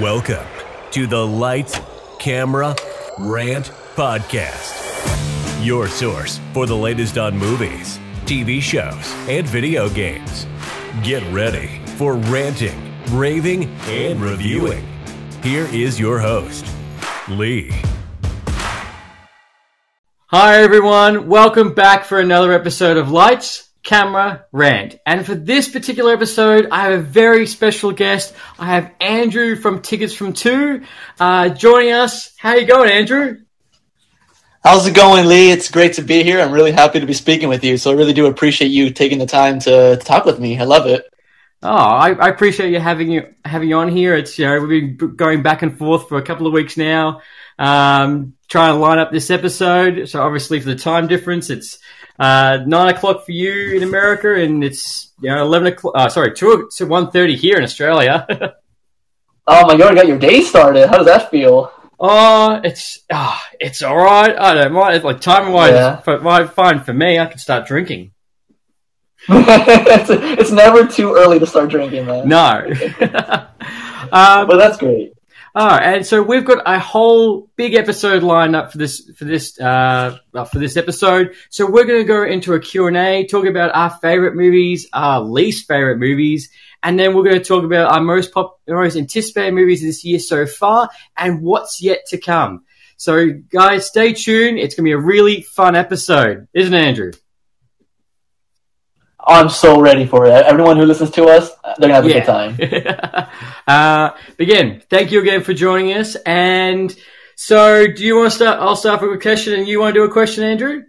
Welcome to the Lights, Camera, Rant Podcast. Your source for the latest on movies, TV shows, and video games. Get ready for ranting, raving, and reviewing. Here is your host, Lee. Hi everyone, welcome back for another episode of Lights, Camera, Rant. And for this particular episode, I have a very special guest. I have Andrew from Tickets for Two uh, joining us. How you going, Andrew? How's it going, Lee? It's great to be here. I'm really happy to be speaking with you. So I really do appreciate you taking the time to, talk with me. I love it. Oh, I, I, appreciate you having you having you on here. It's you know we've been going back and forth for a couple of weeks now, um, trying to line up this episode. So obviously for the time difference, it's uh, nine o'clock for you in America, and it's you know eleven o'clock. Uh, sorry, two to one thirty here in Australia. oh my god, you got your day started. How does that feel? Oh, it's oh, it's all right. I don't mind. Like time wise, yeah. fine for me. I can start drinking. it's, it's, never too early to start drinking, man. No. um, but that's great. All right, and so we've got a whole big episode lined up for this for this uh, for this episode. So we're going to go into a Q and A, talk about our favorite movies, our least favorite movies, and then we're going to talk about our most pop, most anticipated movies this year so far, and what's yet to come. So, guys, stay tuned. It's going to be a really fun episode, isn't it, Andrew? I'm so ready for it. Everyone who listens to us, they're gonna have a yeah. good time. uh, again, thank you again for joining us. And so, do you want to start? I'll start with a question, and you want to do a question, Andrew?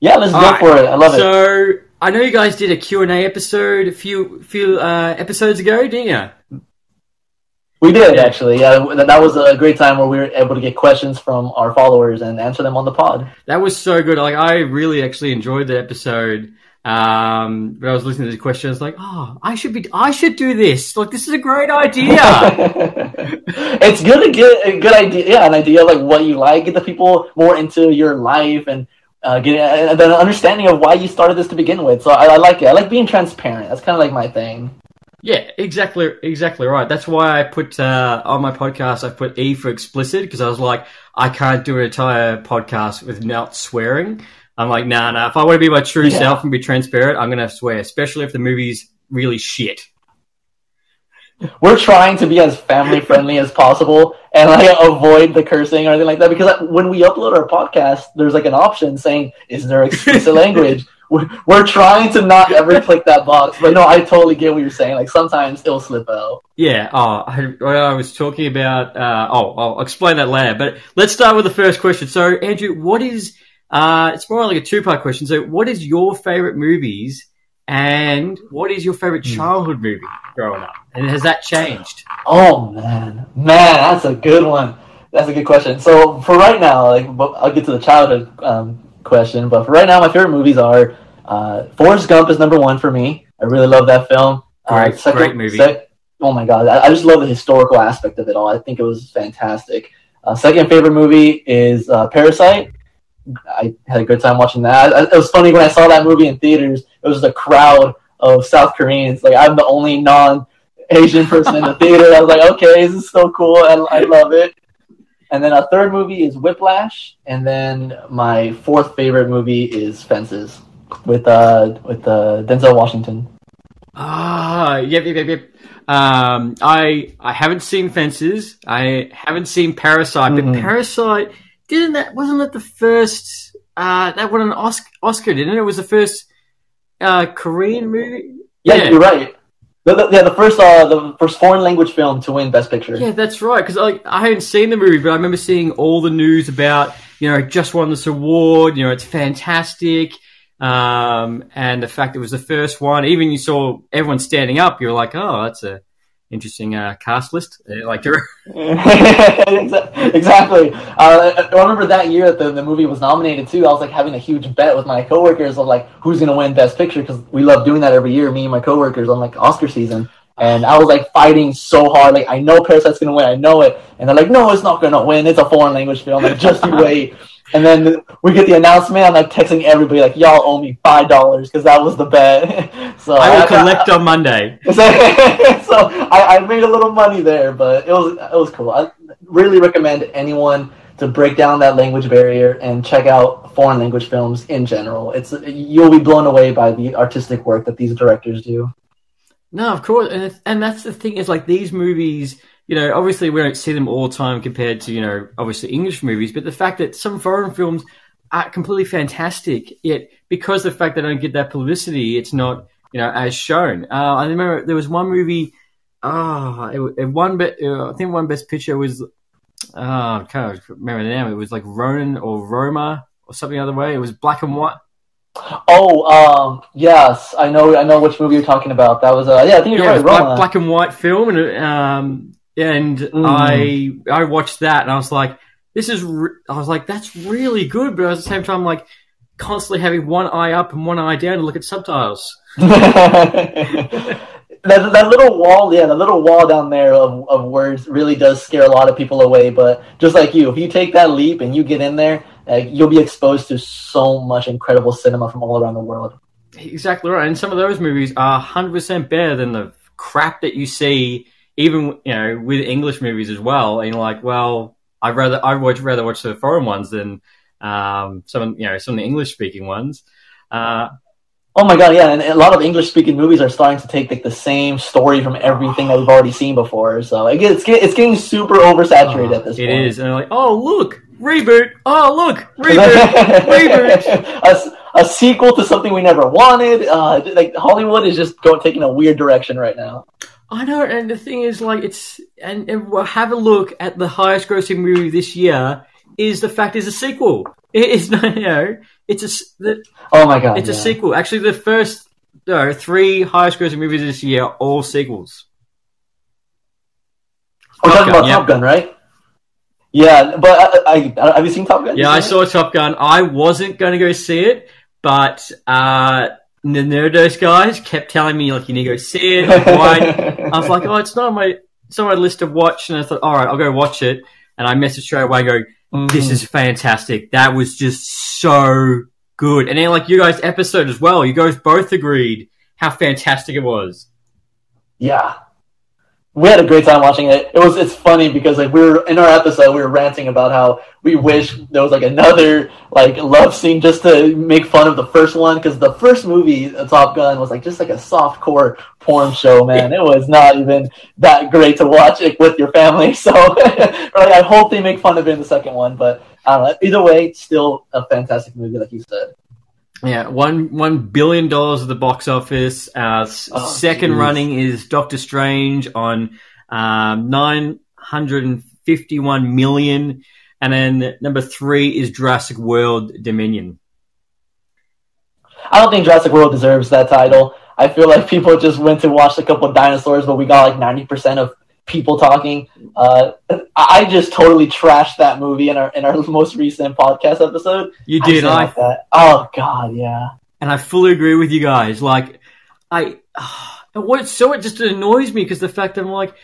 Yeah, let's All go right. for it. I love so, it. So, I know you guys did a Q and A episode a few few uh, episodes ago, didn't you? We did actually. Yeah, that was a great time where we were able to get questions from our followers and answer them on the pod. That was so good. Like I really actually enjoyed the episode. Um, but I was listening to the questions, like, oh, I should be, I should do this. Like, this is a great idea. it's good to get a good idea, yeah, an idea of like what you like, get the people more into your life, and uh, get uh, an understanding of why you started this to begin with. So I, I like it. I like being transparent. That's kind of like my thing. Yeah, exactly, exactly right. That's why I put uh, on my podcast. I put E for explicit because I was like, I can't do an entire podcast without swearing. I'm like, nah, nah. If I want to be my true yeah. self and be transparent, I'm gonna swear, especially if the movie's really shit. We're trying to be as family friendly as possible and like avoid the cursing or anything like that because when we upload our podcast, there's like an option saying, "Is there explicit language?" We're trying to not ever click that box. But no, I totally get what you're saying. Like sometimes it'll slip out. Yeah. Oh, I, I was talking about. Uh, oh, I'll explain that later. But let's start with the first question. So, Andrew, what is? Uh, it's more like a two-part question. So, what is your favorite movies, and what is your favorite hmm. childhood movie growing up? And has that changed? Oh man, man, that's a good one. That's a good question. So for right now, like I'll get to the childhood um, question, but for right now, my favorite movies are uh, Forrest Gump is number one for me. I really love that film. Uh, great, uh, second, great movie. Sec- oh my god, I, I, just love the historical aspect of it all. I think it was fantastic. Uh, second favorite movie is uh, Parasite. I had a good time watching that. I, it was funny when I saw that movie in theaters. It was a crowd of South Koreans. Like I'm the only non Asian person in the theater. I was like, okay, this is so cool. I, I love it. And then a third movie is Whiplash, and then my fourth favorite movie is Fences with uh with uh, Denzel Washington. Ah, yep, yep, yep, yep. Um, I I haven't seen Fences. I haven't seen Parasite, mm-hmm. but Parasite didn't that wasn't that the first uh that won an Oscar, Oscar didn't it? It was the first uh Korean movie. Yeah, yeah. you're right. The, the, yeah, the first uh, the first foreign language film to win Best Picture. Yeah, that's right. Because like I hadn't seen the movie, but I remember seeing all the news about you know it just won this award. You know, it's fantastic. Um, and the fact it was the first one, even you saw everyone standing up, you were like, oh, that's a interesting uh, cast list. like exactly. Uh, I remember that year that the, the movie was nominated too. I was like having a huge bet with my coworkers of like who's gonna win Best Picture because we love doing that every year. Me and my coworkers on like Oscar season. And I was like fighting so hard, like I know Parasite's gonna win, I know it, and they're like, no, it's not gonna win. It's a foreign language film. Like just you wait. And then we get the announcement. I'm like texting everybody, like, y'all owe me five dollars because that was the bet. so I will collect on Monday. so I, I, made a little money there, but it was it was cool. I really recommend anyone to break down that language barrier and check out foreign language films in general. It's you'll be blown away by the artistic work that these directors do. No, of course, and and that's the thing is like these movies you know, obviously we don't see them all the time compared to, you know, obviously English movies, but the fact that some foreign films are completely fantastic, yet because the fact they don't get that publicity, it's not, you know, as shown. Uh, I remember there was one movie, ah, oh, it, it uh, I think one best picture was, oh, I can't remember the name. It was like Ronan or Roma or something other way. It was black and white. Oh, um, yes, I know, I know which movie you're talking about. That was, uh, yeah, I think you're yeah, right. Black, black, and white film, and um, and mm. I I watched that and I was like, this is re-, I was like, that's really good, but at the same time, like constantly having one eye up and one eye down to look at subtitles. that, that little wall, yeah, the little wall down there of, of words really does scare a lot of people away. But just like you, if you take that leap and you get in there, uh, you'll be exposed to so much incredible cinema from all around the world. Exactly right. And some of those movies are 100% better than the crap that you see even you know with English movies as well, and you're like, well, I'd rather I would rather watch the foreign ones than um, some you know some of the English speaking ones. Uh, oh my god, yeah, and a lot of English speaking movies are starting to take like the same story from everything that we've already seen before. So it gets, it's getting super oversaturated at this it point. It is, and they're like, oh look, reboot. Oh look, reboot, reboot. A, a, sequel to something we never wanted. Uh, like Hollywood is just going taking a weird direction right now. I know, and the thing is, like, it's and, and we'll have a look at the highest grossing movie this year. Is the fact is a sequel? It is no, you know, it's a. The, oh my god! It's yeah. a sequel. Actually, the first no three highest grossing movies this year all sequels. We're Top talking Gun, about Top Gun, right? Yeah, but I, I, have you seen Top Gun? Yeah, I saw Top Gun. I wasn't going to go see it, but uh, the Nerdos guys kept telling me like you need to go see it. I was like, oh, it's not on my it's on my list of watch, and I thought, all right, I'll go watch it. And I messaged straight away, go, this mm-hmm. is fantastic. That was just so good. And then like you guys' episode as well, you guys both agreed how fantastic it was. Yeah, we had a great time watching it. It was it's funny because like we were in our episode we were ranting about how we wish there was like another like love scene just to make fun of the first one because the first movie uh, Top Gun was like just like a soft core porn show man. It was not even that great to watch it with your family. So like, I hope they make fun of it in the second one, but I don't know. Either way, still a fantastic movie like you said. Yeah, one one billion dollars at the box office. Our oh, second geez. running is Doctor Strange on um, nine hundred and fifty-one million, and then number three is Jurassic World Dominion. I don't think Jurassic World deserves that title. I feel like people just went to watch a couple of dinosaurs, but we got like ninety percent of people talking. Uh, I just totally trashed that movie in our in our most recent podcast episode. You did, I. Like that. Oh God, yeah. And I fully agree with you guys. Like, I what so it just annoys me because the fact that I'm like,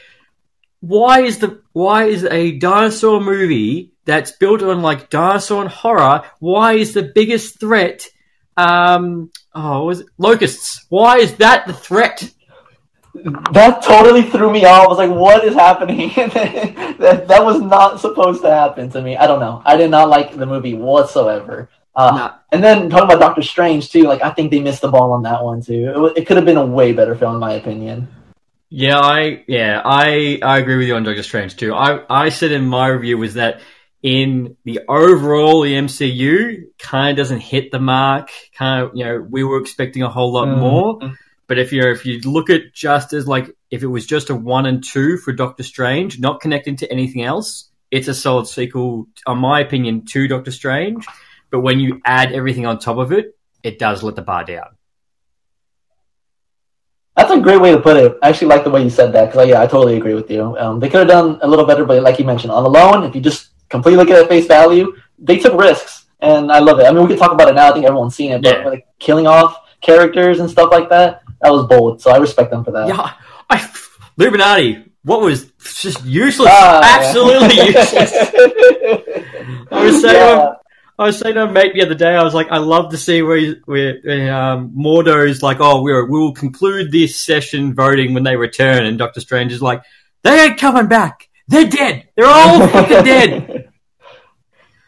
why is the why is a dinosaur movie that's built on like dinosaur and horror? Why is the biggest threat? Um, oh, was it locusts? Why is that the threat? That totally threw me off. I was like, what is happening? that, that was not supposed to happen to me. I don't know. I did not like the movie whatsoever. Uh, no. And then talking about Doctor Strange too, like I think they missed the ball on that one too. It, it could have been a way better film, in my opinion. Yeah, I yeah I I agree with you on Doctor Strange too. I I said in my review was that in the overall the MCU kind of doesn't hit the mark. Kind of you know we were expecting a whole lot mm. more. But if you if you look at just as like if it was just a one and two for Doctor Strange, not connecting to anything else, it's a solid sequel, in my opinion, to Doctor Strange. But when you add everything on top of it, it does let the bar down. That's a great way to put it. I actually like the way you said that because yeah, I totally agree with you. Um, they could have done a little better, but like you mentioned, on the loan, if you just completely look at it face value, they took risks, and I love it. I mean, we could talk about it now. I think everyone's seen it, but yeah. like killing off characters and stuff like that, that was bold. So I respect them for that. Yeah, I, Illuminati. What was just useless? Ah, Absolutely yeah. useless. I was saying, yeah. I was saying to a mate the other day, I was like, I love to see where, where, where um, Mordo's like, oh, we will conclude this session voting when they return, and Doctor Strange is like, they ain't coming back. They're dead. They're all fucking dead.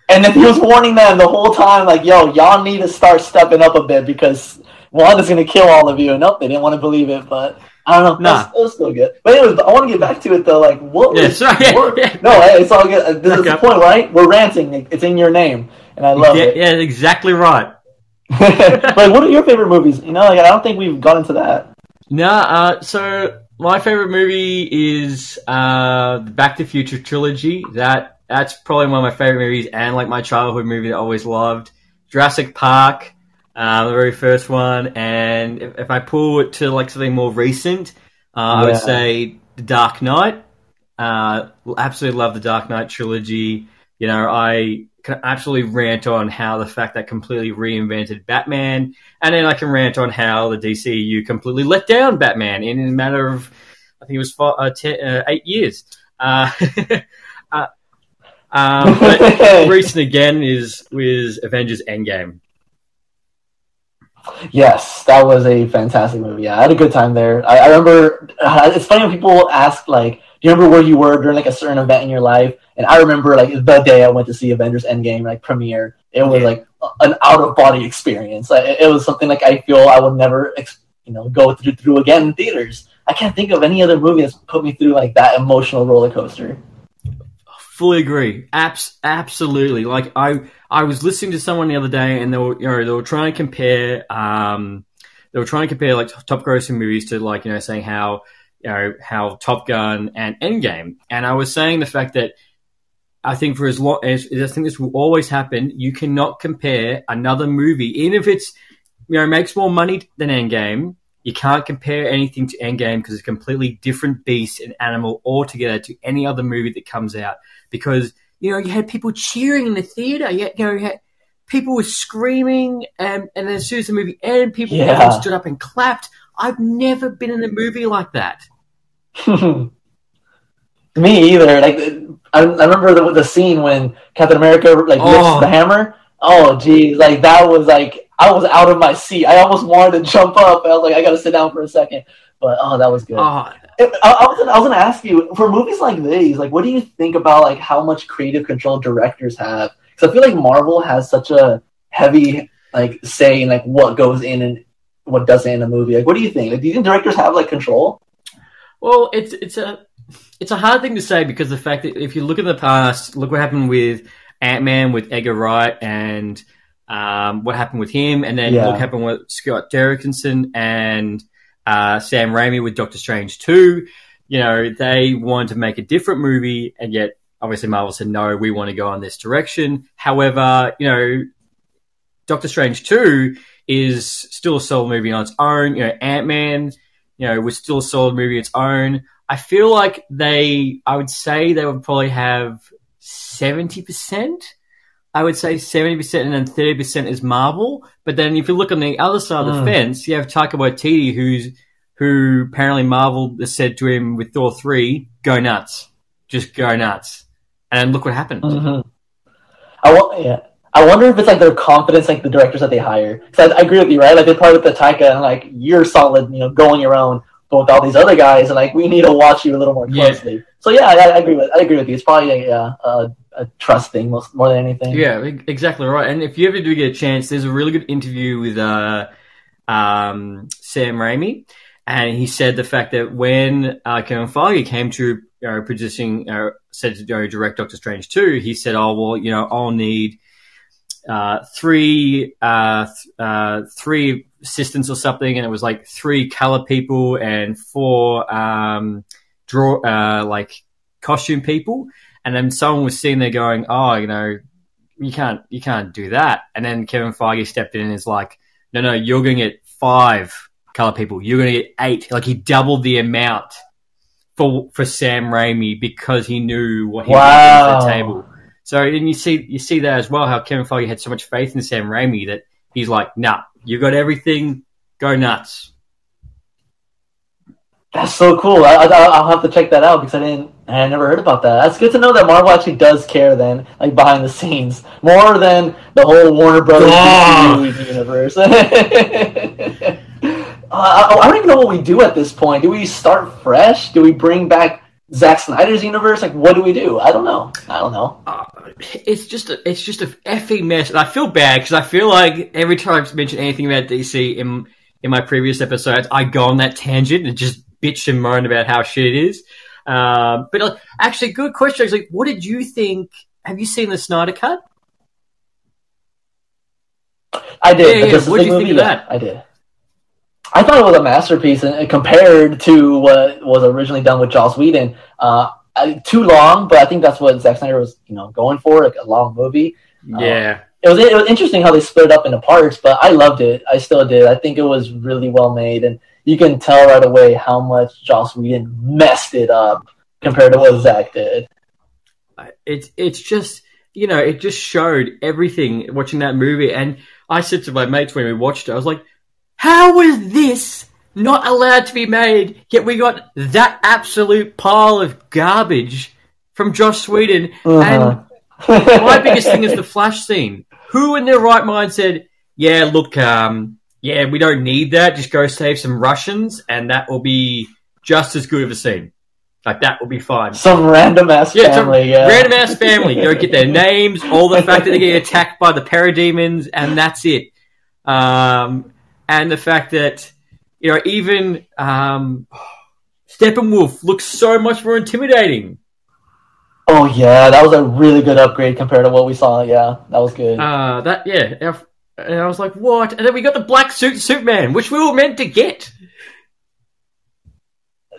And then he was warning them the whole time, like, yo, y'all need to start stepping up a bit because Wanda's gonna kill all of you. And nope, they didn't want to believe it, but I don't know. Nah. It, was, still good. But anyways, I want to get back to it though. Like, what was? Yeah, sorry. What, no, it's all good. This is the point, right? We're ranting. It's in your name, and I love yeah, it. Yeah, exactly right. like, what are your favorite movies? You know, like, I don't think we've gone into that. No, uh, so my favorite movie is uh, the Back to the Future trilogy. That that's probably one of my favorite movies, and like my childhood movie that I always loved. Jurassic Park, uh, the very first one, and if, if, I pull it to like something more recent, uh, yeah. I would say The Dark Knight. Uh, absolutely love the Dark Knight trilogy. You know, I can absolutely rant on how the fact that completely reinvented Batman, and then I can rant on how the DCU completely let down Batman in a matter of, I think it was four, uh, ten, uh, eight years. Uh, uh um, but recent again is with Avengers Endgame. Yes, that was a fantastic movie. Yeah, I had a good time there. I, I remember. Uh, it's funny when people ask like, "Do you remember where you were during like a certain event in your life?" And I remember like the day I went to see Avengers Endgame like premiere. It was yeah. like an out of body experience. Like, it, was something like I feel I would never, you know, go through, through again in theaters. I can't think of any other movie that's put me through like that emotional roller coaster. Fully agree. Abs- absolutely. Like I, I was listening to someone the other day, and they were, you know, they were trying to compare, um, they were trying to compare like top grossing movies to like, you know, saying how, you know, how Top Gun and Endgame, and I was saying the fact that I think for as long as I think this will always happen, you cannot compare another movie, even if it's, you know, makes more money than Endgame. You can't compare anything to Endgame because it's a completely different beast and animal altogether to any other movie that comes out because you know you had people cheering in the theater. You, had, you know, you had, people were screaming, and and then as soon as the movie ended, people yeah. stood up and clapped. I've never been in a movie like that. Me either. Like I, I remember the, the scene when Captain America like lifts oh. the hammer. Oh, geez, like that was like I was out of my seat. I almost wanted to jump up. I was like, I got to sit down for a second. But oh, that was good. Oh, I, I, was gonna, I was gonna ask you for movies like these, like, what do you think about like how much creative control directors have? Because I feel like Marvel has such a heavy like say in like what goes in and what doesn't in a movie. Like, what do you think? Like, do you think directors have like control? Well, it's it's a it's a hard thing to say because the fact that if you look at the past, look what happened with Ant Man with Edgar Wright and um, what happened with him, and then yeah. what happened with Scott Derrickson and uh, Sam Raimi with Doctor Strange 2. You know, they wanted to make a different movie, and yet obviously Marvel said, no, we want to go in this direction. However, you know, Doctor Strange 2 is still a solid movie on its own. You know, Ant Man, you know, was still a solid movie on its own. I feel like they, I would say they would probably have 70%. I would say 70% and then 30% is Marvel. But then if you look on the other side of the mm. fence, you have Taika Waititi, who's, who apparently Marvel said to him with Thor 3, go nuts. Just go nuts. And look what happened. Mm-hmm. I want, yeah. I wonder if it's like their confidence, like the directors that they hire. Because I, I, agree with you, right? Like they're part of the Taika, and like you're solid, you know, go on your own. But with all these other guys, and like we need to watch you a little more closely. Yeah. So yeah, I, I, agree with I agree with you. It's probably a, a, a trust thing most, more than anything. Yeah, exactly right. And if you ever do get a chance, there's a really good interview with uh, um, Sam Raimi, and he said the fact that when uh, Kevin Feige came to uh, producing, uh, said to direct Doctor Strange two, he said, "Oh well, you know, I'll need." Uh, three uh, uh, three assistants or something, and it was like three color people and four um, draw uh, like costume people. And then someone was sitting there going, "Oh, you know, you can't you can't do that." And then Kevin Feige stepped in and is like, "No, no, you're going to get five color people. You're going to get eight. Like he doubled the amount for for Sam Raimi because he knew what he wow. was to the table. So and you see you see that as well how Kevin Feige had so much faith in Sam Raimi that he's like, "Nah, you got everything. Go nuts." That's so cool. I, I, will have to check that out because I didn't. I never heard about that. That's good to know that Marvel actually does care. Then, like behind the scenes, more than the whole Warner Brothers DC universe. uh, I, I don't even know what we do at this point. Do we start fresh? Do we bring back Zack Snyder's universe? Like, what do we do? I don't know. I don't know. Uh, it's just a, it's just a effing mess, and I feel bad because I feel like every time I mention anything about DC in in my previous episodes, I go on that tangent and just bitch and moan about how shit it is. Um, but uh, actually, good question. Like, what did you think? Have you seen the Snyder Cut? I did. Yeah, yeah. What did you think of that? I did. I thought it was a masterpiece, and compared to what was originally done with Joss Whedon, uh, too long. But I think that's what Zack Snyder was, you know, going for, like a long movie. Yeah. Um, it was it was interesting how they split it up into parts, but I loved it. I still did. I think it was really well made, and you can tell right away how much Joss Whedon messed it up compared to what Zack did. It's it's just you know it just showed everything watching that movie, and I said to my mates when we watched it, I was like, "How was this not allowed to be made? Yet we got that absolute pile of garbage from Joss Whedon? Uh-huh. And my biggest thing is the Flash scene. Who in their right mind said, "Yeah, look, um, yeah, we don't need that. Just go save some Russians, and that will be just as good of a scene. Like that will be fine. Some random ass yeah, family, yeah. Random ass family. Don't get their names, all the fact that they get attacked by the parademons, and that's it. Um, and the fact that you know even um, Steppenwolf looks so much more intimidating. Oh yeah, that was a really good upgrade compared to what we saw. Yeah, that was good. Uh, that yeah, and I was like, what? And then we got the black suit Superman, which we were meant to get.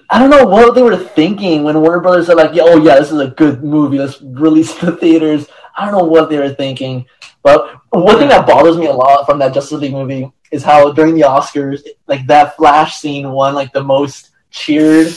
I don't know what they were thinking when Warner Brothers said like, "Oh yeah, this is a good movie. Let's release the theaters." I don't know what they were thinking, but one thing that bothers me a lot from that Justice League movie is how during the Oscars, like that Flash scene won like the most cheered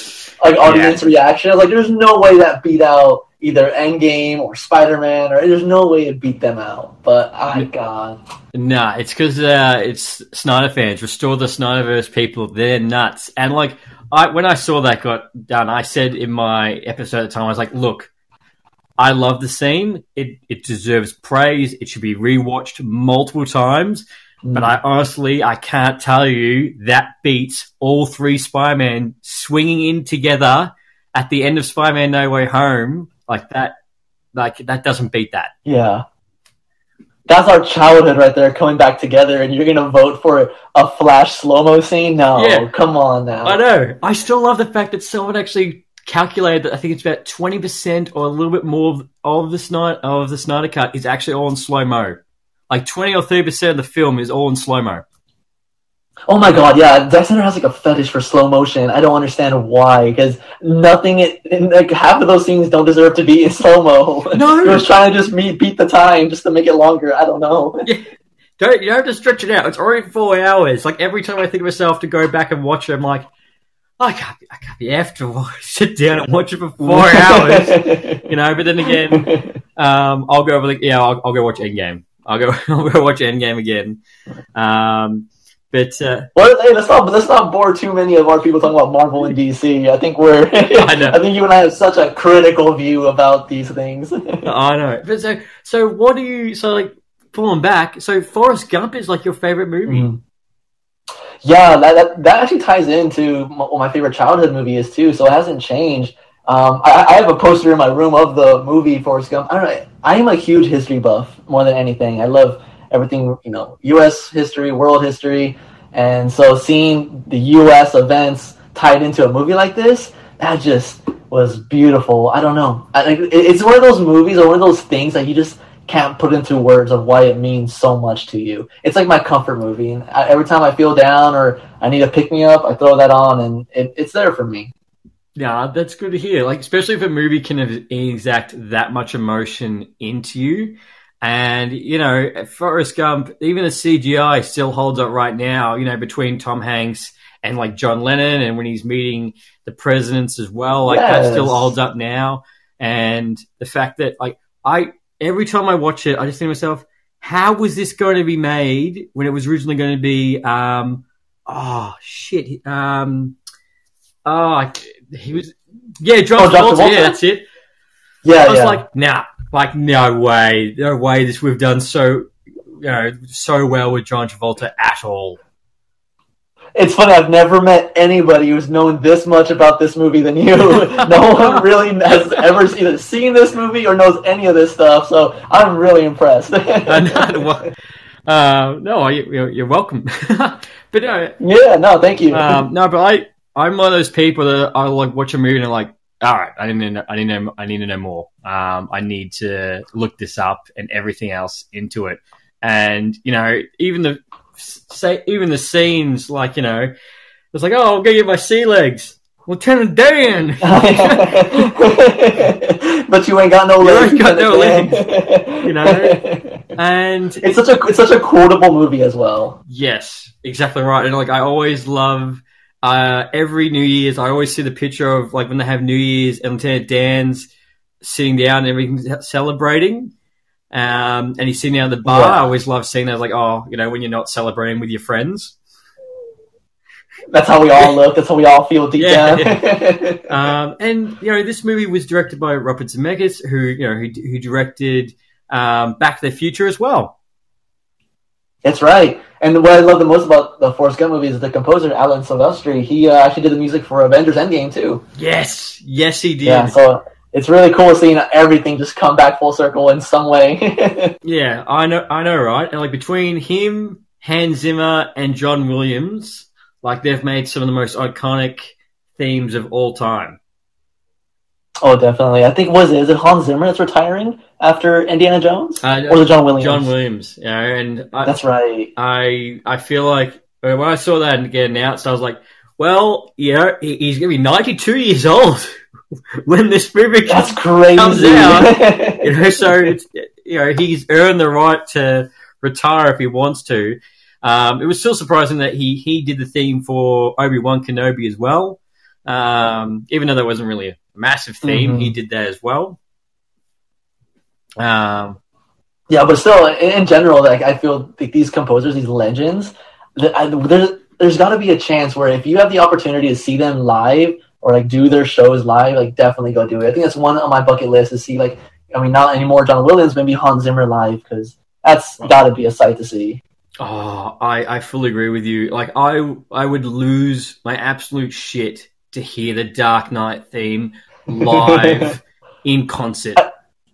like audience yeah. reaction. Like, "There's no way that beat out either Endgame or Spider Man, or there's no way it beat them out." But I God. Nah, it's because uh, it's Snyder fans. Restore the Snyderverse people. They're nuts. And like, I when I saw that got done, I said in my episode at the time, I was like, look, I love the scene. It it deserves praise. It should be rewatched multiple times. Mm. But I honestly, I can't tell you that beats all three Spider-Man swinging in together at the end of Spider-Man No Way Home. Like that, like that doesn't beat that. Yeah that's our childhood right there coming back together and you're gonna vote for a flash slow-mo scene no yeah. come on now i know i still love the fact that someone actually calculated that i think it's about 20% or a little bit more of, the snyder of the snyder cut is actually all in slow-mo like 20 or 30% of the film is all in slow-mo Oh my god, yeah. Zack Snyder has like a fetish for slow motion. I don't understand why, because nothing, in, like half of those scenes don't deserve to be in slow mo. No, he was trying to just meet, beat the time just to make it longer. I don't know. Yeah. Don't you don't have to stretch it out. It's already four hours. Like every time I think of myself to go back and watch it, I'm like, I can't be, I can't be after sit down and watch it for four hours, you know. But then again, um, I'll go over the yeah, I'll, I'll go watch Endgame. I'll go I'll go watch Endgame again. Um, but uh, well, hey, let's not let's not bore too many of our people talking about Marvel and DC. I think we're I, know. I think you and I have such a critical view about these things. I know. But so so what do you so like pulling back? So Forrest Gump is like your favorite movie. Mm. Yeah, that, that, that actually ties into what my favorite childhood movie is too. So it hasn't changed. Um, I, I, have a poster in my room of the movie Forrest Gump. I don't know. I am a huge history buff more than anything. I love everything, you know, U.S. history, world history, and so seeing the U.S. events tied into a movie like this, that just was beautiful. I don't know. I, it's one of those movies or one of those things that you just can't put into words of why it means so much to you. It's like my comfort movie. And I, every time I feel down or I need to pick me up, I throw that on, and it, it's there for me. Yeah, that's good to hear. Like, especially if a movie can exact that much emotion into you. And, you know, Forrest Gump, even the CGI still holds up right now, you know, between Tom Hanks and like John Lennon and when he's meeting the presidents as well. Like yes. that still holds up now. And the fact that like I, every time I watch it, I just think to myself, how was this going to be made when it was originally going to be, um, oh shit, um, oh, he was yeah, John Oh, John Travolta. Travolta? Yeah, that's it. Yeah, I was yeah. like, nah, like no way, no way. This we've done so, you know, so well with John Travolta at all. It's funny. I've never met anybody who's known this much about this movie than you. no one really has ever either seen this movie or knows any of this stuff. So I'm really impressed. Uh, no, uh, no, you- you're, you're welcome. but no, yeah, no, thank you. um, no, but I, I'm one of those people that I like watch a movie and I'm like, all right, I need to, know, I need to, know, I need to know more. Um, I need to look this up and everything else into it. And you know, even the say, even the scenes, like you know, it's like, oh, I'll go get my sea legs, Lieutenant Dan. but you ain't got no You legs. ain't got no legs. You know? And it's such a it's such a quotable movie as well. Yes, exactly right. And like I always love uh, every New Year's. I always see the picture of like when they have New Year's and Lieutenant Dan's sitting down and everything's celebrating. Um, and he's sitting down at the bar. Yeah. I always love seeing that. Like, oh, you know, when you're not celebrating with your friends. That's how we all look. That's how we all feel deep Yeah. down. Um, and you know, this movie was directed by Robert Zemeckis, who you know who, who directed um, Back to the Future as well. That's right. And what I love the most about the Forrest Gump movie is the composer Alan Silvestri. He uh, actually did the music for Avengers Endgame too. Yes, yes, he did. Yeah, so it's really cool seeing everything just come back full circle in some way. Yeah, I know, I know, right? And like between him, Hans Zimmer, and John Williams, like they've made some of the most iconic themes of all time. Oh, definitely. I think was it is it Hans Zimmer that's retiring after Indiana Jones, Uh, or the John Williams? John Williams, Yeah, and I, That's right. I, I feel like when I saw that get announced, I was like, well, you know, he's gonna be 92 years old when this movie That's comes, crazy. Comes out. you know, so it's, you know, he's earned the right to retire if he wants to. Um, it was still surprising that he, he did the theme for Obi-Wan Kenobi as well. Um, even though that wasn't really a massive theme, Mhm. he did that as well. Um, Yeah, but still, in, in general, like I feel like these composers, these legends, there's there's got to be a chance where if you have the opportunity to see them live or like do their shows live, like definitely go do it. I think that's one on my bucket list to see like I mean not anymore John Williams, maybe Hans Zimmer live because that's got to be a sight to see. oh, I, I fully agree with you. Like, I, I would lose my absolute shit to hear the Dark Knight theme live in concert.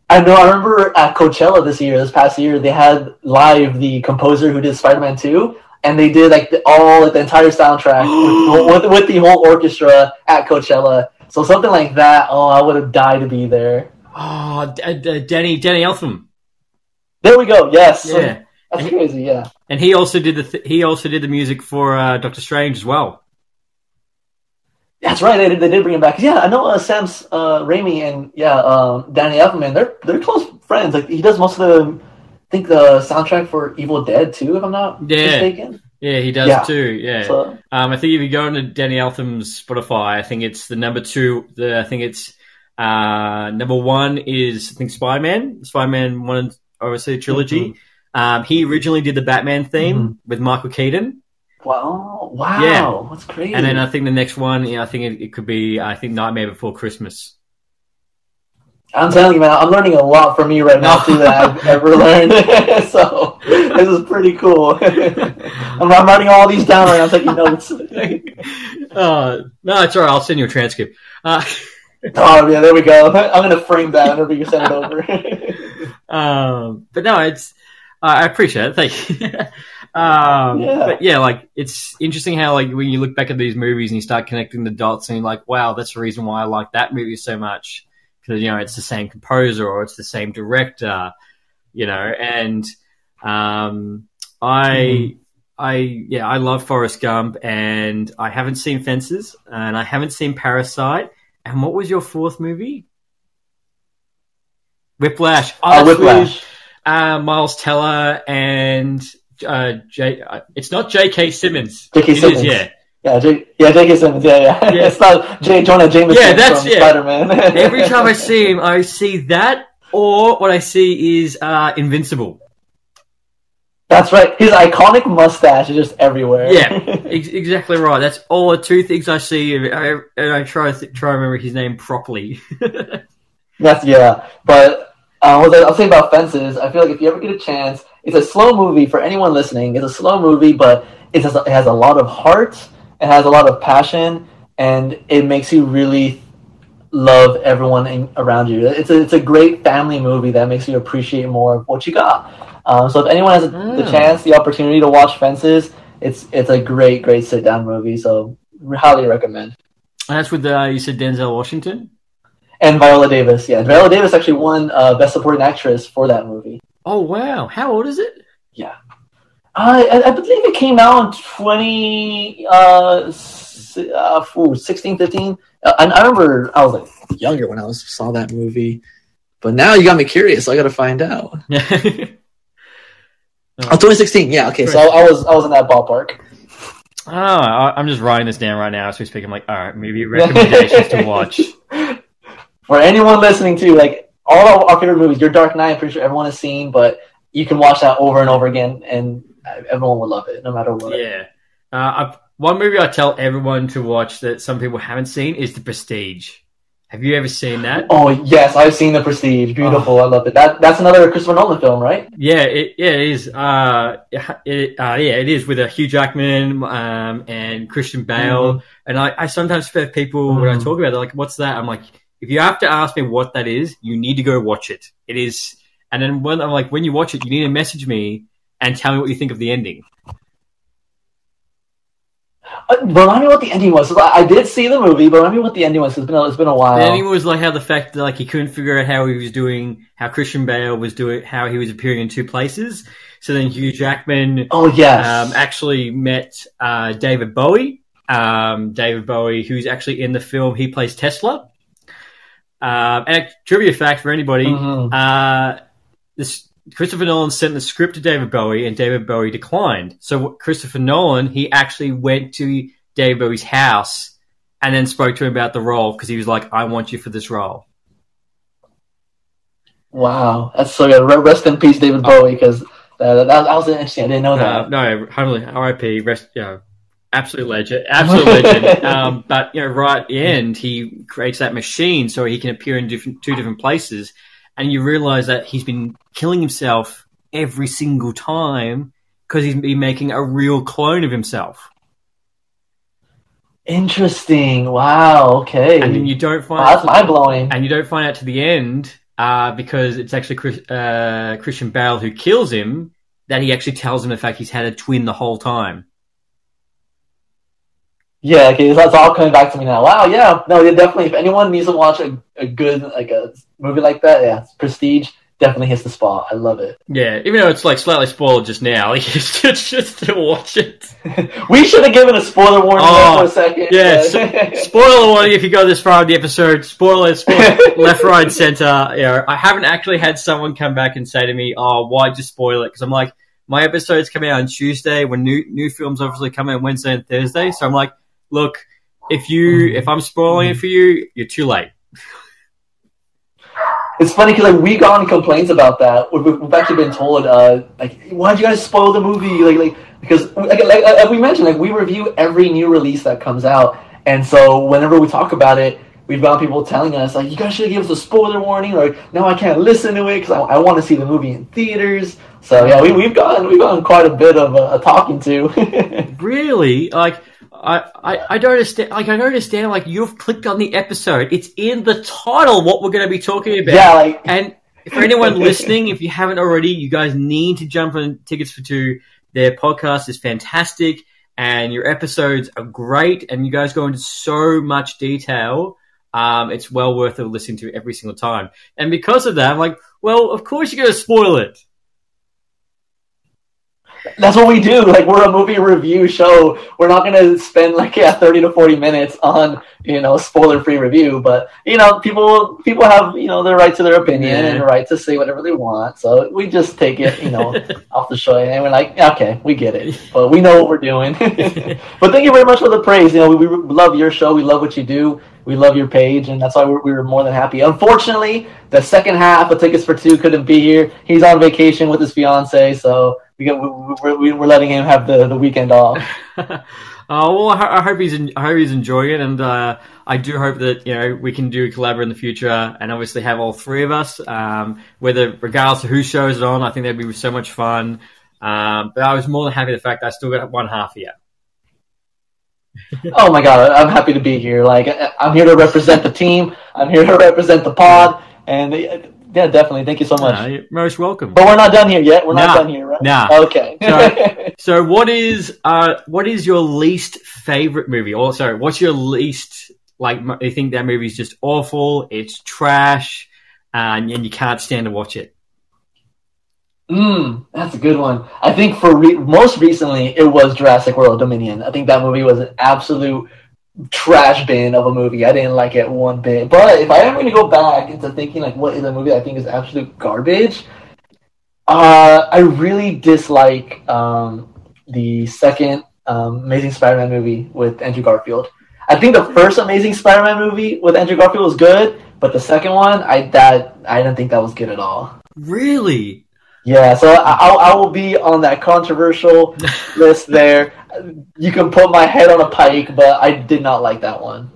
I know. I remember at Coachella this year, this past year, they had live the composer who did Spider Man Two, and they did like the, all like the entire soundtrack with, with with the whole orchestra at Coachella. So something like that. Oh, I would have died to be there. Oh, D- D- Danny, Danny Elfman. There we go. Yes, Yeah. that's crazy. Yeah, And he also did the th- he also did the music for uh, Doctor Strange as well. That's right. They did, they did bring him back. Yeah, I know uh, Sam uh, Raimi and yeah, um, Danny Elfman. They're they're close friends. Like he does most of the, I think the soundtrack for Evil Dead too, if I'm not Yeah. mistaken. Yeah, he does Yeah. too. Yeah. So Um, I think if you go into Danny Elfman's Spotify, I think it's the number two. The I think it's uh, number one is I think Spider Man, Spider Man one, obviously trilogy. Um, he originally did the Batman theme Mm-hmm. with Michael Keaton, wow, wow, Yeah. that's crazy. and then I think the next one, yeah, I think it, it could be I think Nightmare Before Christmas. I'm telling you, man, I'm learning a lot from you right now too that I've ever learned. so this is pretty cool. I'm, I'm writing all these down right now, taking notes. uh, no, it's all right. I'll send you a transcript. Uh, oh yeah, there we go. I'm gonna frame that whenever you send it over. Um, but no, it's I I appreciate it. Thank you. Um, Yeah. But yeah, like it's interesting how like when you look back at these movies and you start connecting the dots and you're like, wow, that's the reason why I like that movie so much because you know it's the same composer or it's the same director, you know, and um, I. Mhm. I yeah, I love Forrest Gump, and I haven't seen Fences, and I haven't seen Parasite. And what was your fourth movie? Whiplash. Oh, Whiplash. uh, Miles Teller and uh, J. Uh, it's not J.K. Simmons. J.K. It is, Simmons. yeah. Yeah, J- yeah, J.K. Simmons. Yeah, yeah. Yeah. it's not J. Jonah Jameson Yeah, that's- from yeah. Spider-Man. Every time I see him, I see that, or what I see is uh, Invincible. That's right. His iconic mustache is just everywhere. Yeah, ex- exactly right. That's all the two things I see, and I, and I try to th- try to remember his name properly. That's yeah. But uh, what I'll say about Fences, I feel like if you ever get a chance, it's a slow movie for anyone listening. It's a slow movie, but it has, it has a lot of heart. It has a lot of passion, and it makes you really love everyone in, around you. It's a, it's a great family movie that makes you appreciate more of what you got. Um, so if anyone has Mm. the chance, the opportunity to watch Fences, it's it's a great great sit down movie. So highly recommend. And that's with uh, you said Denzel Washington. And Viola Davis, yeah, Viola Davis actually won uh, Best Supporting Actress for that movie. Oh wow! How old is it? Uh, I, I believe it came out in 20, uh, uh, ooh, 16, 15. Uh, and I remember I was like younger when I was saw that movie. But now you got me curious. I got to find out. Oh, 2016. Yeah. Okay. So I was I was in that ballpark. Oh, I- I'm just writing this down right now as we speak. I'm like, all right, maybe recommendations to watch. For anyone listening to like all of our favorite movies, Your Dark Knight, I'm pretty sure everyone has seen, but you can watch that over and over again, and everyone will love it, no matter what. Yeah. Uh, one movie I tell everyone to watch that some people haven't seen is The Prestige. Have you ever seen that? Oh yes, I've seen The Prestige. Beautiful, I love it. That that's another Christopher Nolan film, right? Yeah, it, yeah, it is. Uh, it, uh, yeah, it is with a Hugh Jackman um, and Christian Bale. And I, I sometimes have people when I talk about it, like, "What's that?" I'm like, "If you have to ask me what that is, you need to go watch it. It is." And then when I'm like, when you watch it, you need to message me and tell me what you think of the ending. Uh, remind me what the ending was. I, did see the movie, but remind me what the ending was. It's been a, it's been a while. The ending was like how the fact that like he couldn't figure out how he was doing, how Christian Bale was doing, how he was appearing in two places. So then Hugh Jackman oh yes, um, actually met uh, David Bowie. Um, David Bowie, who's actually in the film, he plays Tesla. Um, and a trivia fact for anybody: Mhm. uh, this Christopher Nolan sent the script to David Bowie, and David Bowie declined. So Christopher Nolan, he actually went to David Bowie's house and then spoke to him about the role because he was like, "I want you for this role." wow, that's so good. Rest in peace, David Bowie, because that, that, that was interesting. I didn't know Uh, that. no. R.I.P. Rest, you know, absolute legend, absolute legend. Um, but you know, right at the end, he creates that machine so he can appear in different two different places, and you realize that he's been killing himself every single time because he's been making a real clone of himself, Interesting. Wow. Okay. and then you don't find wow, that's mind blowing. and you don't find out to the end uh, because it's actually Chris, uh, Christian Bale who kills him. That he actually tells him the fact he's had a twin the whole time. Yeah. Okay. That's all coming back to me now. Wow. Yeah. No. Yeah, definitely. If anyone needs to watch a, a good like a movie like that, yeah, Prestige definitely hits the spot. I love it. Yeah, even though it's like slightly spoiled just now, you should just still watch it. we should have given a spoiler warning Oh, for a oh, second. Yeah, so, spoiler warning if you go this far in the episode. Spoiler, spoiler left, right, center. You know, I haven't actually had someone come back and say to me, "Oh, why'd you spoil it?" Because I'm like, my episodes coming out on Tuesday when new new films obviously come out Wednesday and Thursday. So I'm like, look, if you if I'm spoiling it for you, you're too late. It's funny because like we got complaints about that. We've, we've actually been told uh, like, why'd you guys spoil the movie? Like, like because like, like, like we mentioned, like we review every new release that comes out, and so whenever we talk about it, we've got people telling us like, you guys should give us a spoiler warning, or no, I can't listen to it because I, I want to see the movie in theaters. So yeah, we, we've gotten we've gotten quite a bit of a, a talking to. Really, like. I, I, I don't understand. Like I don't understand. Like you've clicked on the episode. It's in the title. What we're going to be talking about. yeah, like And for anyone listening, if you haven't already, you guys need to jump on tickets for two. Their podcast is fantastic and your episodes are great and you guys go into so much detail. Um, it's well worth it listening to every single time. And because of that, I'm like, well, of course you're going to spoil it. That's what we do. Like we're a movie review show. We're not gonna spend like yeah thirty to forty minutes on you know spoiler free review. But you know people people have you know their right to their opinion Yeah. and right to say whatever they want. So we just take it you know off the show and we're like okay we get it, but we know what we're doing. but thank you very much for the praise. You know we, we love your show. We love what you do. We love your page, and that's why we're, we were more than happy. Unfortunately, the second half of Tickets for Two couldn't be here. He's on vacation with his fiance, so we got, we, we, we're letting him have the, the weekend off. Oh well, I, hope he's I hope he's enjoying it, and uh, I do hope that you know we can do a collab in the future, and obviously have all three of us. Um, whether regardless of who shows it on, I think that'd be so much fun. Um, but I was more than happy the fact I still got one half here. Oh my god, I'm happy to be here. Like I'm here to represent the team. I'm here to represent the pod, and yeah, definitely. Thank you so much. you're most welcome. But we're not done here yet. We're not done here, right? Nah. Okay. so, so, what is uh what is your least favorite movie? Or sorry, what's your least like? You think that movie is just awful? It's trash, and, and you can't stand to watch it. Mm, that's a good one. I think for re- most recently, it was Jurassic World Dominion. I think that movie was an absolute trash bin of a movie. I didn't like it one bit. But if I am going to go back into thinking like what is a movie I think is absolute garbage, uh, I really dislike um, the second um, Amazing Spider-Man movie with Andrew Garfield. I think the first Amazing Spider-Man movie with Andrew Garfield was good, but the second one, I that I didn't think that was good at all. Really? Yeah, so I, I will be on that controversial list there. You can put my head on a pike, but I did not like that one.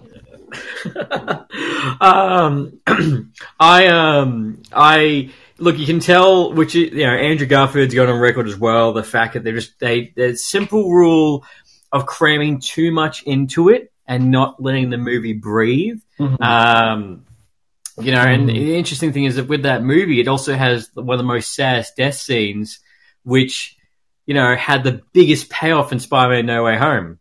um, I um, I look. You can tell which you know Andrew Garfield's got on record as well. The fact that they're just they the simple rule of cramming too much into it and not letting the movie breathe. Mm-hmm. Um, you know, and mm. the interesting thing is that with that movie, it also has one of the most saddest death scenes, which, you know, had the biggest payoff in Spider-Man No Way Home.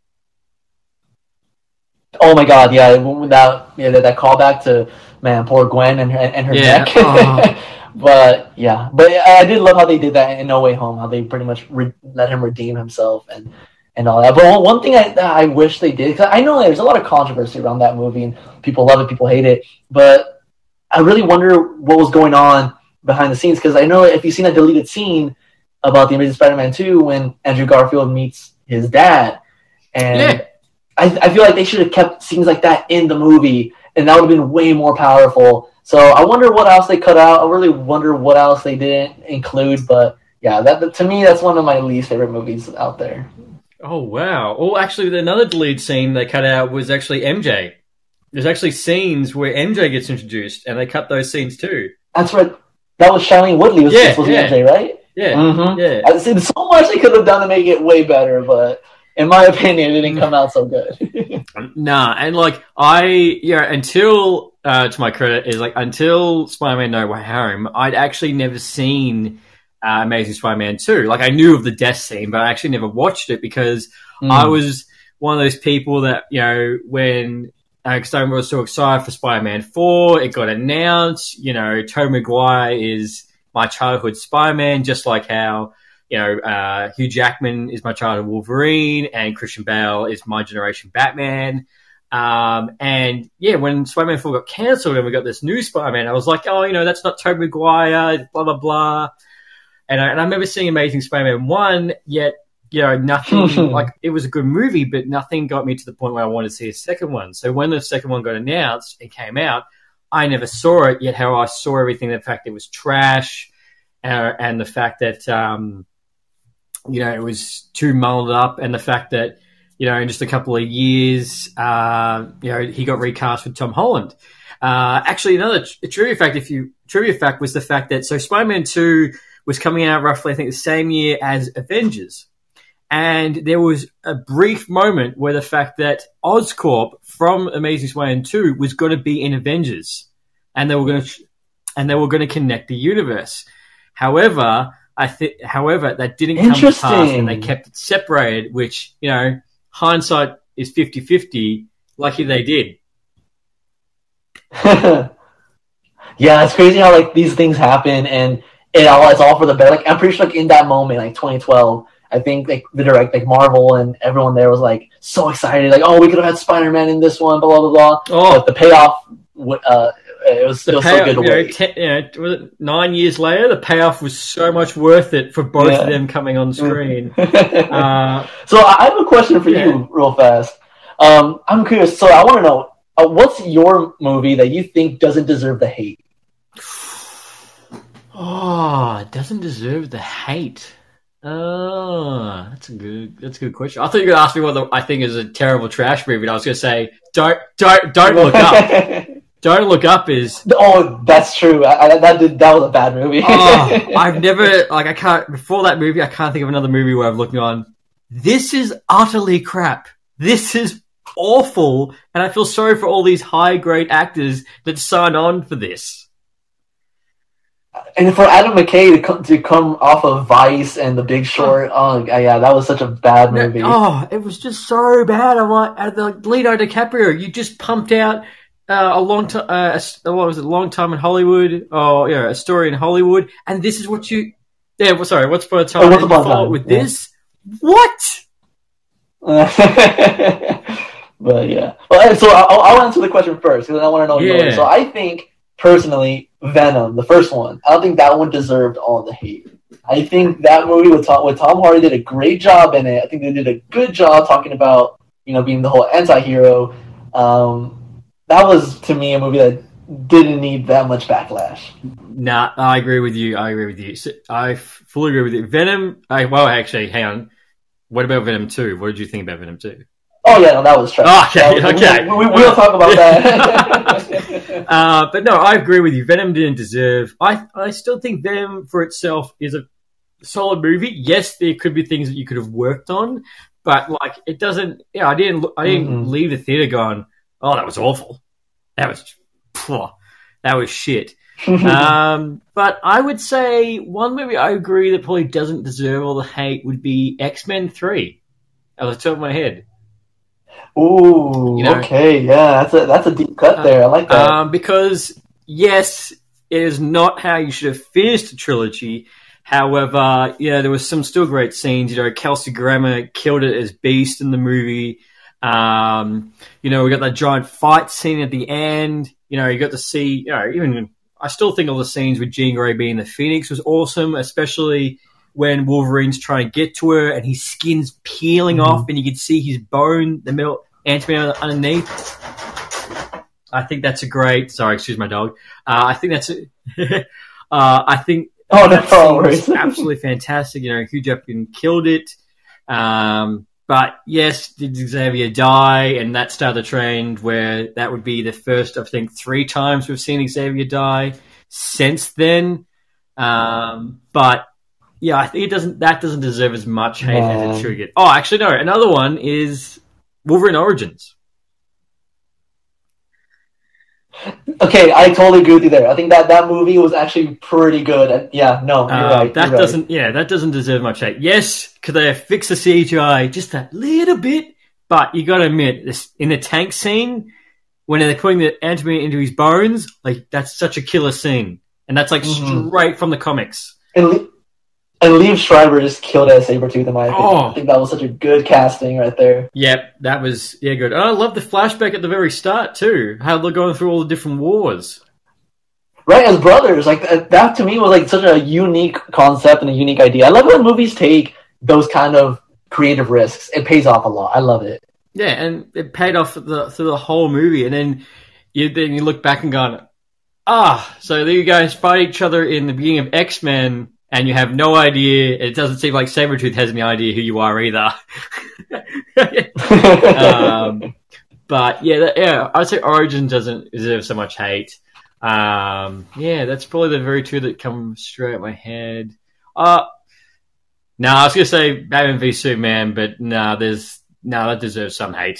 Oh my god, yeah, that yeah, that callback to man, poor Gwen and her and her yeah. neck. Oh. but yeah, but I did love how they did that in No Way Home, how they pretty much re- let him redeem himself and and all that. But one thing I I wish they did, because I know there's a lot of controversy around that movie, and people love it, people hate it, but I really wonder what was going on behind the scenes because I know if you've seen that deleted scene about the Amazing Spider-Man 2 when Andrew Garfield meets his dad, and yeah. I, I feel like they should have kept scenes like that in the movie, and that would have been way more powerful. So I wonder what else they cut out. I really wonder what else they didn't include, but yeah, that to me that's one of my least favorite movies out there. Oh wow! Oh, actually, another deleted scene they cut out was actually MJ. There's actually scenes where MJ gets introduced, and they cut those scenes too. That's right. That was Shailene Woodley was yeah, supposed to yeah. be MJ, right? Yeah, mm-hmm. yeah. I see so much they could have done to make it way better, but in my opinion, it didn't come out so good. nah, and like I, yeah, until uh, to my credit is like until Spider-Man No Way Home, I'd actually never seen uh, Amazing Spider-Man Two. Like I knew of the death scene, but I actually never watched it because mm. I was one of those people that you know when because I was so excited for Spider-Man 4. It got announced. You know, Tobey Maguire is my childhood Spider-Man, just like how, you know, uh, Hugh Jackman is my childhood Wolverine and Christian Bale is my generation Batman. Um, and yeah, when Spider-Man 4 got cancelled and we got this new Spider-Man, I was like, oh, you know, that's not Tobey Maguire, blah, blah, blah. And I, and I remember seeing Amazing Spider-Man 1, yet you know, nothing like it was a good movie, but nothing got me to the point where I wanted to see a second one. So when the second one got announced and came out, I never saw it. Yet how I saw everything, the fact it was trash, uh, and the fact that um, you know it was too mulled up, and the fact that you know in just a couple of years, uh, you know he got recast with Tom Holland. Uh, actually, another trivia fact, if you trivia fact was the fact that so Spider-Man Two was coming out roughly, I think, the same year as Avengers. And there was a brief moment where the fact that Oscorp from Amazing Spider-Man 2 was going to be in Avengers, and they were going to, and they were going to connect the universe. However, I think, however, that didn't come to pass, and they kept it separated. Which you know, hindsight is 50-50. Lucky they did. yeah, it's crazy how like these things happen, and it all it's all for the better. Like I'm pretty sure, like in that moment, like 2012 I think like the direct like Marvel and everyone there was like so excited, like oh we could have had Spider Man in this one, blah blah blah. Oh. But the payoff, uh, it was still so good to wait. Know, ten, you know, nine years later, the payoff was so much worth it for both yeah. of them coming on screen. uh, so I have a question for yeah. you, real fast. Um, I'm curious. So I want to know uh, what's your movie that you think doesn't deserve the hate? Oh, it doesn't deserve the hate. Oh, that's a good. That's a good question. I thought you were gonna ask me what the, I think is a terrible trash movie. And I was gonna say, don't, don't, don't look up. don't look up is. oh, that's true. I, that did, that was a bad movie. Oh, I've never like I can't before that movie. I can't think of another movie where I've looked on. This is utterly crap. This is awful, and I feel sorry for all these high grade actors that sign on for this. And for Adam McKay to come, to come off of Vice and The Big Short, oh yeah, that was such a bad movie. Oh, it was just so bad. I'm like, uh, the Leonardo DiCaprio, you just pumped out uh, a long time, uh, what was it, a long time in Hollywood? Oh, yeah, a story in Hollywood, and this is what you, yeah, well, sorry, what's upon a time? Oh, and Upon a you follow it Time, with yeah. this? What? but yeah. Well, so I'll, I'll answer the question first because I want to know Yeah. yours. So I think personally, Venom, the first one, I don't think that one deserved all the hate. I think that movie with Tom, with Tom Hardy did a great job in it. I think they did a good job talking about you know being the whole anti-hero. Um, that was to me a movie that didn't need that much backlash. Nah, I agree with you. I agree with you. So, I fully agree with you. Venom. I, well, actually, hang on. What about Venom Two? What did you think about Venom Two? Oh yeah, no, that was trash. Oh, okay, was- okay. We, we, we'll talk about that. Uh, but no, I agree with you. Venom didn't deserve. I I still think Venom for itself is a solid movie. Yes, there could be things that you could have worked on, but like it doesn't. Yeah, I didn't. I didn't Mhm. leave the theater going, "Oh, that was awful. That was, phew, that was shit." um, but I would say one movie I agree that probably doesn't deserve all the hate would be X Men Three. At the top of my head. Ooh, You know- okay, yeah, that's a that's a deep cut there. I like that. Um, because yes, it is not how you should have finished the trilogy. However, yeah, there was some still great scenes. You know, Kelsey Grammer killed it as Beast in the movie. Um, you know, we got that giant fight scene at the end. You know, you got to see. You know, even I still think all the scenes with Jean Grey being the Phoenix was awesome, especially when Wolverine's trying to get to her and his skin's peeling Mhm. off, and you can see his bone, the metal adamantium underneath. I think that's a great. Sorry, excuse my dog. Uh, I think that's. A, uh, I think oh no, that no scene worries. was absolutely fantastic. You know, Hugh Jackman killed it. Um, but yes, did Xavier die? And that started the trend where that would be the first, I think, three times we've seen Xavier die since then. Um, but yeah, I think it doesn't. That doesn't deserve as much hate as it should get. Oh, actually, no. Another one is Wolverine Origins. Okay, I totally agree with you there. I think that that movie was actually pretty good. And yeah, no, you're Uh, right. that you're doesn't, yeah, that doesn't deserve much hate. Yes, could they fix the CGI just a little bit? But you got to admit, this in the tank scene when they're putting the adamantium into his bones, like that's such a killer scene, and that's like Mhm. straight from the comics. And Liev Schreiber just killed as Sabretooth in my opinion. Oh. I think that was such a good casting right there. Yep, that was yeah good. And I love the flashback at the very start too. How they're going through all the different wars. Right, as brothers, like that, that to me was like such a unique concept and a unique idea. I love when movies take those kind of creative risks. It pays off a lot. I love it. Yeah, and it paid off the, through the whole movie. And then you then you look back and go, ah, so there you guys fight each other in the beginning of X Men, and you have no idea. It doesn't seem like Sabretooth has any idea who you are either. um, but yeah, that, yeah, I'd say Origin doesn't deserve so much hate. Um, yeah, that's probably the very two that come straight at my head. Uh, no, I was gonna say Batman v Superman, but no, there's no that deserves some hate.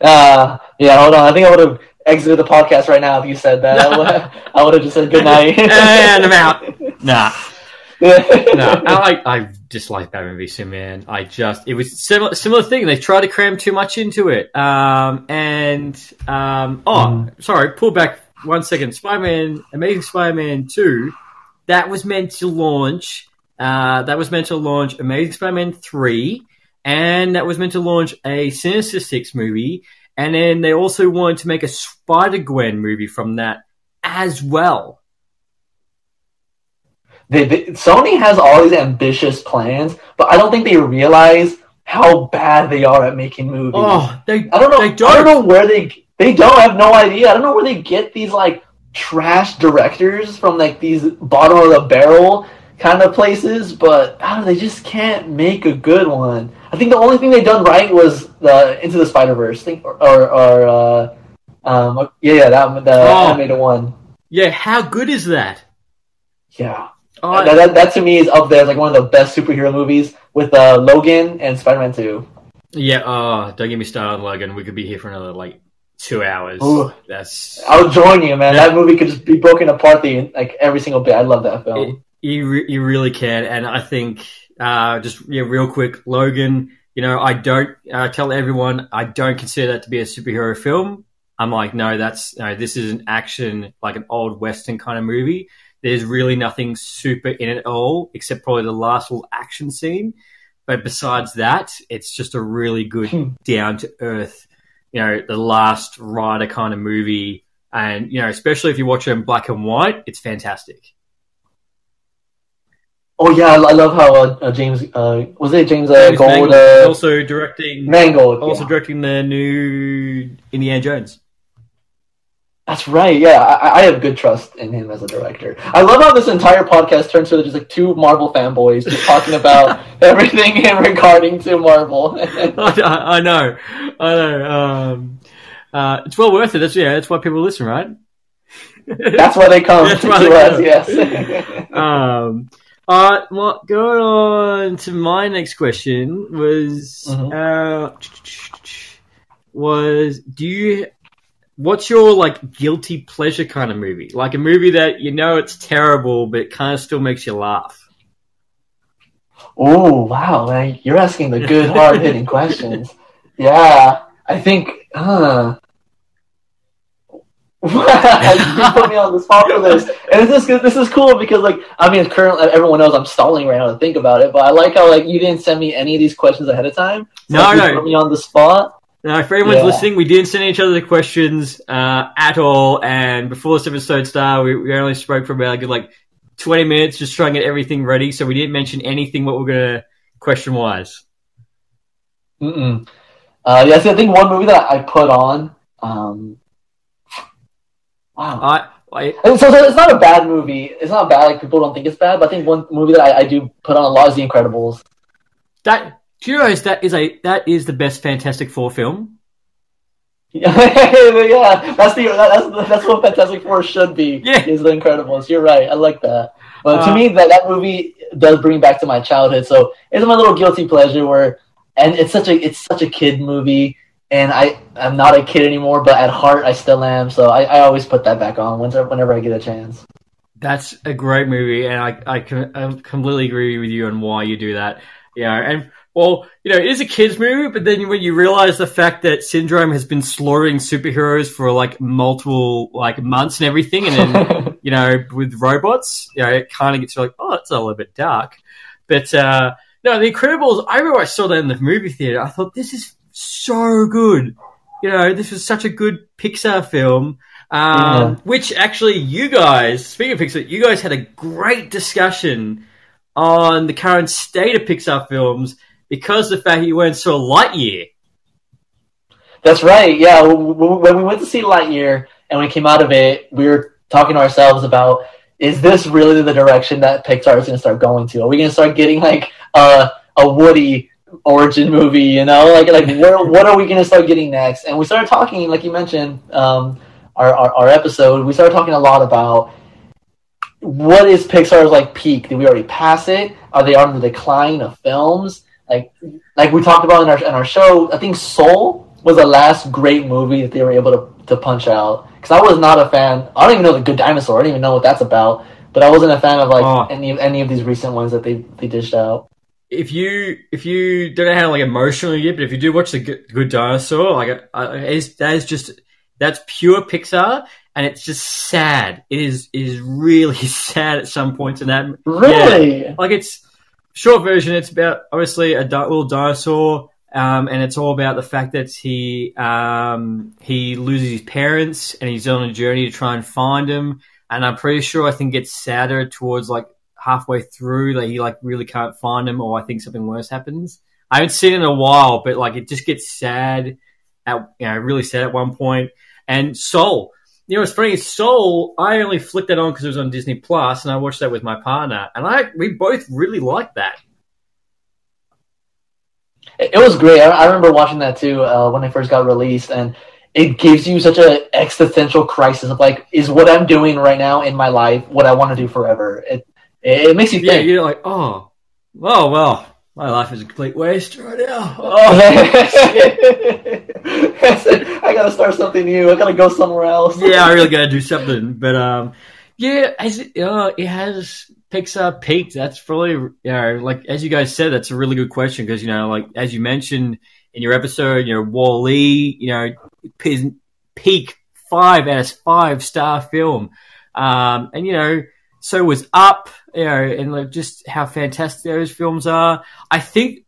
Uh, yeah, hold on. I think I would have exited the podcast right now if you said that. I would, I would have just said good night. and I'm out. Nah, no, I I dislike Batman v Superman. I just it was similar similar thing. They tried to cram too much into it. Um, and um, oh, sorry, pull back one second. Spider Man, Amazing Spider Man two, that was meant to launch. Uh, that was meant to launch Amazing Spider Man three, and that was meant to launch a Sinister Six movie. And then they also wanted to make a Spider Gwen movie from that as well. They, they, Sony has all these ambitious plans, but I don't think they realize how bad they are at making movies. Oh, they I don't know. They I don't. don't know where they. they don't have no idea. I don't know where they get these like trash directors from like these bottom of the barrel kind of places, but I don't know, they just can't make a good one. I think the only thing they done right was the Into the Spider Verse thing, or or, or uh, um, yeah, yeah, that the Oh. animated one. Yeah, how good is that? Yeah, Oh, that, that, that to me is up there as like one of the best superhero movies with uh, Logan and Spider Man Two. yeah. Oh, don't get me started, on Logan. We could be here for another like two hours. Ooh. That's I'll join you, man. Yeah. That movie could just be broken apart the like every single bit. I love that film. it, you re- you really can, and I think uh, just yeah, real quick, Logan. You know, I don't uh, tell everyone I don't consider that to be a superhero film. I'm like, no, that's no, this is an action, like an old western kind of movie. There's really nothing super in it all, except probably the last little action scene. But besides that, it's just a really good Hmm. down to earth, you know, the last rider kind of movie. And, you know, especially if you watch it in black and white, it's fantastic. Oh yeah, I love how uh, uh, James uh, was it James uh, James Gold uh, also directing, Mangold. also yeah. directing the new Indiana Jones. That's right. Yeah, I, I have good trust in him as a director. I love how this entire podcast turns to just like two Marvel fanboys just talking about everything in regarding to Marvel. I, I know, I know. Um, uh, it's well worth it. That's yeah. That's why people listen, right? That's why they come That's to why they us. come. Yes. um, all right, well, going on to my next question was uh, was do you what's your like guilty pleasure kind of movie? Like a movie that you know it's terrible, but it kind of still makes you laugh. Oh wow, man, you're asking the good, hard hitting questions. Yeah, I think. Uh, you put me on the spot for this, and this is this is cool because like I mean, currently everyone knows I'm stalling right now to think about it, but I like how like you didn't send me any of these questions ahead of time. So, No, like, you no. put me on the spot. Now, if everyone's Yeah. listening, we didn't send each other the questions uh, at all, and before this episode started, we, we only spoke for about a good like twenty minutes, just trying to get everything ready. So we didn't mention anything what we're gonna question wise. Mm-mm. Uh, yeah, see, I think one movie that I put on. Um, wow. I, I so, so it's not a bad movie. It's not bad. Like people don't think it's bad, but I think one movie that I, I do put on a lot is The Incredibles. that do that is a that is the best Fantastic Four film? yeah, that's the that's that's what Fantastic Four should be. Yeah. is The Incredibles. You're right. I like that. But to Uh, me, that that movie does bring back to my childhood. So it's my little guilty pleasure. Where and it's such a it's such a kid movie, and I I'm not a kid anymore, but at heart I still am. So I, I always put that back on whenever whenever I get a chance. That's a great movie, and I I, can, I completely agree with you on why you do that. Yeah, and well, you know, it is a kids movie, but then when you realize the fact that Syndrome has been slaughtering superheroes for like multiple like months and everything, and then you know with robots, you know, it kind of gets like, oh, it's a little bit dark. But uh, no, The Incredibles. I remember I saw that in the movie theater. I thought this is so good. You know, this was such a good Pixar film. Um, Yeah. Which actually, you guys, speaking of Pixar, you guys had a great discussion on the current state of Pixar films because the fact you went saw Lightyear. That's right. Yeah, when we went to see Lightyear and we came out of it, we were talking to ourselves about is this really the direction that Pixar is going to start going to? Are we going to start getting like a a Woody origin movie? You know, like like where, what are we going to start getting next? And we started talking, like you mentioned, um, our, our our episode. We started talking a lot about what is Pixar's like peak? Did we already pass it? Are they on the decline of films? Like like we talked about in our in our show, I think Soul was the last great movie that they were able to, to punch out. Because I was not a fan. I don't even know the Good Dinosaur. I don't even know what that's about. But I wasn't a fan of like Oh. any of any of these recent ones that they they dished out. If you if you don't know how to like emotionally get, but if you do watch the Good, Good Dinosaur, like uh, it's, that is just that's pure Pixar, and it's just sad. It is it is really sad at some points in that. Really? like it's short version. It's about obviously a di- little dinosaur, um, and it's all about the fact that he um, he loses his parents and he's on a journey to try and find them. And I'm pretty sure I think it's sadder towards like halfway through that he like really can't find them, or I think something worse happens. I haven't seen it in a while, but like it just gets sad at you know really sad at one point. And Soul, you know, it's funny. Soul, I only flicked that on because it was on Disney Plus, and I watched that with my partner, and I we both really liked that. It was great. I, I remember watching that too uh, when it first got released, and it gives you such an existential crisis of like, is what I'm doing right now in my life what I want to do forever? It it makes you think. Yeah, you're like, oh, oh well, my life is a complete waste right now. Oh. I gotta start something new. I gotta go somewhere else. yeah, I really got to do something. But um, yeah, as it, uh, it has Pixar peaked. That's probably you know, like as you guys said, that's a really good question because you know, like as you mentioned in your episode, you know, Wall-E, you know, peak five out of five star film, um, and you know, so was Up, you know, and like just how fantastic those films are. I think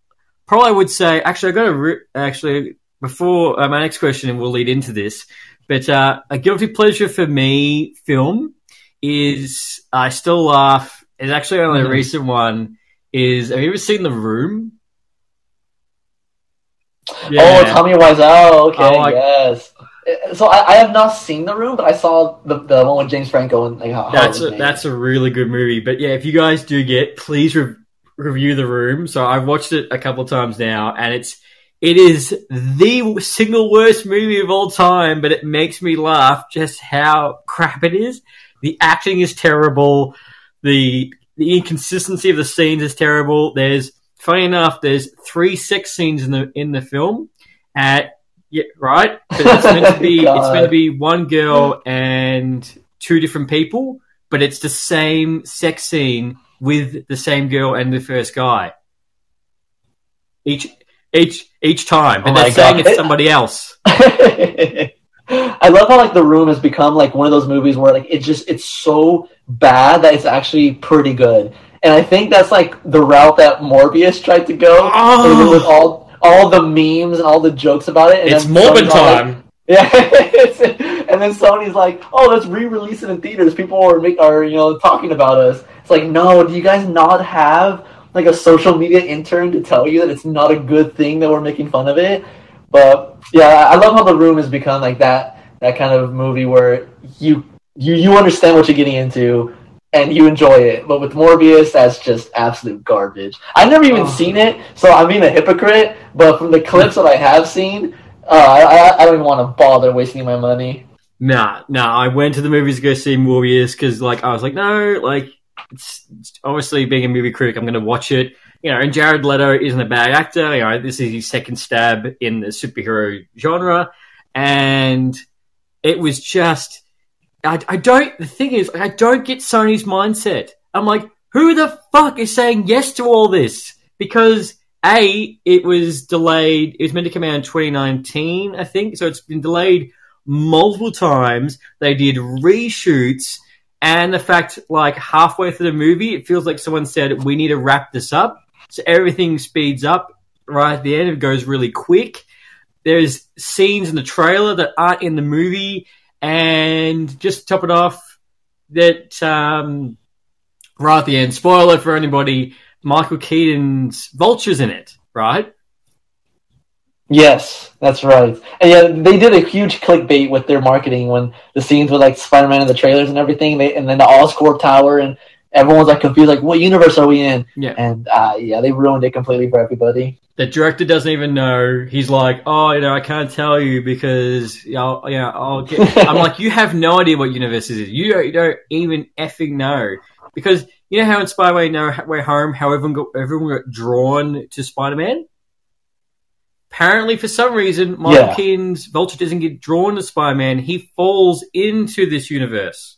probably I would say actually I got to re- actually before uh, my next question will lead into this, but uh, a guilty pleasure for me film is I still laugh. It's actually only Mhm. a recent one. Is have you ever seen The Room? Oh, Tommy Wiseau. Okay, Oh, I- yes. So I, I have not seen the room, but I saw the the one with James Franco and like how that's a, that's a really good movie. But yeah, if you guys do get, please re- review The Room. So I've watched it a couple of times now, and it's it is the single worst movie of all time. But it makes me laugh just how crap it is. The acting is terrible. The the inconsistency of the scenes is terrible. There's funny enough, there's three sex scenes in the in the film. At yeah, right. But it's meant to be it's meant to be one girl and two different people, but it's the same sex scene with the same girl and the first guy. Each each each time, Oh and my they're saying God. it's somebody else. I love how like the room has become like one of those movies where like it just it's so bad that it's actually pretty good. And I think that's like the route that Morbius tried to go Oh. with all all the memes and all the jokes about it. And It's then Morbin Sony's like- time. Yeah, and then Sony's like, "Oh, let's re-release it in theaters." People are make, are you know talking about us. It's like, no, do you guys not have like a social media intern to tell you that it's not a good thing that we're making fun of it? But yeah, I love how the room has become like that that kind of movie where you you you understand what you're getting into and you enjoy it. But with Morbius, that's just absolute garbage. I've never even Oh. seen it, so I'm being a hypocrite. But from the clips that I have seen, uh, I, I don't even want to bother wasting my money. Nah, nah. I went to the movies to go see Morbius because, like, I was like, no, like, it's, it's obviously being a movie critic, I'm going to watch it. You know, and Jared Leto isn't a bad actor. You know, this is his second stab in the superhero genre, and it was just, I, I don't. The thing is, I don't get Sony's mindset. I'm like, who the fuck is saying yes to all this? Because a, it was delayed. It was meant to come out in 2019, I think. So it's been delayed multiple times. They did reshoots, and the fact, like halfway through the movie, it feels like someone said, "We need to wrap this up." So everything speeds up right at the end. It goes really quick. There's scenes in the trailer that aren't in the movie, and just to top it off, that um, right at the end, spoiler for anybody, Michael Keaton's Vulture's in it, right? Yes, that's right. And yeah, they did a huge clickbait with their marketing when the scenes with like Spider-Man in the trailers and everything. They and then the Oscorp Tower and everyone's like confused, like what universe are we in? Yeah. And uh, yeah, they ruined it completely for everybody. The director doesn't even know. He's like, oh, you know, I can't tell you because, you know, you know I'll get. I'm like, you have no idea what universe this is. You don't, you don't even effing know because you know how in Spider-Man No Way Home, how everyone got everyone got drawn to Spider-Man. Apparently, for some reason, Michael Yeah. Keaton's Vulture doesn't get drawn to Spider-Man. He falls into this universe.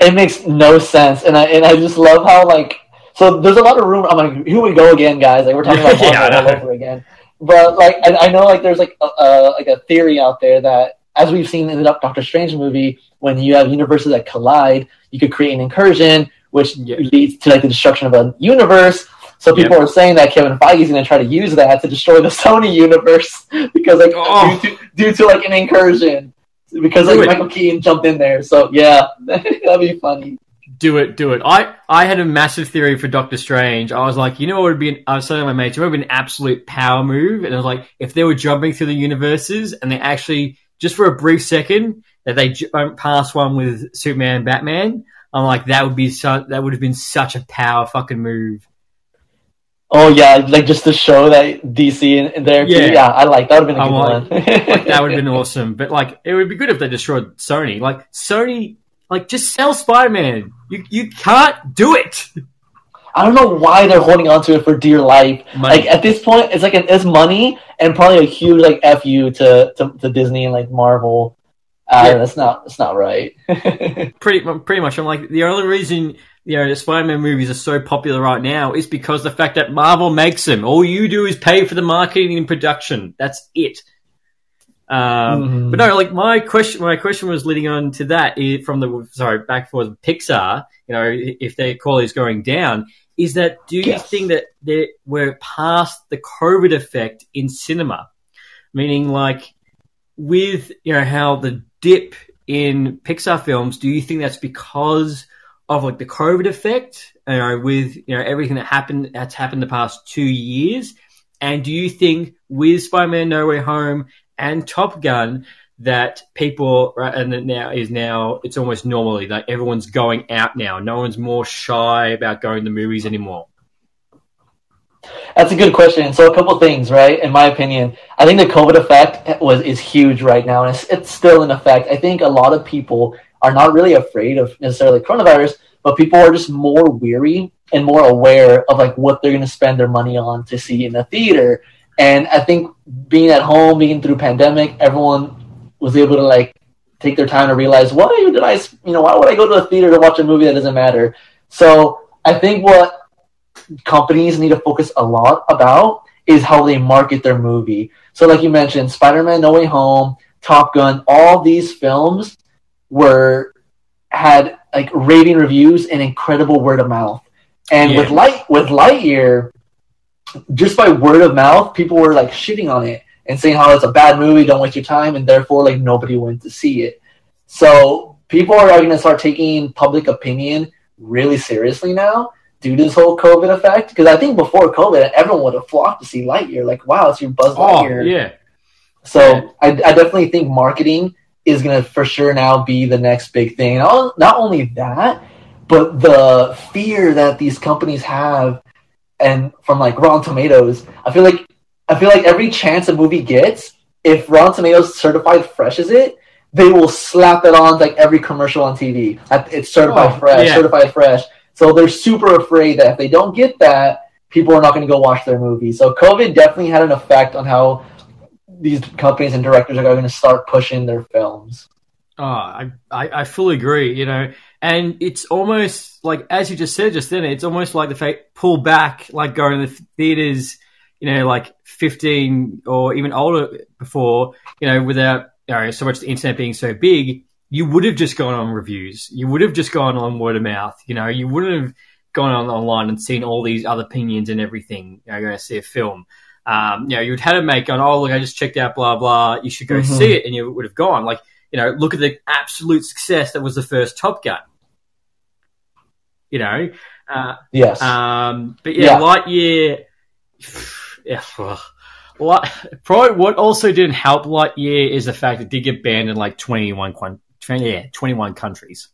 It makes no sense, and I and I just love how like so. There's a lot of room. I'm like, here we go again, guys. Like we're talking about Yeah, Marvel I know. all over again. But like, I, I know like there's like a, a like a theory out there that as we've seen in the Doctor Strange movie, when you have universes that collide, you could create an incursion, which Yeah. leads to like the destruction of a universe. So people are saying that Kevin Feige is going to try to use that to destroy the Sony universe because like Oh. due, to, due to like an incursion because like it. Michael Keaton jumped in there. So yeah, that'd be funny. Do it, do it. I, I had a massive theory for Doctor Strange. I was like, you know what would be an, I was telling my mates, it would be an absolute power move. And I was like, if they were jumping through the universes and they actually, just for a brief second, that they jump past one with Superman and Batman, I'm like, that would be so, that would have been such a power fucking move. Oh yeah, like just to show that DC in, in there. Yeah. Yeah. I like that would have been a good want- one. Like, that would have been awesome. But like, it would be good if they destroyed Sony. Like, Sony, like, just sell Spider-Man. You, you can't do it. I don't know why they're holding on to it for dear life. Money. Like at this point, it's like an, it's money and probably a huge like fu to, to, to Disney and like Marvel. Uh, Yeah. That's not that's not right. pretty pretty much. I'm like the only reason you know the Spider-Man movies are so popular right now is because the fact that Marvel makes them. All you do is pay for the marketing and production. That's it. Um, Mhm. But no, like my question, my question was leading on to that from the sorry back for Pixar. You know, if their quality is going down, is that do you Yes. think that they we're past the COVID effect in cinema? Meaning, like with you know how the dip in Pixar films, do you think that's because of like the COVID effect? You know, with you know everything that happened that's happened the past two years, and do you think with Spider-Man: No Way Home and Top Gun that people right, and that now is now it's almost normally like everyone's going out now. No one's more shy about going to movies anymore. That's a good question. So a couple things, right? In my opinion, I think the COVID effect was is huge right now, and it's, it's still in effect. I think a lot of people are not really afraid of necessarily coronavirus, but people are just more weary and more aware of like what they're going to spend their money on to see in the theater. And I think being at home, being through pandemic, everyone was able to like take their time to realize why did I, you know, why would I go to a theater to watch a movie that doesn't matter? So I think what companies need to focus a lot about is how they market their movie. So, like you mentioned, Spider Man No Way Home, Top Gun, all these films were had like raving reviews and incredible word of mouth. And Yeah. with Light with Lightyear, just by word of mouth, people were like shitting on it and saying how it's a bad movie, don't waste your time, and therefore like nobody went to see it. So people are going to start taking public opinion really seriously now due to this whole COVID effect. Because I think before COVID, everyone would have flocked to see Lightyear. Like, wow, it's your Buzz Oh yeah, So I, I definitely think marketing is going to for sure now be the next big thing. And all, not only that, but the fear that these companies have, and from like Rotten Tomatoes, I feel like I feel like every chance a movie gets, if Rotten Tomatoes certified fresh is it, they will slap it on like every commercial on TV. It's certified Oh, fresh, yeah. certified fresh. So they're super afraid that if they don't get that, people are not going to go watch their movie. So COVID definitely had an effect on how these companies and directors are going to start pushing their films. Oh, I, I, I fully agree, you know, and it's almost like, as you just said just then, it's almost like the fact pull back, like going to the theaters, you know, like 15 or even older before, you know, without you know, so much the internet being so big, you would have just gone on reviews. You would have just gone on word of mouth, you know, you wouldn't have gone on online and seen all these other opinions and everything, you know, going to see a film. Um, you know, you'd had a mate going, oh, look, I just checked out blah, blah, you should go Mhm. see it, and you would have gone. Like, you know, look at the absolute success that was the first Top Gun. You know, uh, Yes. um, but yeah, Yeah. Lightyear. Yeah. Light, probably what also didn't help Lightyear is the fact it did get banned in like twenty one, yeah, twenty one countries.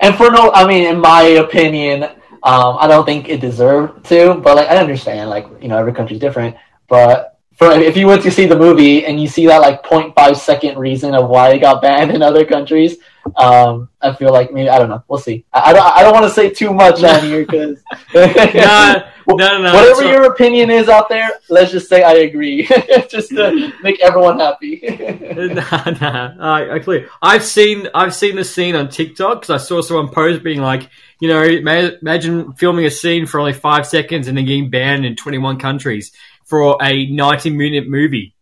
and for no, I mean, in my opinion, um, I don't think it deserved to. But like, I understand, like you know, every country's different. But for if you went to see the movie and you see that like 0.5 second reason of why it got banned in other countries, um, I feel like maybe I don't know. We'll see. I, I don't. I don't want to say too much on here because. No, no, no. Whatever so- your opinion is out there, let's just say I agree, just to make everyone happy. nah, nah. I, I clear. I've seen I've seen the scene on TikTok because I saw someone post being like, you know, imagine filming a scene for only five seconds and then getting banned in 21 countries for a 90 minute movie.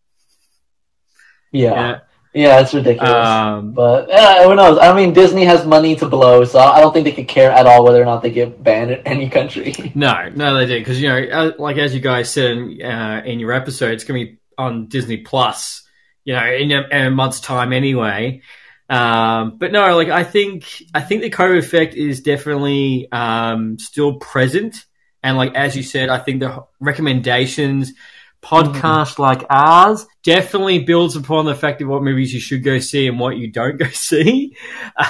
yeah, yeah, it's ridiculous. Um, but uh, who knows? I mean, Disney has money to blow, so I don't think they could care at all whether or not they get banned in any country. no, no, they did because you know, uh, like as you guys said in, uh, in your episode, it's going to be on Disney Plus. You know, in a, in a month's time anyway. Um, but no, like I think I think the COVID effect is definitely um, still present, and like as you said, I think the recommendations podcast like ours definitely builds upon the fact of what movies you should go see and what you don't go see.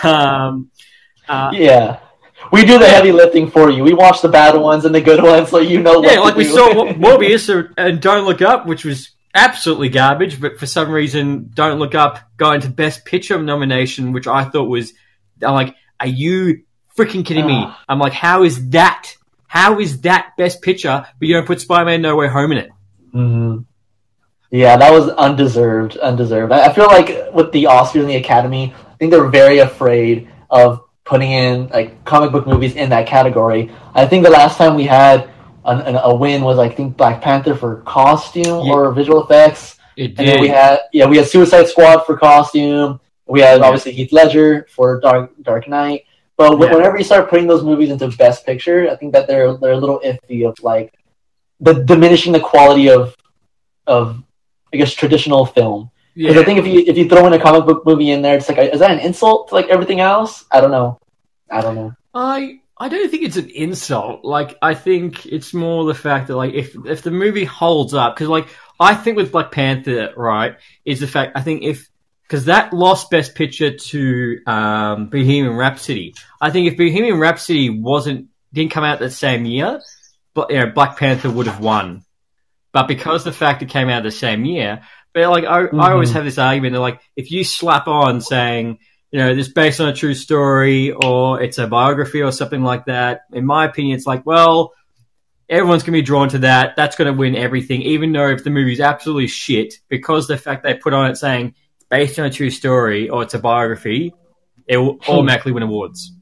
Um, uh, yeah. We do the heavy lifting for you. We watch the bad ones and the good ones, so you know. yeah, like we do. saw Morbius and Don't Look Up, which was absolutely garbage, but for some reason, Don't Look Up got into Best Picture nomination, which I thought was. I'm like, are you freaking kidding me? Ah. I'm like, how is that? How is that Best Picture, but you don't put Spider-Man No Way Home in it? hmm Yeah, that was undeserved. Undeserved. I, I feel like with the Oscars and the Academy, I think they're very afraid of putting in like comic book movies in that category. I think the last time we had an, an, a win was I think Black Panther for costume Yeah. or visual effects, It and then we had yeah we had Suicide Squad for costume. We had Yeah. obviously Heath Ledger for Dark Dark Knight. But Yeah. whenever you start putting those movies into Best Picture, I think that they're they're a little iffy of like the diminishing the quality of of I guess traditional film. Because I think if you if you throw in a comic book movie in there, it's like is that an insult to like everything else? I don't know. I don't know. I I don't think it's an insult. Like I think it's more the fact that like if if the movie holds up, because like I think with Black Panther, right, is the fact I think if because that lost Best Picture to um, Bohemian Rhapsody. I think if Bohemian Rhapsody wasn't didn't come out that same year, but you know Black Panther would have won. But because the fact it came out the same year, but like I, I always Mhm. have this argument that like if you slap on saying you know, this based on a true story or it's a biography or something like that. In my opinion, it's like, well, everyone's going to be drawn to that. That's going to win everything, even though if the movie's absolutely shit, because the fact they put on it saying based on a true story or it's a biography, it will automatically win awards.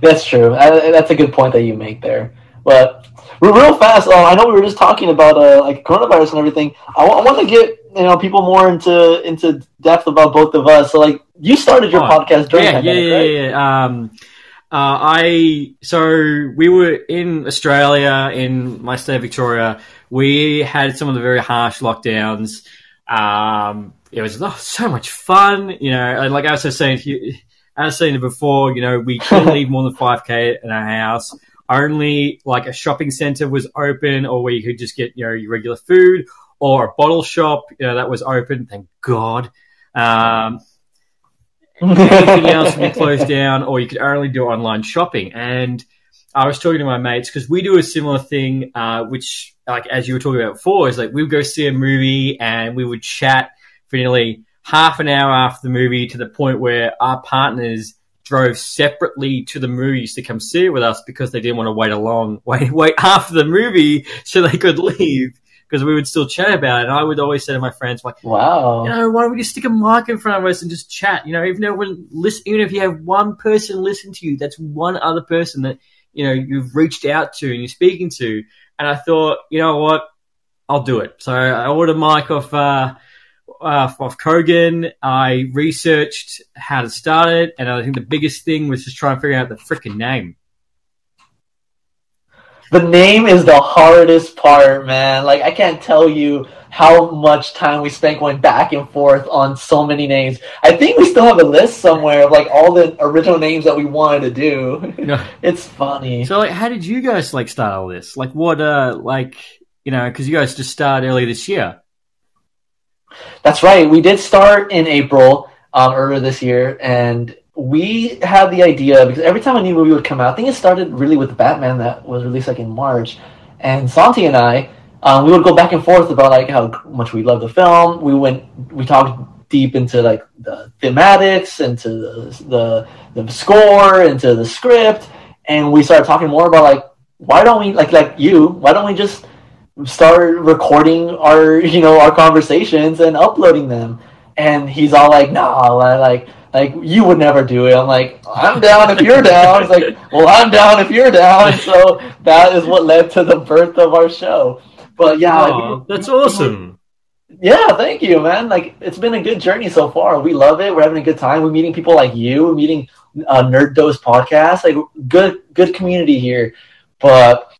That's true. I, that's a good point that you make there. But real fast, uh, I know we were just talking about uh, like coronavirus and everything. I want to get you know people more into into depth about both of us. So like you started your Oh, podcast during yeah, yeah, pandemic, yeah, right? yeah, yeah. Um, uh, I so we were in Australia, in my state of Victoria. We had some of the very harsh lockdowns. Um, it was oh, so much fun, you know. Like I was saying, to you, I was saying it before, you know, we couldn't leave more than five k in our house. Only like a shopping center was open, or where you could just get you know your regular food, or a bottle shop, you know, that was open. Thank God. Um, everything else would be closed down, or you could only do online shopping. And I was talking to my mates because we do a similar thing, uh, which, like as you were talking about before, is like we would go see a movie and we would chat for nearly half an hour after the movie to the point where our partners drove separately to the movies to come see it with us because they didn't want to wait along, wait, wait after the movie so they could leave because we would still chat about it. And I would always say to my friends, like, Wow. you know, why don't we just stick a mic in front of us and just chat? You know, even though when listen, even if you have one person listen to you, that's one other person that you know you've reached out to and you're speaking to. And I thought, you know what, I'll do it. So I ordered a mic off uh, uh, off Kogan. I researched how to start it, and I think the biggest thing was just trying to figure out the freaking name. The name is the hardest part, man. Like I can't tell you how much time we spent going back and forth on so many names. I think we still have a list somewhere of like all the original names that we wanted to do. No. it's funny. So, like, how did you guys like start all this? Like, what, uh, like, you know, because you guys just started earlier this year. That's right. We did start in April um, earlier this year, and we had the idea because every time a new movie would come out, I think it started really with Batman that was released like in March, and Santi and I, um, we would go back and forth about like how much we love the film. We went, we talked deep into like the thematics, into the the, the score, into the script, and we started talking more about like why don't we like like you? Why don't we just start recording our you know our conversations and uploading them and he's all like nah like like you would never do it i'm like i'm down if you're down he's like well i'm down if you're down and so that is what led to the birth of our show but yeah Oh, that's awesome. yeah, thank you, man. Like it's been a good journey so far. We love it. We're having a good time. We're meeting people like you. We're meeting uh, Nerd Dose podcast. Like good, good community here. But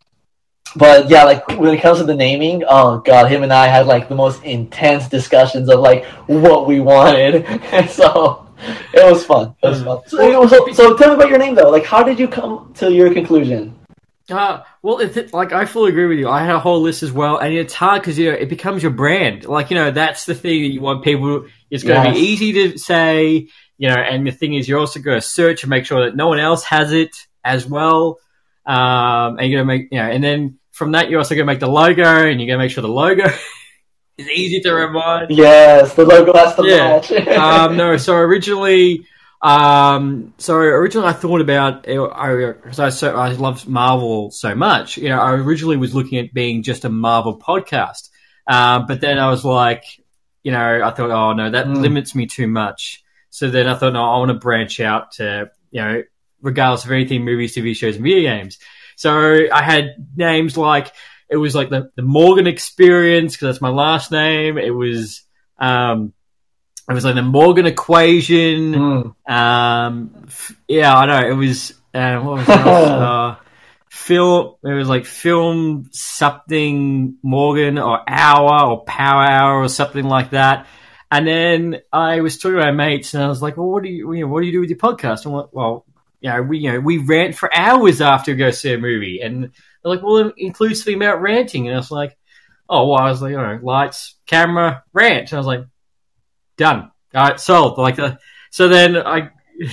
but yeah, like when it comes to the naming, oh god, him and I had like the most intense discussions of like what we wanted, and so it was fun. It was fun. So, so, so tell me about your name though. Like, how did you come to your conclusion? Uh, well, it, like I fully agree with you. I had a whole list as well, and it's hard because you know it becomes your brand. Like you know that's the thing that you want people. It's going to Yes. be easy to say, you know, and the thing is you're also going to search and make sure that no one else has it as well. Um, and you're going to make you know, and then from that you're also going to make the logo, and you're going to make sure the logo is easy to remind. Yes, the logo has the Yeah. match. um, no, so originally, um, so originally I thought about I because I so I love Marvel so much. You know, I originally was looking at being just a Marvel podcast, um, but then I was like, you know, I thought, oh no, that Mm. limits me too much. So then I thought, no, I want to branch out to you know, regardless of anything, movies, TV shows, and video games. So I had names like it was like the, the Morgan Experience because that's my last name. It was um, it was like the Morgan Equation. Mm. Um, yeah, I know. It was uh, what was uh, film. It was like film something Morgan or hour or power hour or something like that. And then I was talking to my mates, and I was like, "Well, what do you, you know, what do you do with your podcast?" And like, well, you know, we you know we rant for hours after we go see a movie, and they're like, "Well, it includes something about ranting," and I was like, "Oh, well," I was like, "You know, lights, camera, rant," and I was like, "Done, all right, sold." Like the so then I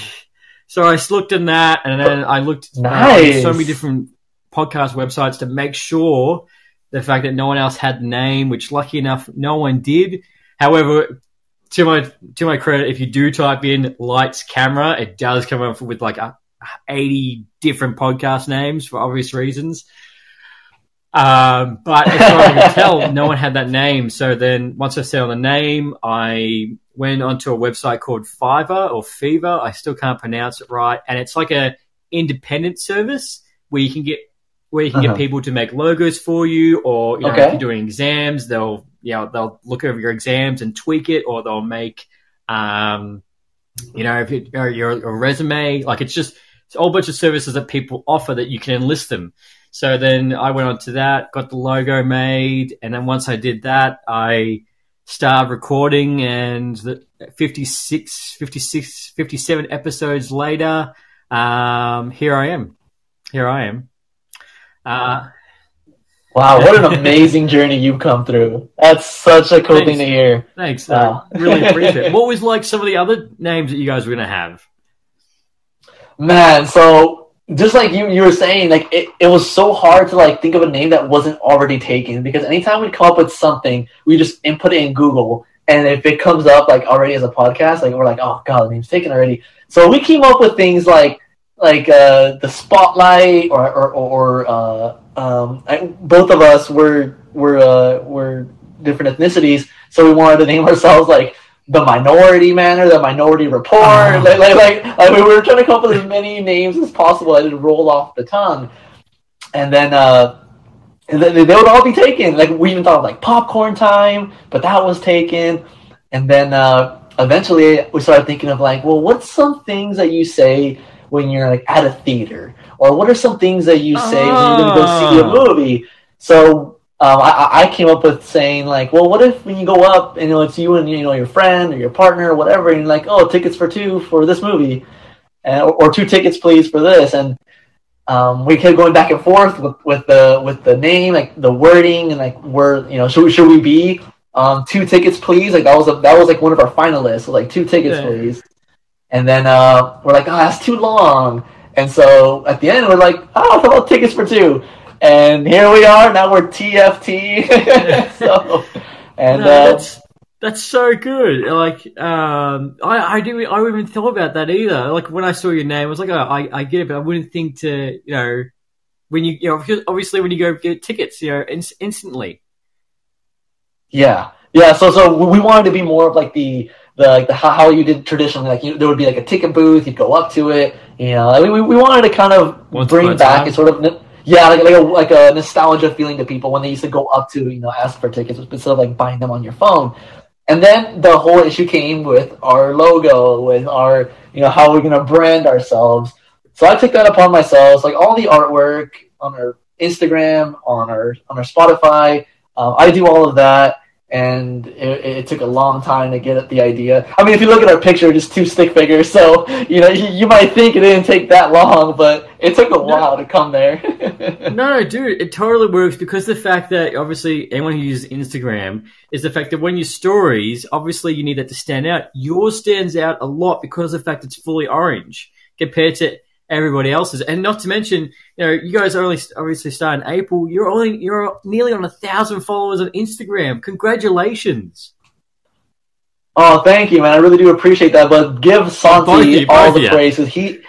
so I looked in that, and then I looked uh, Nice. so many different podcast websites to make sure the fact that no one else had the name, which lucky enough no one did. However, to my to my credit, if you do type in lights camera, it does come up with like a, eighty different podcast names for obvious reasons. Um, but as far as I can tell, no one had that name. So then once I settled the name, I went onto a website called Fiverr or Fever. I still can't pronounce it right. And it's like a independent service where you can get where you can Uh-huh. get people to make logos for you or you know Okay. if you're doing exams, they'll you know, they'll look over your exams and tweak it or they'll make um you know, if you, or your, your resume, like it's just a whole bunch of services that people offer that you can enlist them. So then I went on to that, got the logo made, and then once I did that, I started recording and the 56, 56, 57 episodes later, um, here I am. Here I am. Uh, Wow, what an amazing journey you've come through. That's such a cool Thanks. thing to hear. thanks. Wow. I really appreciate it. What was like some of the other names that you guys were going to have? Man, so just like you, you were saying, like it, it was so hard to like think of a name that wasn't already taken because anytime we come up with something, we just input it in Google, and if it comes up like already as a podcast, like we're like, oh god, the name's taken already. So we came up with things like like uh, the spotlight or or, or uh, um, I, both of us were were uh, were different ethnicities, so we wanted to name ourselves like the minority man or the minority report. Ah. Like, like, like, like we were trying to come up with as many names as possible that would roll off the tongue. And then, uh, and then they would all be taken. Like we even thought of like popcorn time, but that was taken. And then uh, eventually we started thinking of like, well, what's some things that you say when you're like at a theater, or what are some things that you say when you're going to go see a Ah. movie? So um, I, I came up with saying like, well, what if when you go up and you know it's you and you know your friend or your partner or whatever, and you're like, oh, tickets for two for this movie, and, or, or two tickets please for this, and um, we kept going back and forth with, with the with the name, like the wording, and like where you know should we, should we be um, two tickets please? Like that was a, that was like one of our finalists, so, like two tickets Yeah. please, and then uh, we're like, oh, that's too long, and so at the end we're like, oh, how about tickets for two? And here we are. Now we're TFT. so, and No, uh, that's that's so good. Like, um, I I didn't I wouldn't even thought about that either. Like when I saw your name, I was like, oh, I I get it, but I wouldn't think to you know when you you know obviously when you go get tickets, you know, in, instantly. Yeah, yeah. So, so we wanted to be more of like the the like the how, you did traditionally. Like you, there would be like a ticket booth. You'd go up to it. You know, we we wanted to kind of Once bring back a sort of yeah, like like a like a nostalgia feeling to people when they used to go up to you know ask for tickets instead of like buying them on your phone. And then the whole issue came with our logo, with our you know how we're gonna brand ourselves. So I took that upon myself. Like all the artwork on our Instagram, on our on our Spotify. Um, I do all of that, and it, it, took a long time to get at the idea. I mean, if you look at our picture, just two stick figures, so you know you, you might think it didn't take that long, but it took a no. while to come there. no, no, dude, it totally works because the fact that obviously anyone who uses Instagram is the fact that when you stories, obviously you need that to stand out. Yours stands out a lot because of the fact it's fully orange compared to everybody else's. And not to mention, you know, you guys only obviously start in April. You're only you're nearly on a thousand followers on Instagram. Congratulations. Oh, thank you, man. I really do appreciate that. But give Santi all the praise. He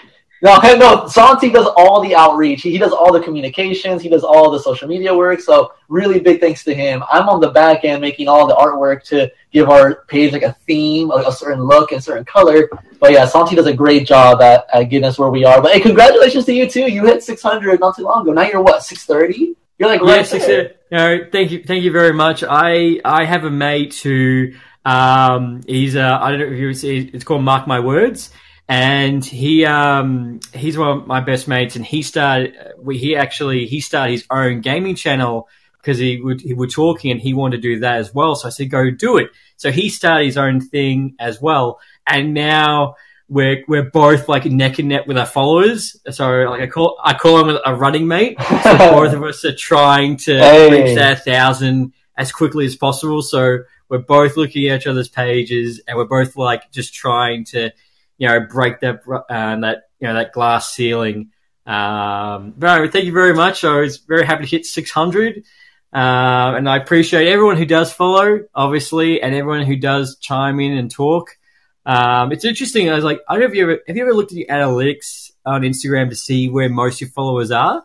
no, no, Santi does all the outreach. He, he, does all the communications. He does all the social media work. So really big thanks to him. I'm on the back end making all the artwork to give our page like a theme, a, a certain look and certain color. But yeah, Santi does a great job at, at getting us where we are. But hey, congratulations to you too. You hit 600 not too long ago. Now you're what, 630? You're like right yeah, there. No, thank you, thank you very much. I I have a mate who um he's uh I don't know if you see it's called Mark My Words and he um he's one of my best mates and he started we he actually he started his own gaming channel because he would he were talking and he wanted to do that as well. So i said go do it. So he started his own thing as well. And now we're we're both like neck and neck with our followers. So like i call i call him a running mate. So both of us are trying to hey. reach that thousand as quickly as possible. So we're both looking at each other's pages and we're both like just trying to you know, break that uh, that you know that glass ceiling. Um, thank you very much. I was very happy to hit 600. Uh, and I appreciate everyone who does follow, obviously, and everyone who does chime in and talk. Um, it's interesting. I was like, I don't know if you ever have you ever looked at the analytics on Instagram to see where most of your followers are.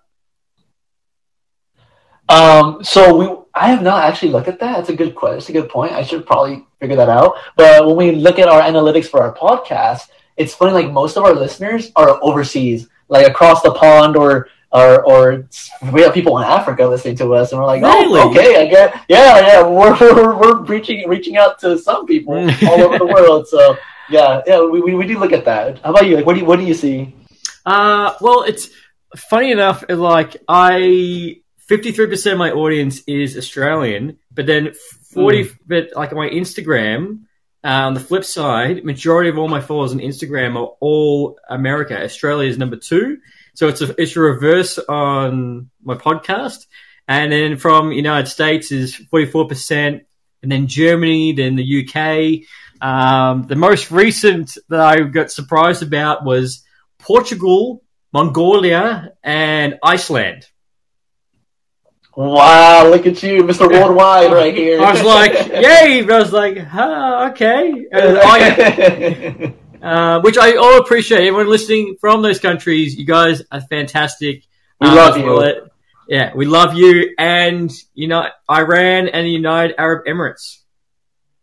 Um, so we, I have not actually looked at that. That's a good question. That's a good point. I should probably figure that out. But when we look at our analytics for our podcast, it's funny like most of our listeners are overseas like across the pond or or or we have people in Africa listening to us, and we're like, oh, really? oh, okay, I get, yeah, yeah, we're, we're, we're reaching reaching out to some people all over the world. So yeah, yeah, we, we, we do look at that. How about you? Like, what do you what do you see? Uh, well, it's funny enough. Like, I fifty three percent of my audience is Australian, but then forty, mm. but like my Instagram on the flip side, majority of all my followers on Instagram are all America. Australia is number two. So it's a, it's a reverse on my podcast. And then from United States is 44%. And then Germany, then the UK. Um, the most recent that I got surprised about was Portugal, Mongolia, and Iceland. Wow, look at you, Mr. Worldwide right here. I was like, yay! I was like, huh, okay. I, uh, which I all appreciate. Everyone listening from those countries, you guys are fantastic. We uh, love you. yeah, we love you. And, you know, Iran and the United Arab Emirates.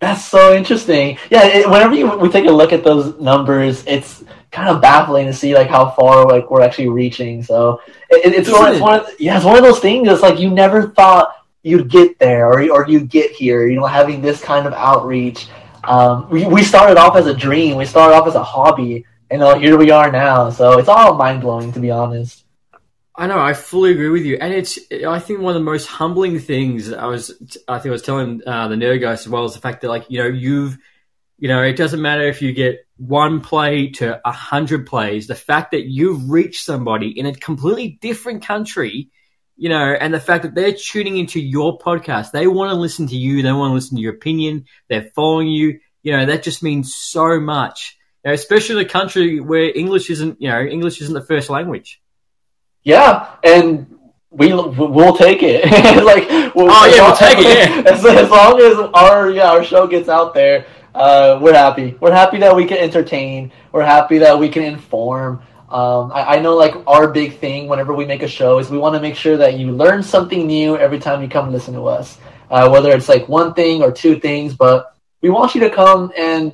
That's so interesting. Yeah, it, whenever you, we take a look at those numbers, it's kind of baffling to see like how far like we're actually reaching. So it, it's, one, it's one of yeah, it's one of those things. It's like you never thought you'd get there or or you'd get here. You know, having this kind of outreach. Um, we we started off as a dream. We started off as a hobby, and uh, here we are now. So it's all mind blowing, to be honest. I know, I fully agree with you, and it's. I think one of the most humbling things I was. I think I was telling uh, the nerd guys as well is the fact that, like, you know, you've you know, it doesn't matter if you get one play to a hundred plays. The fact that you've reached somebody in a completely different country, you know, and the fact that they're tuning into your podcast, they want to listen to you. They want to listen to your opinion. They're following you. You know, that just means so much, you know, especially in a country where English isn't, you know, English isn't the first language. Yeah. And we we'll take it. like, we'll, oh yeah, we'll take it. As, as long as our yeah our show gets out there, uh, we're happy. We're happy that we can entertain. We're happy that we can inform. Um, I, I, know like our big thing whenever we make a show is we want to make sure that you learn something new every time you come listen to us. Uh, whether it's like one thing or two things, but we want you to come and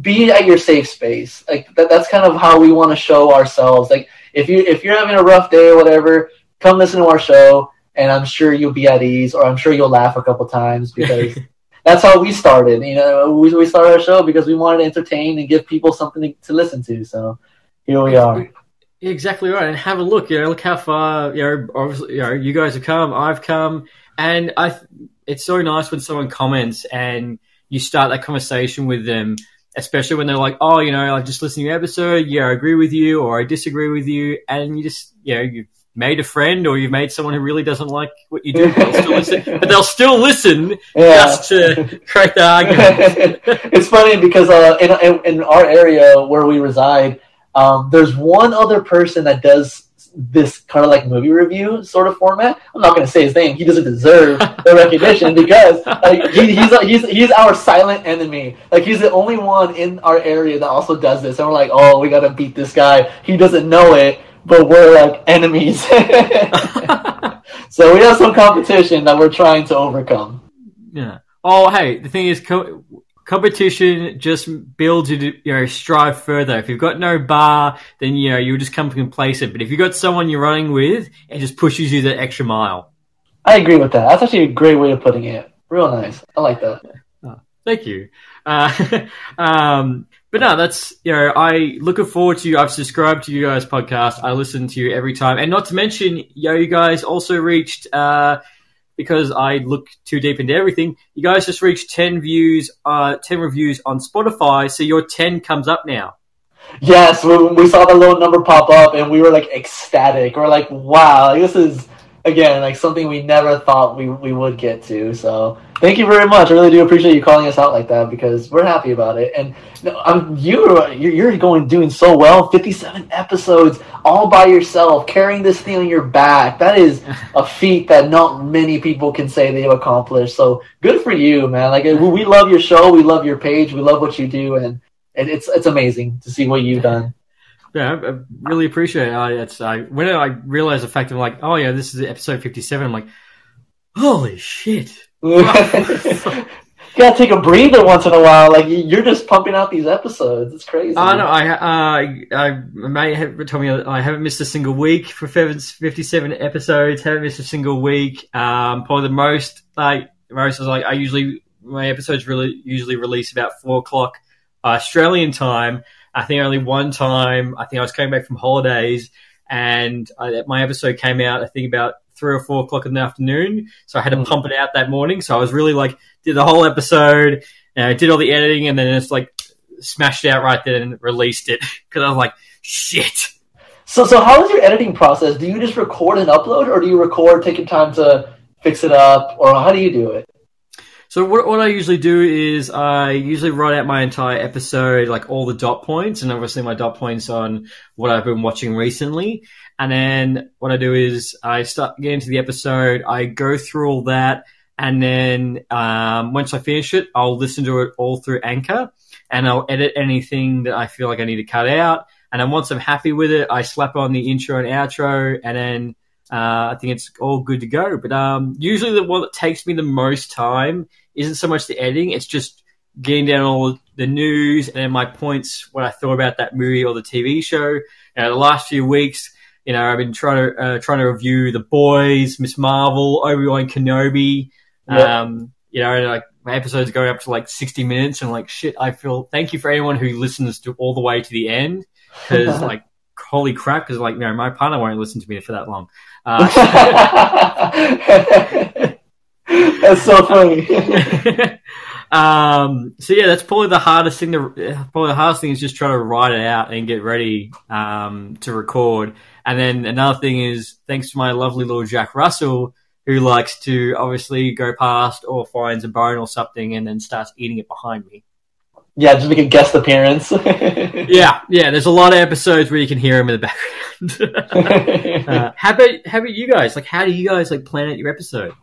be at your safe space. Like that, that's kind of how we want to show ourselves. Like if you if you're having a rough day or whatever, come listen to our show, and I'm sure you'll be at ease, or I'm sure you'll laugh a couple times because that's how we started. You know, we, we started our show because we wanted to entertain and give people something to, to listen to. So here we are. Exactly right. And have a look. You know, look how far. You know, obviously, you know, you guys have come. I've come, and I. It's so nice when someone comments and you start that conversation with them, especially when they're like, "Oh, you know, I just listened to your episode. Yeah, I agree with you, or I disagree with you," and you just, you know, you've made a friend or you've made someone who really doesn't like what you do, but they'll still listen, but they'll still listen Yeah. just to correct the argument. it's funny because uh, in, in in our area where we reside, um, there's one other person that does this kind of like movie review sort of format. I'm not going to say his name; he doesn't deserve the recognition because like he, he's he's he's our silent enemy. Like he's the only one in our area that also does this, and we're like, oh, we got to beat this guy. He doesn't know it, but we're like enemies. so we have some competition that we're trying to overcome. yeah. Oh, hey, the thing is, co- competition just builds you to you know strive further. If you've got no bar, then you know you'll just come complacent. But if you've got someone you're running with, it just pushes you that extra mile. I agree with that. That's actually a great way of putting it. Real nice. I like that. Thank you. Uh, um, but no, that's you know, I looking forward to you. I've subscribed to you guys' podcast. I listen to you every time, and not to mention, yo, you guys also reached uh, because I look too deep into everything. You guys just reached ten views, uh, ten reviews on Spotify, so your ten comes up now. Yes, we, we saw the little number pop up and we were like ecstatic. We're like, wow, this is again like something we never thought we, we would get to. So thank you very much. I really do appreciate you calling us out like that because we're happy about it. And no, I'm, you you're going doing so well. 57 episodes all by yourself, carrying this thing on your back. That is a feat that not many people can say they've accomplished. So good for you, man. Like we love your show, we love your page, we love what you do, and and it's it's amazing to see what you've done. Yeah, I, really appreciate it. I, it's I when I realized the fact of like, oh yeah, this is episode fifty-seven. I'm like, holy shit. You gotta take a breather once in a while. Like you- you're just pumping out these episodes. It's crazy. I know. I uh, I may have told me I haven't missed a single week for fifty-seven episodes. Haven't missed a single week. Um, probably the most like most is like I usually my episodes really usually release about four o'clock uh, Australian time. I think only one time. I think I was coming back from holidays, and I, my episode came out. I think about three or four o'clock in the afternoon. So I had to Mm. pump it out that morning. So I was really like did the whole episode. And I did all the editing, and then it's like smashed out right then and released it because I was like, shit. So so how is your editing process? Do you just record and upload, or do you record, taking time to fix it up, or how do you do it? So what, what I usually do is I usually write out my entire episode, like all the dot points, and obviously my dot points on what I've been watching recently. And then what I do is I start getting into the episode, I go through all that, and then um, once I finish it, I'll listen to it all through Anchor, and I'll edit anything that I feel like I need to cut out. And then once I'm happy with it, I slap on the intro and outro, and then uh, I think it's all good to go. But um, usually the one that takes me the most time isn't so much the editing; it's just getting down all the news and then my points, what I thought about that movie or the TV show. You know, the last few weeks, you know, I've been trying to uh, trying to review The Boys, Miss Marvel, Obi Wan Kenobi. Yeah. Um, you know, and, like my episodes going up to like sixty minutes, and like shit, I feel. Thank you for anyone who listens to all the way to the end because like. Holy crap! Because like, you know, my partner won't listen to me for that long. Uh, That's so funny. um, so yeah, that's probably the hardest thing. To probably the hardest thing is just try to write it out and get ready um, to record. And then another thing is thanks to my lovely little Jack Russell, who likes to obviously go past or finds a bone or something and then starts eating it behind me. yeah, just make a guest appearance. Yeah, yeah. There's a lot of episodes where you can hear him in the background. uh, how about how about you guys? Like, how do you guys like plan out your episode?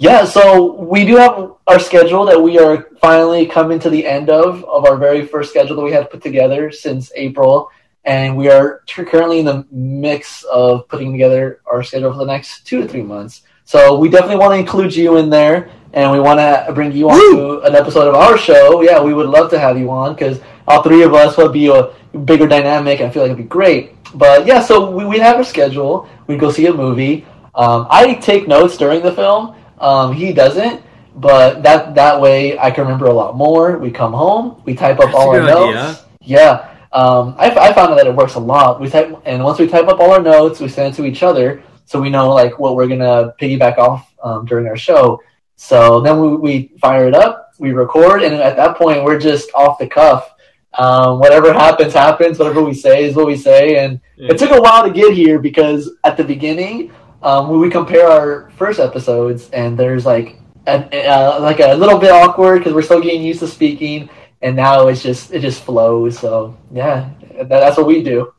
Yeah, so we do have our schedule that we are finally coming to the end of of our very first schedule that we had put together since April, and we are t- currently in the mix of putting together our schedule for the next two to three months. So we definitely want to include you in there, and we want to bring you on to an episode of our show. Yeah, we would love to have you on because all three of us would be a bigger dynamic. I feel like it'd be great. But yeah, so we we have our schedule. We go see a movie. Um, I take notes during the film. Um, he doesn't, but that that way I can remember a lot more. We come home, we type up That's all our good notes. Yeah, um, I, I found that it works a lot. We type, and once we type up all our notes, we send it to each other, so we know like what we're gonna piggyback off um, during our show. So then we, we fire it up, we record, and at that point we're just off the cuff. Um, whatever happens, happens. Whatever we say is what we say. And Yeah. it took a while to get here because at the beginning, um, when we compare our first episodes, and there's like a, uh, like a little bit awkward because we're still getting used to speaking, and now it's just it just flows. So yeah, that, that's what we do.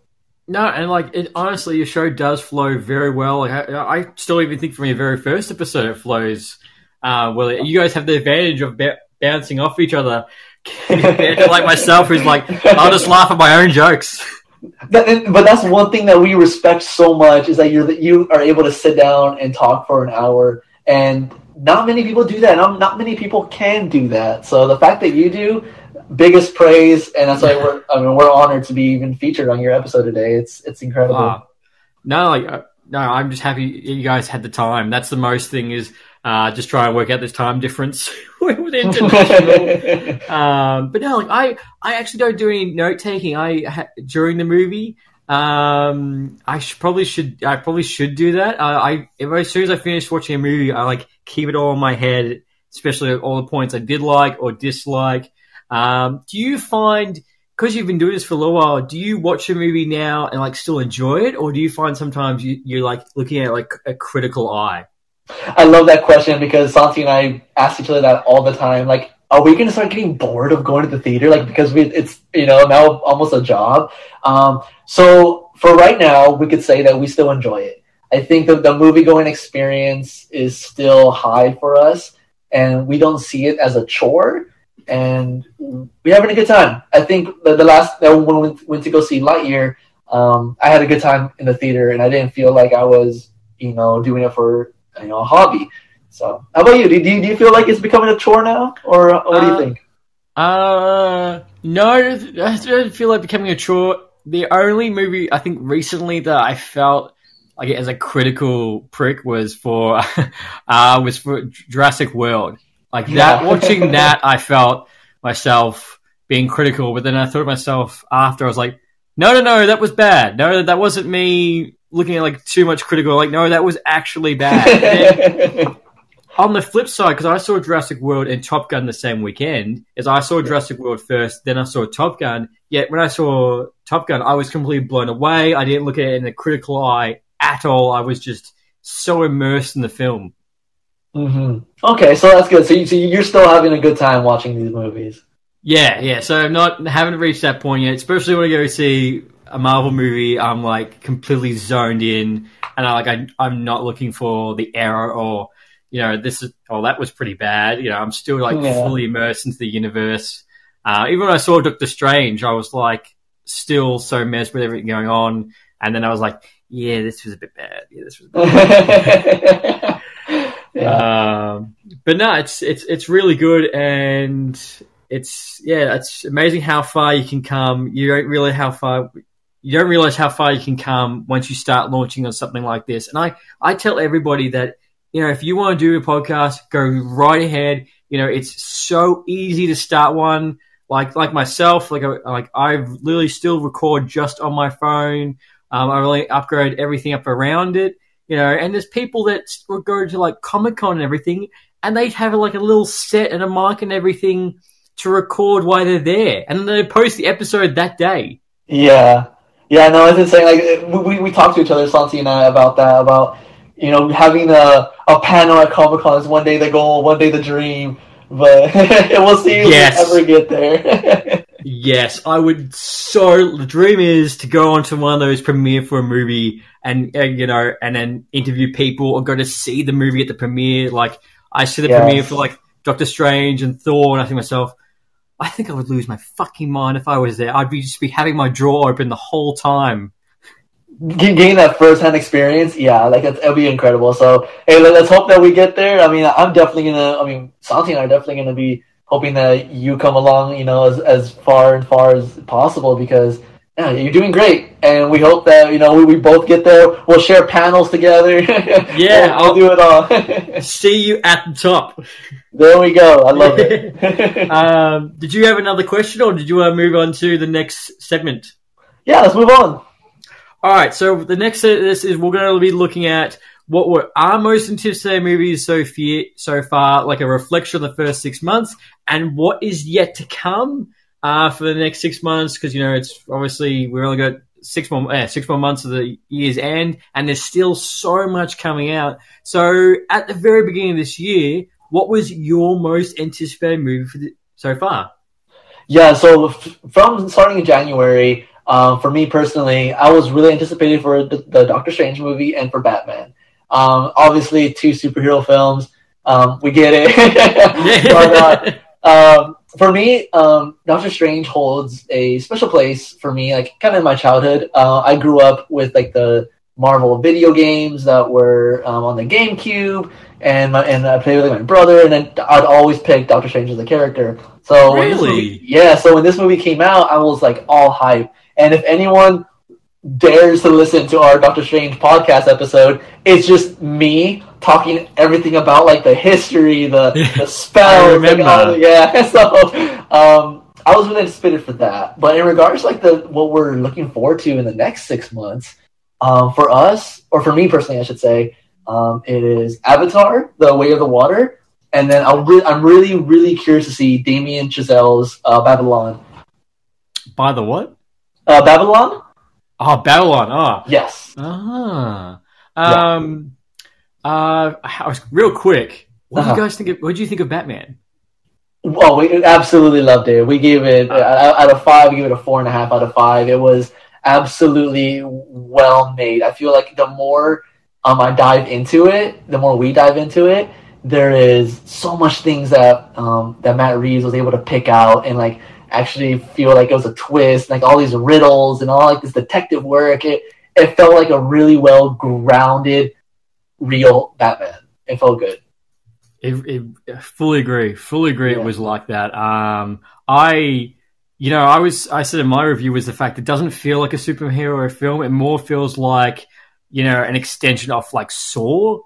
No, and like it, honestly, your show does flow very well. I, I still even think from your very first episode, it flows uh, well. You guys have the advantage of bouncing off each other. like myself, who's like, I'll just laugh at my own jokes. That, but that's one thing that we respect so much is that you're that you are able to sit down and talk for an hour, and not many people do that. Not, not many people can do that. So the fact that you do, biggest praise, and that's why we're I mean we're honored to be even featured on your episode today. It's it's incredible. No, like, uh, no, I'm just happy you guys had the time. That's the most thing is uh, just try and work out this time difference with international. um, but no, like I, I actually don't do any note taking. I ha- during the movie. Um, I should, probably should. I probably should do that. Uh, I as soon as I finish watching a movie, I like keep it all in my head, especially all the points I did like or dislike. Um, do you find because you've been doing this for a little while, do you watch a movie now and like still enjoy it, or do you find sometimes you, you're like looking at it like a critical eye? I love that question because Santi and I ask each other that all the time. Like, are we going to start getting bored of going to the theater? Like, because we, it's, you know, now almost a job. Um, so for right now, we could say that we still enjoy it. I think that the movie going experience is still high for us and we don't see it as a chore and we're having a good time. I think the, the last, when we went, went to go see Lightyear, um, I had a good time in the theater and I didn't feel like I was, you know, doing it for, you know, a hobby. So, how about you? Do, do, you, do you feel like it's becoming a chore now, or what do you Uh, think? Uh, no, I don't feel like becoming a chore. The only movie I think recently that I felt like as a critical prick was for, uh, was for Jurassic World. Like that, Yeah. watching that, I felt myself being critical, but then I thought of myself after, I was like, no, no, no, that was bad. No, that wasn't me looking at like too much critical. Like, no, that was actually bad. On the flip side, because I saw Jurassic World and Top Gun the same weekend, is I saw Jurassic World first, then I saw Top Gun. Yet when I saw Top Gun, I was completely blown away. I didn't look at it in a critical eye at all. I was just so immersed in the film. hmm Okay, so that's good. So, you, so you're still having a good time watching these movies. Yeah, yeah. So I'm not haven't reached that point yet. Especially when I go see a Marvel movie, I'm like completely zoned in, and I like I, I'm not looking for the error or you know this is oh that was pretty bad. You know I'm still like Yeah. fully immersed into the universe. Uh, even when I saw Doctor Strange, I was like still so messed with everything going on, and then I was like, yeah, this was a bit bad. Yeah, this was. A bit bad. yeah. Um, but no, it's it's it's really good, and it's yeah, it's amazing how far you can come. You don't really how far you don't realize how far you can come once you start launching on something like this. And I I tell everybody that you know if you want to do a podcast, go right ahead. You know, it's so easy to start one. Like like myself, like like I literally still record just on my phone. Um, I really upgrade everything up around it you know, and there's people that will go to like Comic Con and everything, and they'd have like a little set and a mic and everything to record while they're there, and they post the episode that day. Yeah, yeah, no, it's insane. Like we we talked to each other, Santi and I, about that. About you know having a a panel at Comic Con is one day the goal, one day the dream, but we'll see if Yes. we ever get there. Yes, I would. So the dream is to go onto one of those premiere for a movie, and uh, you know, and then interview people or go to see the movie at the premiere. Like I see the Yes. premiere for like Doctor Strange and Thor, and I think myself. I think I would lose my fucking mind if I was there. I'd be just be having my drawer open the whole time. Get- Getting that first hand experience, yeah, like it'll be incredible. So hey, let- let's hope that we get there. I mean, I'm definitely gonna. I mean, Santi and I are definitely gonna be hoping that you come along, you know, as as far and far as possible because yeah, you're doing great, and we hope that you know we, we both get there. We'll share panels together. Yeah, we'll, we'll do it all. See you at the top. there we go. I love it. Um, did you have another question, or did you want to move on to the next segment? yeah, let's move on. All right, so the next this is we're going to be looking at what were our most anticipated movies so far, so far, like a reflection of the first six months, and what is yet to come uh, for the next six months. Because you know, it's obviously we've only got six more, six more months of the year's end, and there's still so much coming out. So at the very beginning of this year, what was your most anticipated movie for the, so far? Yeah, so f- from starting in January, um, for me personally, I was really anticipated for the, the Doctor Strange movie and for Batman. Um, obviously, two superhero films. Um, we get it. but, uh, um, for me, um, Doctor Strange holds a special place for me, like kind of in my childhood. Uh, I grew up with like the Marvel video games that were um, on the GameCube, and my, and I played with like, my brother, and then I'd always pick Doctor Strange as a character. So Really? movie- yeah. So when this movie came out, I was like all hype. And if anyone dares to listen to our Doctor Strange podcast episode, it's just me talking everything about like the history, the the spells, like, remember. all the- yeah. So um, I was really anticipated for that. But in regards to like the what we're looking forward to in the next six months, um, for us or for me personally, I should say, um, it is Avatar: The Way of the Water. And then I'll re- I'm really, really curious to see Damien Chazelle's uh, Babylon. By the what? Uh, Babylon? Oh, Babylon. Oh, Yes. Ah. Um. Uh. Real quick. What do Uh-huh. you guys think? Of, what do you think of Batman? Oh, we absolutely loved it. We gave it uh, out of five. We gave it a four and a half out of five. It was absolutely well made. I feel like the more um, I dive into it, the more we dive into it, there is so much things that um, that Matt Reeves was able to pick out and like actually feel like it was a twist, like all these riddles and all like this detective work. It it felt like a really well grounded, real Batman. It felt good. It, it, fully agree. Fully agree. Yeah. It was like that. Um. I. You know, I was. I said in my review was the fact it doesn't feel like a superhero film. It more feels like, you know, an extension of like Saw.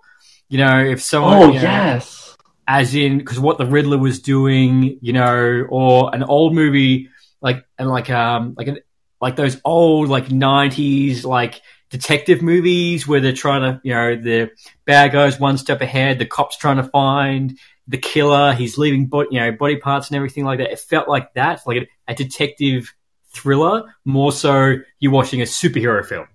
You know, if someone. Oh you know, yes. as in because what the Riddler was doing, you know, or an old movie like and like um like an like those old like nineties like detective movies where they're trying to you know the bad guys one step ahead, the cops trying to find the killer, he's leaving body you know body parts and everything like that. It felt like that, like a, a detective thriller, more so you're watching a superhero film.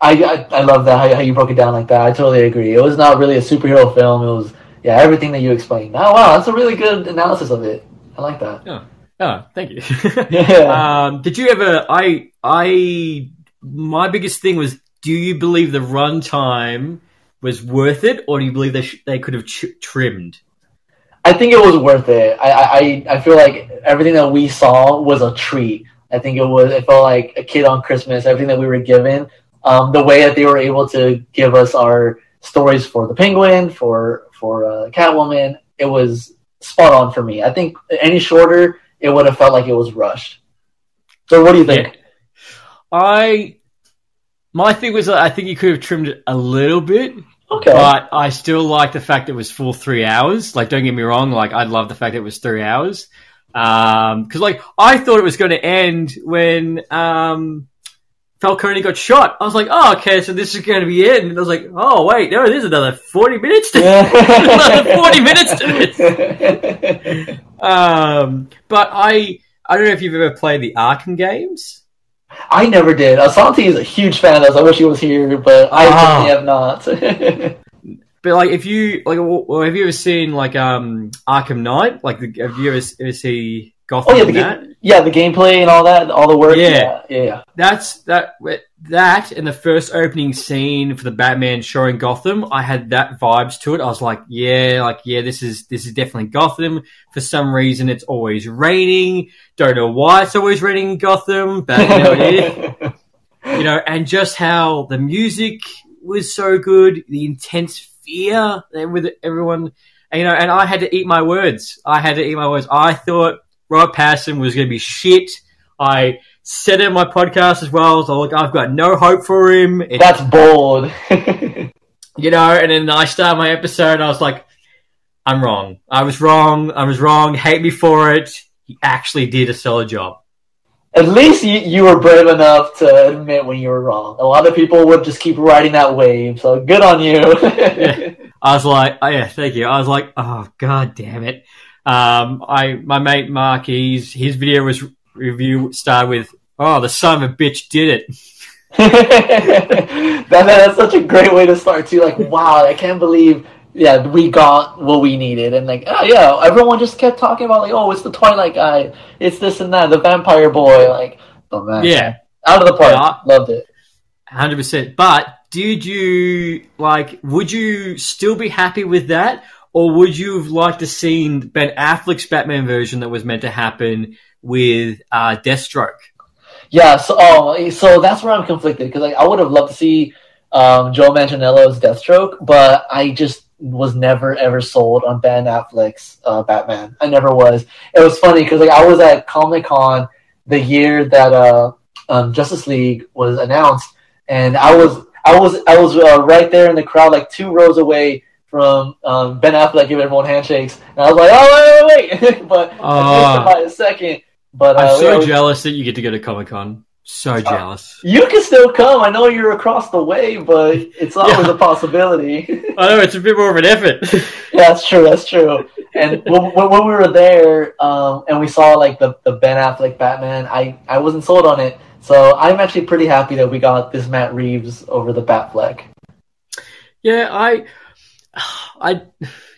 I, I, I love that how, how you broke it down like that. I totally agree. It was not really a superhero film. It was yeah everything that you explained. Oh wow, that's a really good analysis of it. I like that. Yeah. Oh, thank you. Yeah. Um, did you ever? I I my biggest thing was: Do you believe the runtime was worth it, or do you believe they sh- they could have ch- trimmed? I think it was worth it. I, I I feel like everything that we saw was a treat. I think it was. It felt like a kid on Christmas. Everything that we were given, um, the way that they were able to give us our stories for the Penguin, for for uh, Catwoman, it was spot on for me. I think any shorter, it would have felt like it was rushed. So, what do you think? I my thing was I think you could have trimmed it a little bit, Okay. but I still like the fact it was full three hours. Like, don't get me wrong. Like, I love the fact it was three hours. Um, cause like, I thought it was going to end when, um, Falcone got shot. I was like, oh, okay, so this is going to be it. And I was like, oh, wait, no, there's another 40 minutes to another 40 minutes to this. Um, but I, I don't know if you've ever played the Arkham games. I never did. Asante is a huge fan of those. I wish he was here, but I Ah. definitely have not. But like, if you like, well, have you ever seen like um Arkham Knight? Like, the, have you ever, ever see Gotham? oh yeah, the yeah, the gameplay and all that, all the work. Yeah. Yeah, yeah, yeah. That's that that and the first opening scene for the Batman showing Gotham. I had that vibes to it. I was like, yeah, like yeah, this is this is definitely Gotham. For some reason, it's always raining. Don't know why it's always raining in Gotham, but you know it is. you know, and just how the music was so good, the intense fear with everyone, and, you know, and I had to eat my words. I had to eat my words. I thought Rob Pattinson was going to be shit. I said it in my podcast as well. So look, I've got no hope for him. That's bold. you know, and then I start my episode and I was like, I'm wrong. I was wrong. I was wrong. Hate me for it. He actually did a solid job. At least you, you were brave enough to admit when you were wrong. A lot of people would just keep riding that wave, so good on you. Yeah. I was like, oh yeah, thank you. I was like, oh god damn it. Um, I my mate Mark, he's his video was review started with, oh the son of a bitch did it. that, that's such a great way to start too. Like, wow, I can't believe, yeah, we got what we needed, and like, oh yeah, everyone just kept talking about like, oh, it's the Twilight guy, it's this and that, the Vampire Boy, like, oh man, Yeah, out of the park, Yeah. loved it. hundred percent. But did you like? Would you still be happy with that, or would you have liked to seen Ben Affleck's Batman version that was meant to happen with uh, Deathstroke? Yeah, so oh, so that's where I'm conflicted because like I would have loved to see um, Joe Manganiello's Deathstroke, but I just was never ever sold on Ben Affleck's uh, Batman. I never was. It was funny because like I was at Comic Con the year that uh, um, Justice League was announced, and I was I was I was uh, right there in the crowd, like two rows away from um, Ben Affleck giving everyone handshakes, and I was like, oh wait wait wait, but it by a second. But uh, I'm so yeah, jealous that you get to go to Comic Con. So jealous. you can still come. I know you're across the way, but it's always Yeah. a possibility. I know it's a bit more of an effort. yeah, that's true. That's true. And when, when when we were there, um, and we saw like the, the Ben Affleck Batman, I, I wasn't sold on it. So I'm actually pretty happy that we got this Matt Reeves over the Batfleck. yeah, I, I,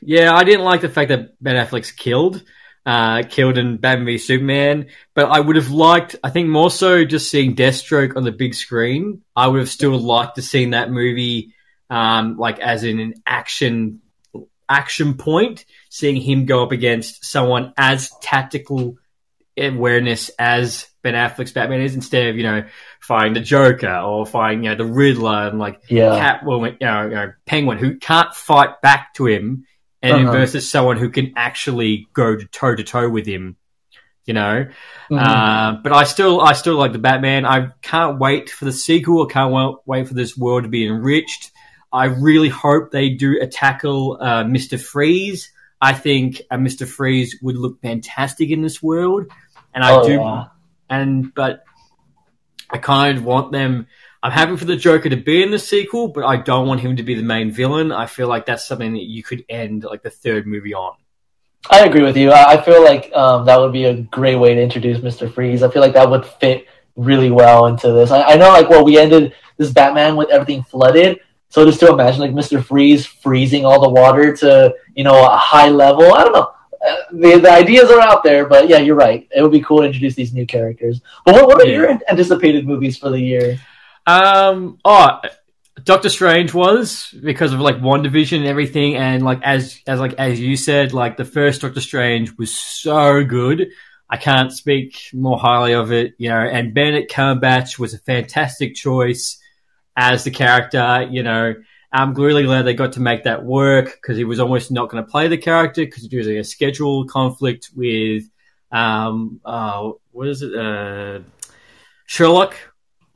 yeah, I didn't like the fact that Ben Affleck's killed, uh, killed in Batman v Superman. But I would have liked, I think, more so just seeing Deathstroke on the big screen. I would have still liked to seen that movie, um, like as in an action action point, seeing him go up against someone as tactical awareness as Ben Affleck's Batman is, instead of you know fighting the Joker or fighting you know the Riddler and like Yeah. Catwoman, you know, you know, Penguin, who can't fight back to him, and Uh-huh. versus someone who can actually go toe to toe with him. You know, Mhm. uh, but I still, I still like the Batman. I can't wait for the sequel. I can't wa- wait for this world to be enriched. I really hope they do a tackle uh, Mister Freeze. I think uh, Mister Freeze would look fantastic in this world, and I Oh, do yeah. and but I kind of want them. I'm happy for the Joker to be in the sequel, but I don't want him to be the main villain. I feel like that's something that you could end like the third movie on. I agree with you. I I feel like um, that would be a great way to introduce Mister Freeze. I feel like that would fit really well into this. I, I know, like, well, we ended this Batman with everything flooded, so just to imagine like Mister Freeze freezing all the water to you know a high level. I don't know. Uh, The, the ideas are out there, but yeah, you're right. It would be cool to introduce these new characters. But what, what are Yeah. your anticipated movies for the year? Um, oh, Doctor Strange was because of like WandaVision and everything, and like as as like as you said, like the first Doctor Strange was so good. I can't speak more highly of it, you know. And Benedict Cumberbatch was a fantastic choice as the character, you know. I'm really glad they got to make that work because he was almost not going to play the character because it was like a schedule conflict with, um, uh, what is it, uh, Sherlock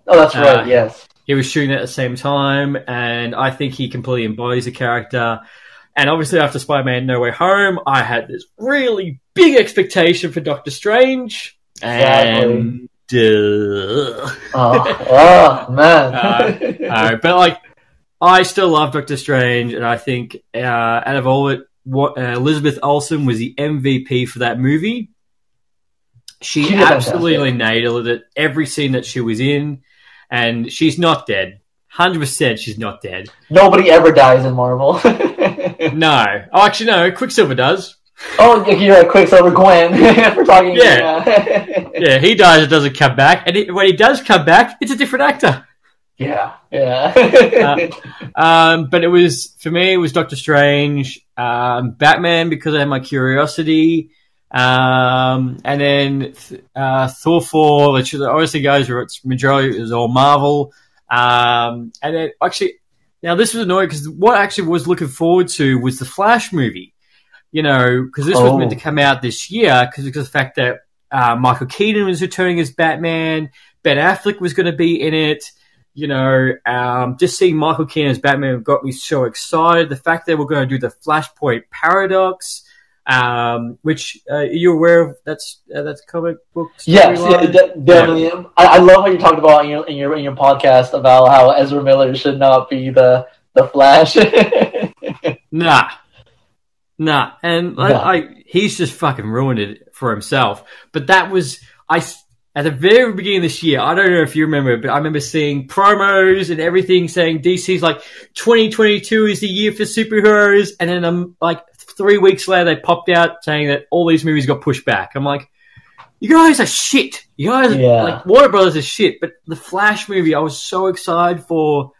Oh, that's Uh, right. Yes. he was shooting at the same time, and I think he completely embodies the character. And obviously, after Spider-Man: No Way Home, I had this really big expectation for Doctor Strange, and uh, Oh, oh man. uh, but like, I still love Doctor Strange, and I think uh, out of all it, what uh, Elizabeth Olsen was the MVP for that movie. She, She absolutely nailed it. Every scene that she was in, and she's not dead. Hundred percent, she's not dead. Nobody ever dies in Marvel. No, oh, actually, no. Quicksilver does. oh, you're right. Quicksilver Gwen. We're talking. Yeah. Yeah. Yeah, he dies and doesn't come back, and it, when he does come back, it's a different actor. Yeah. Yeah. Um, but it was for me, it was Doctor Strange, um, Batman because I had my curiosity, um, and then uh, Thor four, which obviously goes where it's majority is all Marvel, um, and then actually now this was annoying because what I actually was looking forward to was the Flash movie, you know, because this was Oh. meant to come out this year because of the fact that uh, Michael Keaton was returning as Batman. Ben Affleck was going to be in it. You know, um, just seeing Michael Keaton as Batman got me so excited. The fact that we're going to do the Flashpoint paradox, um, which uh, you're aware of, that's uh, that's comic book. Yes, yeah, de- definitely. Yeah. I, I, love how you talked about in your, in your in your podcast about how Ezra Miller should not be the the Flash. nah, nah, and nah. I, he's just fucking ruined it for himself. But that was I at the very beginning of this year. I don't know if you remember, but I remember seeing promos and everything saying DC's like 2022 is the year for superheroes, and then um like three weeks later they popped out saying that all these movies got pushed back. I'm like. You guys are shit. You guys, yeah. like Warner Brothers is shit. But the Flash movie, I was so excited for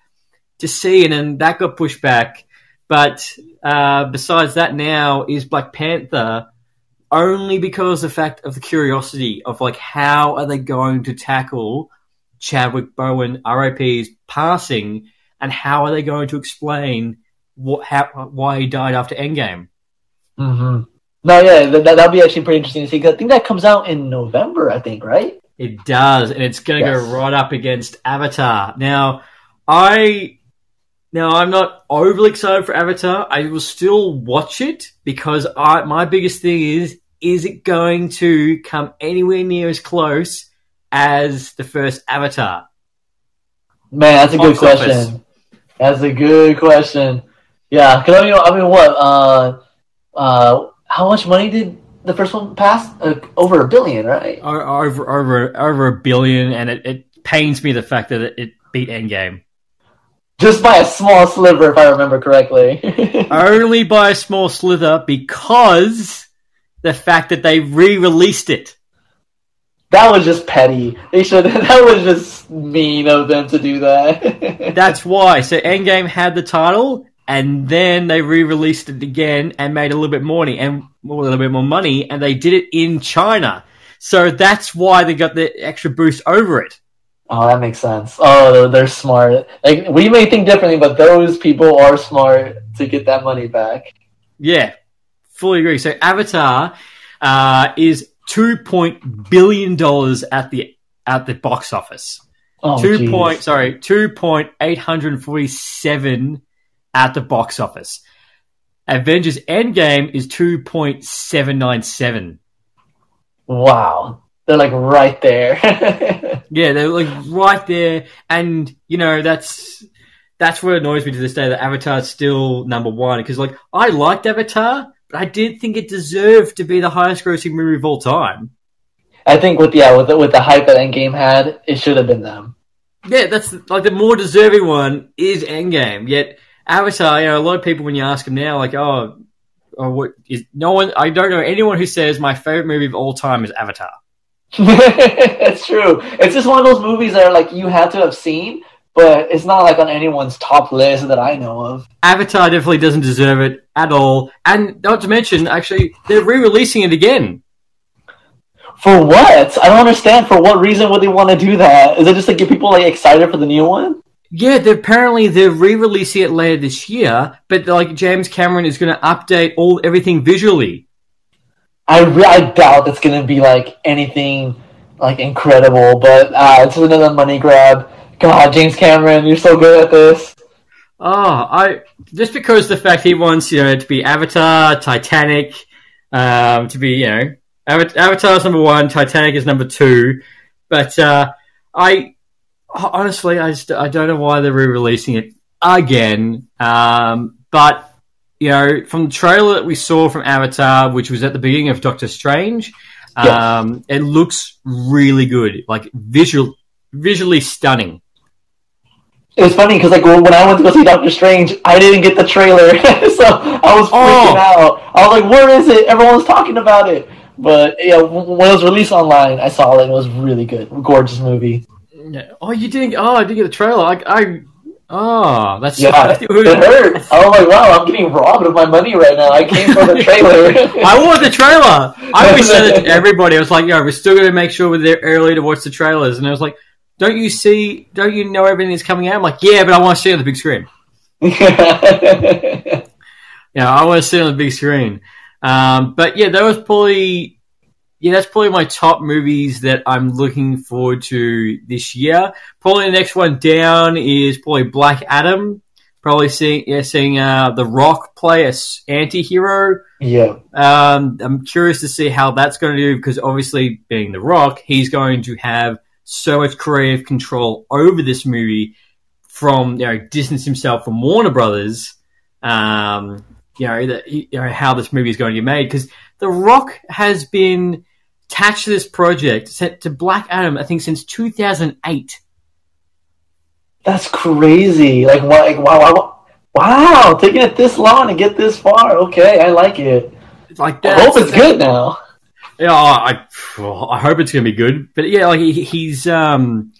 to see, and then that got pushed back. But uh, besides that, now is Black Panther only because the fact of the curiosity of like how are they going to tackle Chadwick Boseman RIP's passing, and how are they going to explain what how why he died after Endgame? Mm-hmm. No, yeah, that that'll be actually pretty interesting to see. Cause I think that comes out in November. I think, right? It does, and it's going to yes. go right up against Avatar. Now, I now, I'm not overly excited for Avatar. I will still watch it because I, my biggest thing is, is it going to come anywhere near as close as the first Avatar? Man, that's a good question. That's a good question. Yeah, because I mean, I mean, what? Uh, uh, how much money did the first one pass? Uh, over a billion, right? Over, over, over a billion, and it, it pains me the fact that it, it beat Endgame. Just by a small sliver, if I remember correctly. Only by a small sliver because the fact that they re-released it. That was just petty. They should. That was just mean of them to do that. That's why. So Endgame had the title, and then they re-released it again and made a little bit more money and a little bit more money, and they did it in China. So that's why they got the extra boost over it. Oh, that makes sense. Oh, they're smart. Like we may think differently, but those people are smart to get that money back. Yeah, fully agree. So Avatar uh, is two point billion dollars at the at the box office. Oh, two geez. point sorry, two point eight hundred forty seven at the box office. Avengers Endgame is two point seven nine seven. Wow, they're like right there. yeah, they're like right there, and you know that's that's what annoys me to this day that Avatar's still number one because like I liked Avatar, but I didn't think it deserved to be the highest grossing movie of all time. I think with yeah with the, with the hype that Endgame had, it should have been them. Yeah, that's like the more deserving one is Endgame. Yet Avatar, you know, a lot of people when you ask them now, like, oh, oh what is no one? I don't know anyone who says my favorite movie of all time is Avatar. It's true. It's just one of those movies that are like you had to have seen, but it's not like on anyone's top list that I know of. Avatar definitely doesn't deserve it at all, and not to mention, actually, they're re-releasing it again. For what? I don't understand. For what reason would they want to do that? Is it just to get people like excited for the new one? Yeah, they're, apparently they're re-releasing it later this year, but like James Cameron is going to update all everything visually. I, re- I doubt it's going to be like anything like incredible, but uh, it's another money grab. God, James Cameron, you're so good at this. Oh, I just because the fact he wants you know to be Avatar, Titanic, um, to be you know Avatar's number one, Titanic is number two, but uh, I honestly I just I don't know why they're re-releasing it again. Um, but you know, from the trailer that we saw from Avatar, which was at the beginning of Doctor Strange, yes. um, it looks really good, like visual, visually stunning. It was funny because like when I went to go see Doctor Strange, I didn't get the trailer, so I was freaking oh. out. I was like, "Where is it? Everyone's talking about it." But yeah, when it was released online, I saw it. And It was really good, gorgeous movie. Yeah. Oh, you didn't? Oh, I didn't get the trailer. I, I Oh, that's yeah. it hurt. Oh my wow, I'm getting robbed of my money right now. I came for the trailer. I want the trailer. I always said it to everybody. I was like, "Yo, we're still going to make sure we're there early to watch the trailers." And I was like, "Don't you see? Don't you know everything is coming out?" I'm like, "Yeah, but I want to see it on the big screen." yeah, I want to see it on the big screen. Um, but yeah, that was probably yeah, that's probably my top movies that I'm looking forward to this year. Probably the next one down is probably Black Adam. Probably seeing yeah, seeing uh, The Rock play a anti-hero. Yeah. Um, I'm curious to see how that's going to do because obviously, being The Rock, he's going to have so much creative control over this movie from you know distance himself from Warner Brothers. Um, you know that you know how this movie is going to be made because The Rock has been attached to this project set to Black Adam, I think, since 2008. That's crazy. Like, what? Like, wow, wow, wow, taking it this long to get this far. Okay, I like it. Like I hope it's good now. Yeah, I I hope it's gonna be good. But yeah, like he, he's um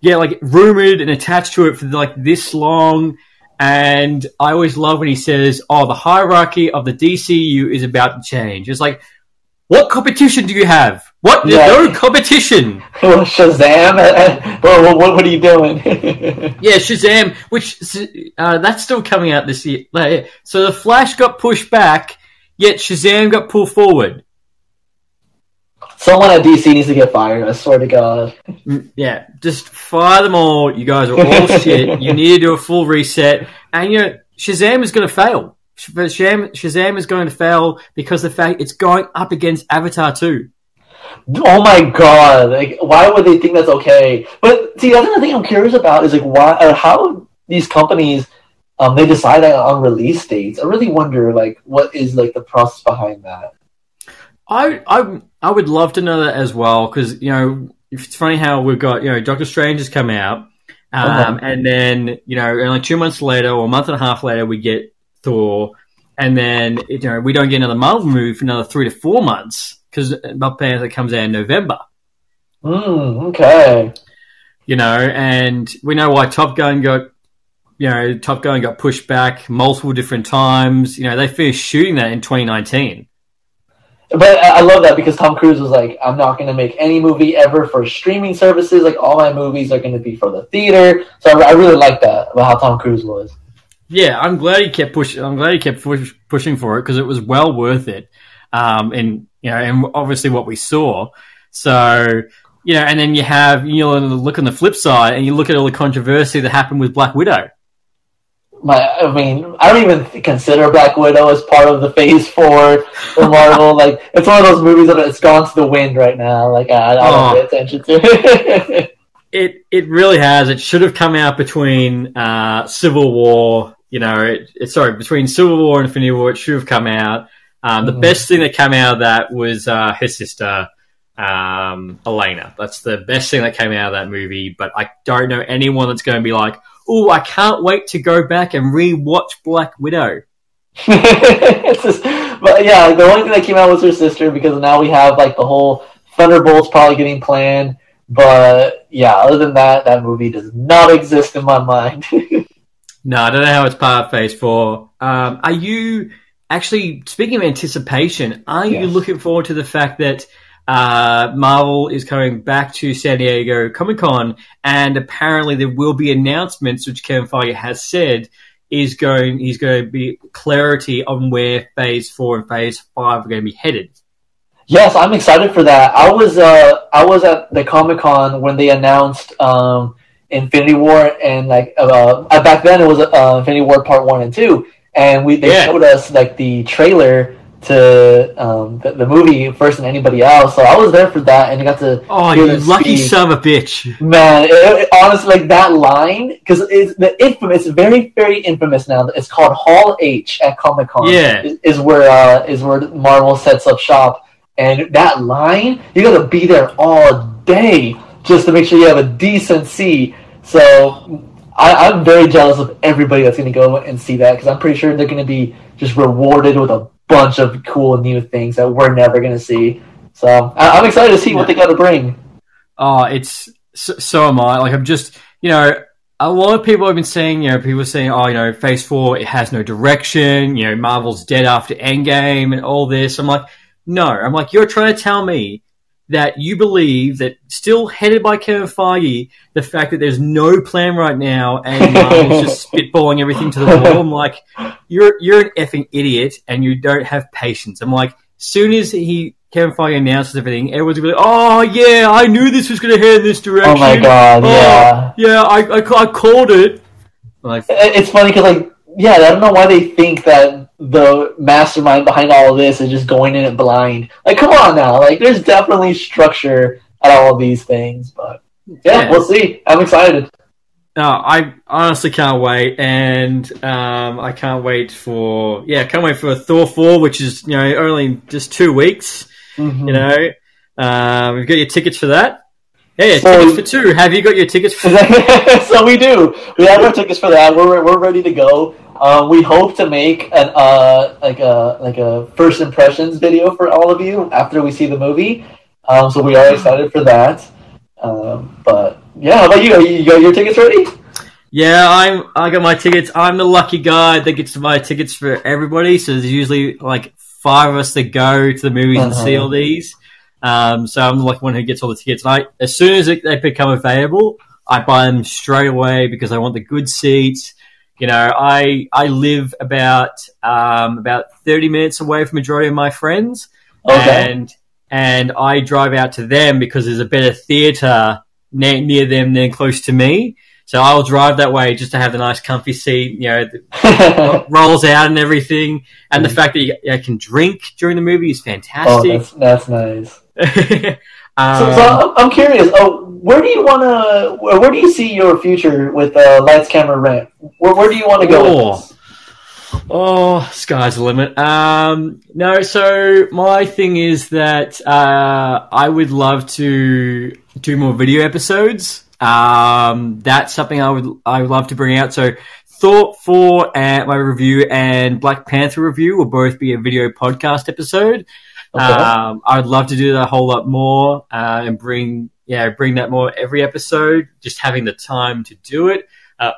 yeah, like rumored and attached to it for like this long. And I always love when he says, "Oh, the hierarchy of the DCU is about to change." It's like, what competition do you have? What? Yeah. no competition. Shazam! Well, what, what are you doing? Yeah, Shazam, which uh, that's still coming out this year. So the Flash got pushed back, yet Shazam got pulled forward. Someone at DC needs to get fired. I swear to God. Mm, Yeah, just fire them all. You guys are all shit. You need to do a full reset. And you know, Shazam is going to fail. Shazam, Shazam is going to fail because the fact it's going up against Avatar 2. Oh my God! Like, why would they think that's okay? But see, that's the thing I'm curious about is like why or how these companies um they decide on release dates. I really wonder like what is like the process behind that. I, I, I would love to know that as well because, you know, it's funny how we've got, you know, Doctor Strange has come out. Um, Uh-huh. And then, you know, and like two months later or a month and a half later, we get Thor. And then, you know, we don't get another Marvel movie for another three to four months because Black Panther comes out in November. Hmm. Okay. you know, and we know why Top Gun got, you know, Top Gun got pushed back multiple different times. You know, they finished shooting that in 2019. But I love that because Tom Cruise was like, I'm not going to make any movie ever for streaming services. Like, all my movies are going to be for the theater. So I really like that about how Tom Cruise was. Yeah, I'm glad he kept pushing. I'm glad he kept push, pushing for it because it was well worth it. Um, and you know, and obviously what we saw. So you know, and then you have you know, look on the flip side, and you look at all the controversy that happened with Black Widow. My, I mean, I don't even consider Black Widow as part of the Phase Four for Marvel. like, it's one of those movies that it's gone to the wind right now. Like, I, I don't Oh. pay attention to it. It it really has. It should have come out between uh, Civil War. You know, it, it, sorry, between Civil War and Infinity War, it should have come out. Um, the Mhm. best thing that came out of that was uh, her sister, um, Yelena. That's the best thing that came out of that movie. But I don't know anyone that's going to be like, "Oh, I can't wait to go back and re-watch Black Widow." just, but yeah, the only thing that came out was her sister because now we have like the whole Thunderbolts probably getting planned. But yeah, other than that, that movie does not exist in my mind. No, I don't know how it's part of Phase Four. Um, are you actually speaking of anticipation? Are you looking forward to the fact that uh, Marvel is coming back to San Diego Comic Con, and apparently there will be announcements, which Kevin Feige has said is going. He's going to be clarity on where Phase Four and Phase Five are going to be headed. Yes, I'm excited for that. I was uh I was at the Comic Con when they announced um Infinity War and like uh back then it was uh, Infinity War Part One and Two, and we they Yeah. showed us like the trailer to um the, the movie first than anybody else. So I was there for that and I got to Oh, you lucky speak. son of a bitch! Man, it, it- honestly, like that line because it's the infamous, very very infamous now. It's called Hall H at Comic Con. Yeah. is, is where uh, is where Marvel sets up shop, and that line you got to be there all day just to make sure you have a decent seat. So I, I'm very jealous of everybody that's going to go and see that because I'm pretty sure they're going to be just rewarded with a bunch of cool new things that we're never going to see. So I, I'm excited to see what they got to bring. Oh, it's so, so am I. Like I'm just, you know, a lot of people have been saying, you know, people saying, oh, you know, Phase Four it has no direction. You know, Marvel's dead after Endgame and all this. I'm like, no. I'm like, you're trying to tell me that you believe that still headed by Kevin Feige, the fact that there's no plan right now and um, Marvel's just spitballing everything to the wall. I'm like, you're you're an effing idiot and you don't have patience. I'm like, soon as he Kevin Feige announces everything, everyone's gonna be like, "Oh yeah, I knew this was gonna head in this direction." Oh my god, Oh, yeah. yeah, I, I, I called it. Like, It- It's funny because, like, yeah, I don't know why they think that the mastermind behind all of this is just going in it blind. Like, come on now. Like, there's definitely structure at all of these things, but yeah, Yeah. we'll see. I'm excited. No, I honestly can't wait, and um, I can't wait for yeah, I can't wait for Thor four, which is you know only just two weeks. Mhm. You know, um, we've got your tickets for that. Yeah, So- tickets for two. Have you got your tickets for? That? So we do. We have our tickets for that. We're we're ready to go. Um, we hope to make an uh like a like a first impressions video for all of you after we see the movie. Um, so we are excited for that. Um, but yeah, how about you? Are you, you got your tickets ready? Yeah, I'm. I got my tickets. I'm the lucky guy that gets to buy tickets for everybody. So there's usually like five of us that go to the movies and see Uh-huh. all these. Um, so I'm the lucky one who gets all the tickets. And I, as soon as it, they become available, I buy them straight away because I want the good seats. You know, I I live about um, about 30 minutes away from majority of my friends, Okay. and and I drive out to them because there's a better theater near, near them than close to me. So I'll drive that way just to have the nice comfy seat, you know, rolls out and everything. And the fact that you, I can drink during the movie is oh, fantastic. that's that's nice. um, So, so I'm- I'm curious. Oh, where do you want to? Where, where do you see your future with uh, Lights, Camera, Rant? Where, where do you want to go? Oh. Sky's the limit. Um, no, so my thing is that uh, I would love to do more video episodes. Um, that's something I would I would love to bring out. So, Thor four and my review and Black Panther review will both be a video podcast episode. Okay. Um, I would love to do that a whole lot more uh, and bring yeah bring that more every episode. Just having the time to do it. Uh,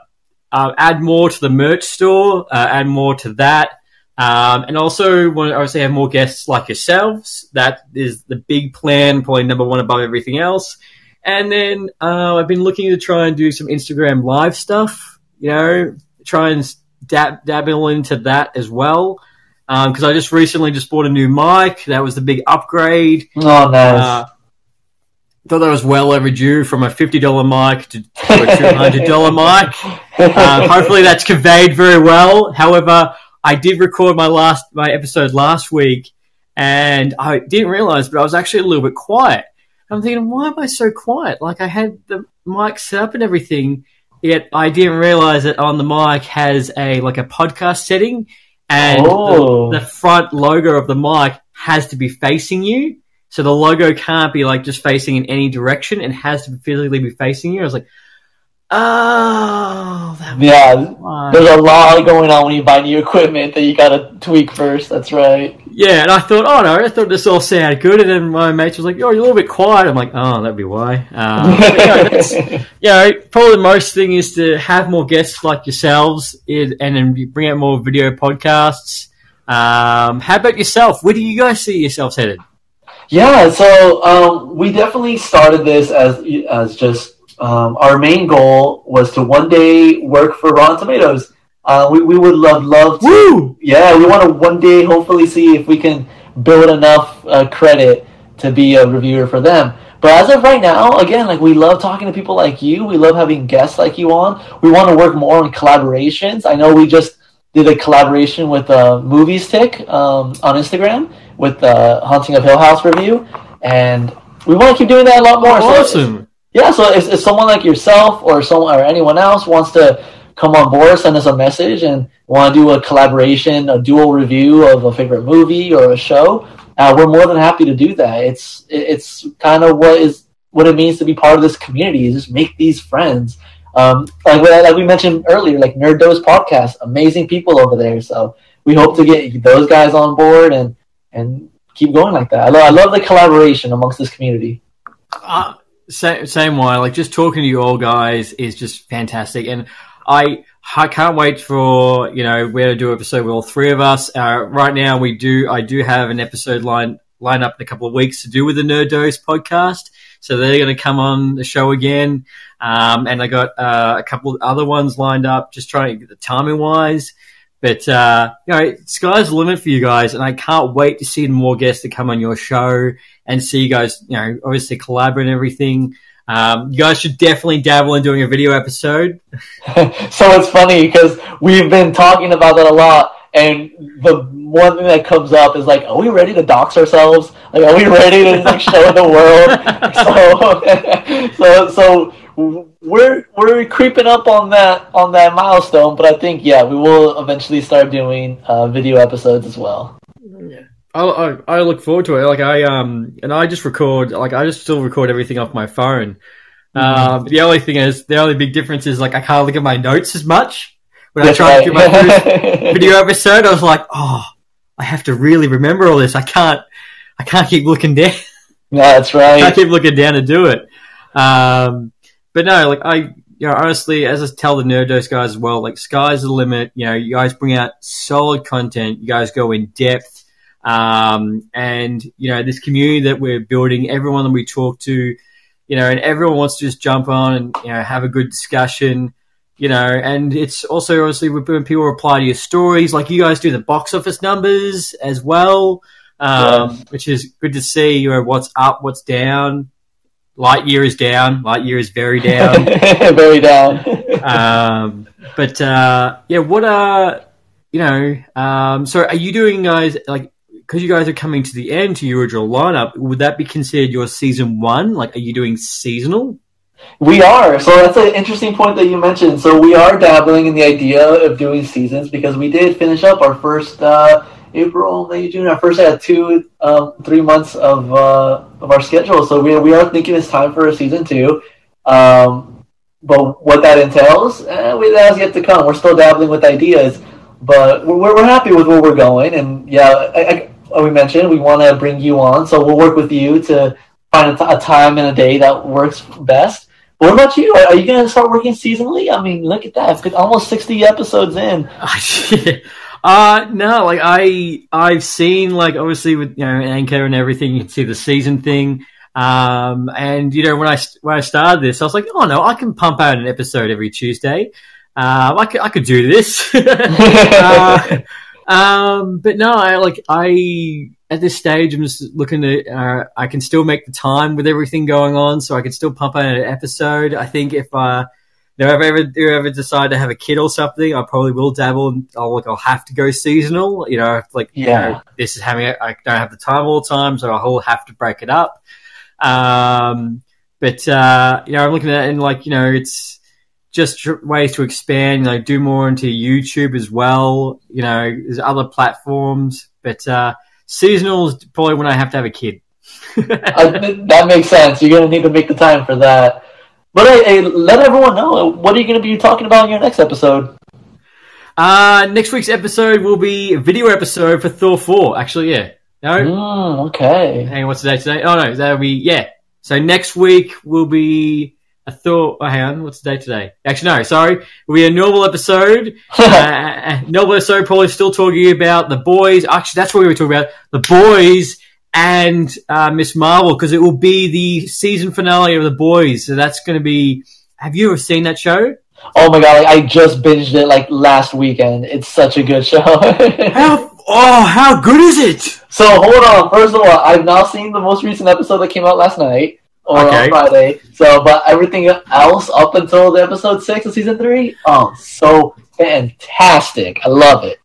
uh, add more to the merch store. Uh, add more to that. Um, and also want to obviously have more guests like yourselves. That is the big plan, probably number one above everything else. And then uh, I've been looking to try and do some Instagram live stuff. You know, try and dab- dabble into that as well. Because I just recently just bought a new mic. That was the big upgrade. oh, nice. Thought that was well overdue from a fifty dollar mic to, to a two hundred dollar mic. Uh, hopefully that's conveyed very well. However, I did record my last my episode last week, and I didn't realize, but I was actually a little bit quiet. I'm thinking, why am I so quiet? Like I had the mic set up and everything, yet I didn't realize that on the mic has a like a podcast setting, and Oh. the, the front logo of the mic has to be facing you. So the logo can't be like just facing in any direction; it has to physically be facing you. I was like, "Oh, that yeah, why." there's a lot going on when you buy new equipment that you gotta tweak first. That's right. Yeah, and I thought, oh no, I thought this all sounded good, and then my mate was like, "Oh, you're a little bit quiet." I'm like, "Oh, that'd be why." Um, you know, you know, probably the most thing is to have more guests like yourselves, and then bring out more video podcasts. Um, how about yourself? Where do you guys see yourselves headed? Yeah, so um, we definitely started this as as just um, our main goal was to one day work for Rotten Tomatoes. Uh, we, we would love love to Woo! yeah we want to one day hopefully see if we can build enough uh, credit to be a reviewer for them. But as of right now, again, like we love talking to people like you. We love having guests like you on. We want to work more on collaborations. I know we just did a collaboration with uh, Movies Tick um, on Instagram with the Haunting of Hill House review, and we want to keep doing that a lot more. So if- Awesome. yeah, so if, if someone like yourself or someone or anyone else wants to come on board, send us a message and want to do a collaboration, a dual review of a favorite movie or a show, uh, we're more than happy to do that. It's it's kind of what is what it means to be part of this community. Is just make these friends. Um, like we- like we mentioned earlier, like Nerd Dose podcast, amazing people over there. So we hope to get those guys on board and and keep going like that. I love I love the collaboration amongst this community. Uh, same, same way. Like just talking to you all guys is just fantastic, and I I can't wait for you know we're to do an episode with all three of us. Uh, right now, we do I do have an episode line line up in a couple of weeks to do with the Nerd Dose podcast. So they're going to come on the show again, um, and I got uh, a couple of other ones lined up. Just trying to get the timing wise. But uh, you know, sky's the limit for you guys, and I can't wait to see more guests to come on your show and see you guys. You know, obviously collaborate and everything. Um, you guys should definitely dabble in doing a video episode. so it's funny because we've been talking about that a lot, and the one thing that comes up is like, are we ready to dox ourselves? Like, are we ready to like show the world? so, so, so we're we're creeping up on that on that milestone, but I think yeah, we will eventually start doing uh, video episodes as well. Yeah. I, I, look forward to it. Like I um and I just record like I just still record everything off my phone. Mm-hmm. Uh, the only thing is the only big difference is like I can't look at my notes as much. When That's I tried right. to do my first video episode, I was like, oh, I have to really remember all this. I can't I can't keep looking down. That's right. I keep looking down to do it. Um, but no, like I you know, honestly, as I tell the Nerd Dose guys as well, like sky's the limit. You know, you guys bring out solid content. You guys go in depth um, and, you know, this community that we're building, everyone that we talk to, you know, and everyone wants to just jump on and, you know, have a good discussion, you know, and it's also obviously when people reply to your stories, like you guys do the box office numbers as well, um, yeah. which is good to see, you know, what's up, what's down. Lightyear is down. Lightyear is very down. very down. um, but, uh, yeah, what are, you know, um, so are you doing guys like because you guys are coming to the end to your original lineup, would that be considered your season one? Like, are you doing seasonal? We are. So that's an interesting point that you mentioned. So we are dabbling in the idea of doing seasons because we did finish up our first uh, April, May, June. Our first had two, um, three months of uh, of our schedule. So we we are thinking it's time for a season two. Um, but what that entails, eh, we, that has yet to come. We're still dabbling with ideas, but we're, we're happy with where we're going. And yeah, I, I, we mentioned, we want to bring you on. So we'll work with you to find a, t- a time and a day that works best. What about you? Are, are you going to start working seasonally? I mean, look at that. It's almost 60 episodes in. uh, no, like I, I've seen like obviously with, you know, Anchor and everything, you can see the season thing. Um, and you know, when I, when I started this, I was like, oh no, I can pump out an episode every Tuesday. Uh, I could, I could do this. uh, um, but no, I like I at this stage I'm just looking at uh, I can still make the time with everything going on, so I can still pump out an episode. I think if uh, if I ever do ever decide to have a kid or something, I probably will dabble. And I'll like I'll have to go seasonal. You know, like yeah, you know, this is having I don't have the time all the time, so I'll have to break it up. Um, but uh, you know, I'm looking at it and like you know, it's just ways to expand, you know, do more into YouTube as well. You know, there's other platforms, but uh, seasonal is probably when I have to have a kid. uh, that makes sense. You're gonna need to make the time for that. But hey, hey, let everyone know what are you going to be talking about in your next episode. Uh, next week's episode will be a video episode for Thor 4. Actually, yeah. No? Mm, okay. Hang on, what's the date today? Oh, no, that'll be, yeah. So next week will be I thought, oh, hang on, what's the date today? Actually, no, sorry. We a normal episode. uh, normal episode, probably still talking about the boys. Actually, that's what we were talking about. The boys and uh, Miss Marvel, because it will be the season finale of the boys. So that's going to be. Have you ever seen that show? Oh my god! Like, I just binged it like last weekend. It's such a good show. how oh, how good is it? So hold on. First of all, I've now seen the most recent episode that came out last night or okay. on Friday. So, but everything else up until the episode six of season three, oh, so fantastic! I love it.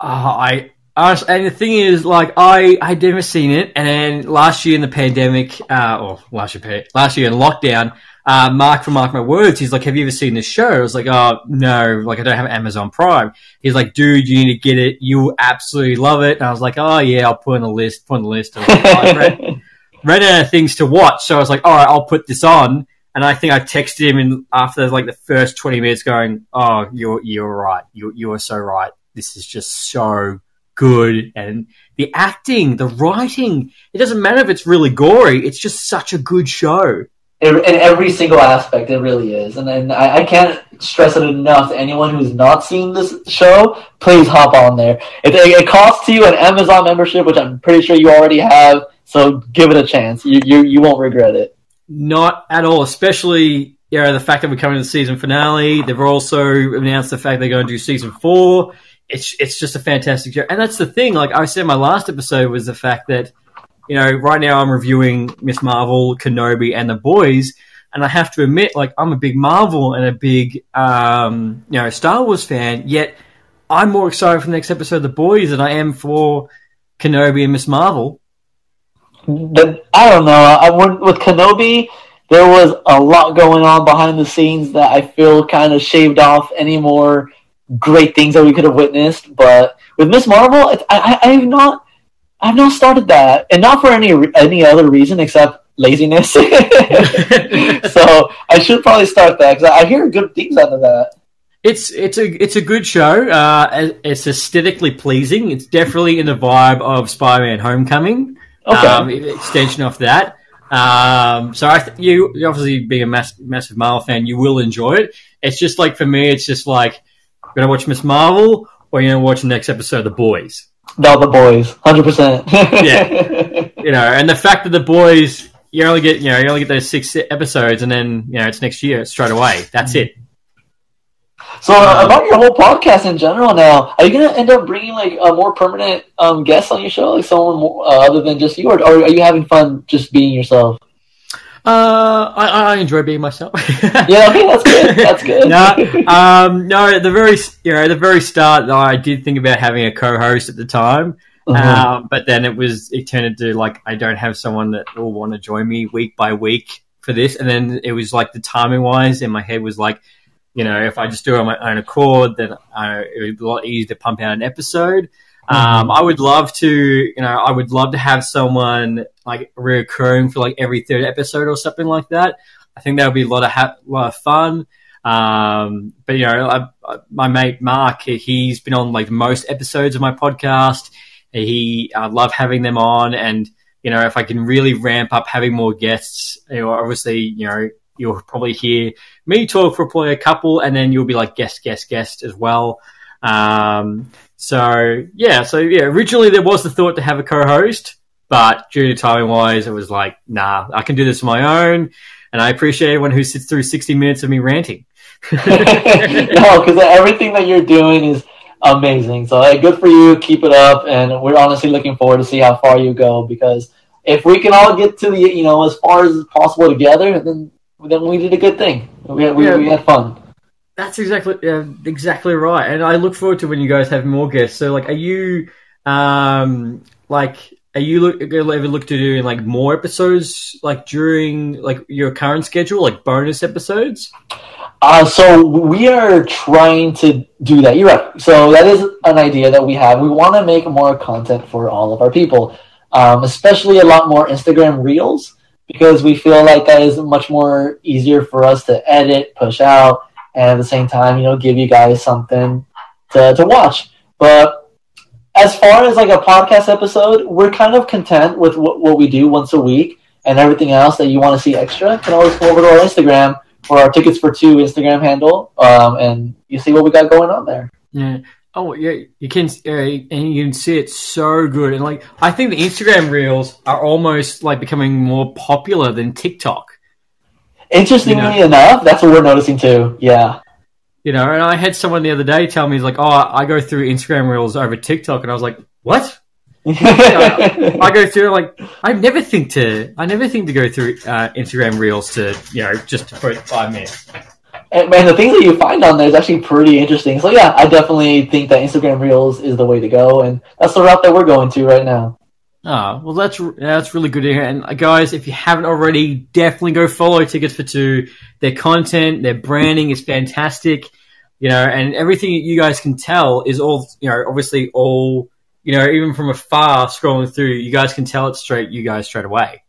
Uh, I and the thing is, like, I I'd never seen it, and then last year in the pandemic, uh, or last year last year in lockdown. Uh, Mark from Mark My Words, he's like, have you ever seen this show? I was like, oh, no, like, I don't have Amazon Prime. He's like, dude, you need to get it. You'll absolutely love it. And I was like, oh, yeah, I'll put on a list, put on a list. Ran out of things to watch, so I was like, all right, I'll put this on. And I think I texted him in after like the first twenty minutes, going, "Oh, you're you're right. You you are so right. This is just so good." And the acting, the writing, it doesn't matter if it's really gory. It's just such a good show. In every single aspect, it really is. And, and I, I, can't stress it enough anyone who's not seen this show, please hop on there. It, it costs you an Amazon membership, which I'm pretty sure you already have. So give it a chance. You you, you won't regret it. Not at all, especially you know, the fact that we're coming to the season finale. They've also announced the fact they're going to do season four it's it's just a fantastic show. And that's the thing. Like I said, my last episode was the fact that you know right now I'm reviewing Miss Marvel, Kenobi, and the boys. And I have to admit, like I'm a big Marvel and a big, um, you know, Star Wars fan. Yet I'm more excited for the next episode of The Boys than I am for Kenobi and Miss Marvel. But I don't know. I went with Kenobi. There was a lot going on behind the scenes that I feel kind of shaved off any more great things that we could have witnessed. But with Miss Marvel, I, I, I have not, I have not started that, and not for any any other reason except laziness. so I should probably start that because I hear good things out of that. It's it's a it's a good show. Uh, it's aesthetically pleasing. It's definitely in the vibe of Spider-Man: Homecoming. Okay. Um, extension of that. Um, so I th- you obviously being a mass- massive Marvel fan, you will enjoy it. It's just like for me, it's just like you're gonna watch Miss Marvel or you're gonna watch the next episode of The Boys. No, the boys, hundred percent. Yeah. You know, and the fact that The Boys you only get you know you only get those six episodes and then you know it's next year straight away. That's it. So uh, about your whole podcast in general, now are you gonna end up bringing like a more permanent um, guest on your show, like someone more, uh, other than just you, or, or are you having fun just being yourself? Uh, I, I enjoy being myself. Yeah, okay, that's good. That's good. no, um, no. At the very, you know, the very start, I did think about having a co-host at the time, Mhm. um, but then it was it turned into like I don't have someone that will want to join me week by week for this, and then it was like the timing wise in my head was like, you know, if I just do it on my own accord, then uh, it would be a lot easier to pump out an episode. Um, I would love to, you know, I would love to have someone like reoccurring for like every third episode or something like that. I think that would be a lot of ha- lot of fun. Um, but you know, I, I, my mate Mark, he's been on like most episodes of my podcast. He, I love having them on, and you know, if I can really ramp up having more guests, you know, obviously, you know, you'll probably hear me talk for probably a couple, and then you'll be like guest, guest, guest as well. Um, so yeah, so yeah, originally there was the thought to have a co-host, but due to timing wise, it was like, nah, I can do this on my own. And I appreciate everyone who sits through 60 minutes of me ranting. no, because everything that you're doing is amazing. So hey, good for you. Keep it up, and we're honestly looking forward to see how far you go. Because if we can all get to the you know as far as possible together, then then we did a good thing. We had, we, Yeah. we had fun. That's exactly uh, exactly right, and I look forward to when you guys have more guests. So, like, are you um like are you look, ever look to do like more episodes like during like your current schedule, like bonus episodes? Uh, so we are trying to do that. You're right. So that is an idea that we have. We want to make more content for all of our people, um, especially a lot more Instagram Reels because we feel like that is much more easier for us to edit, push out, and at the same time, you know, give you guys something to, to watch. But as far as like a podcast episode, we're kind of content with what, what we do once a week, and everything else that you want to see extra can always go over to our Instagram for our tickets for two Instagram handle, um, and you see what we got going on there. Yeah. Oh yeah, you can, uh, and you can see it so good. And like, I think the Instagram reels are almost like becoming more popular than TikTok. Interestingly You enough, that's what we're noticing too. Yeah. You know, and I had someone the other day tell me, he's like, "Oh, I go through Instagram reels over TikTok," and I was like, "What?" I go through like I never think to I never think to go through uh, Instagram reels to you know just for five minutes. And man, the things that you find on there is actually pretty interesting. So yeah, I definitely think that Instagram Reels is the way to go, and that's the route that we're going to right now. Ah, well, that's that's really good to hear. And uh, guys, if you haven't already, definitely go follow Tickets for Two. Their content, their branding is fantastic. You know, and everything you guys can tell is all you know. Obviously, all you know, even from afar, scrolling through, you guys can tell it straight. You guys straight away.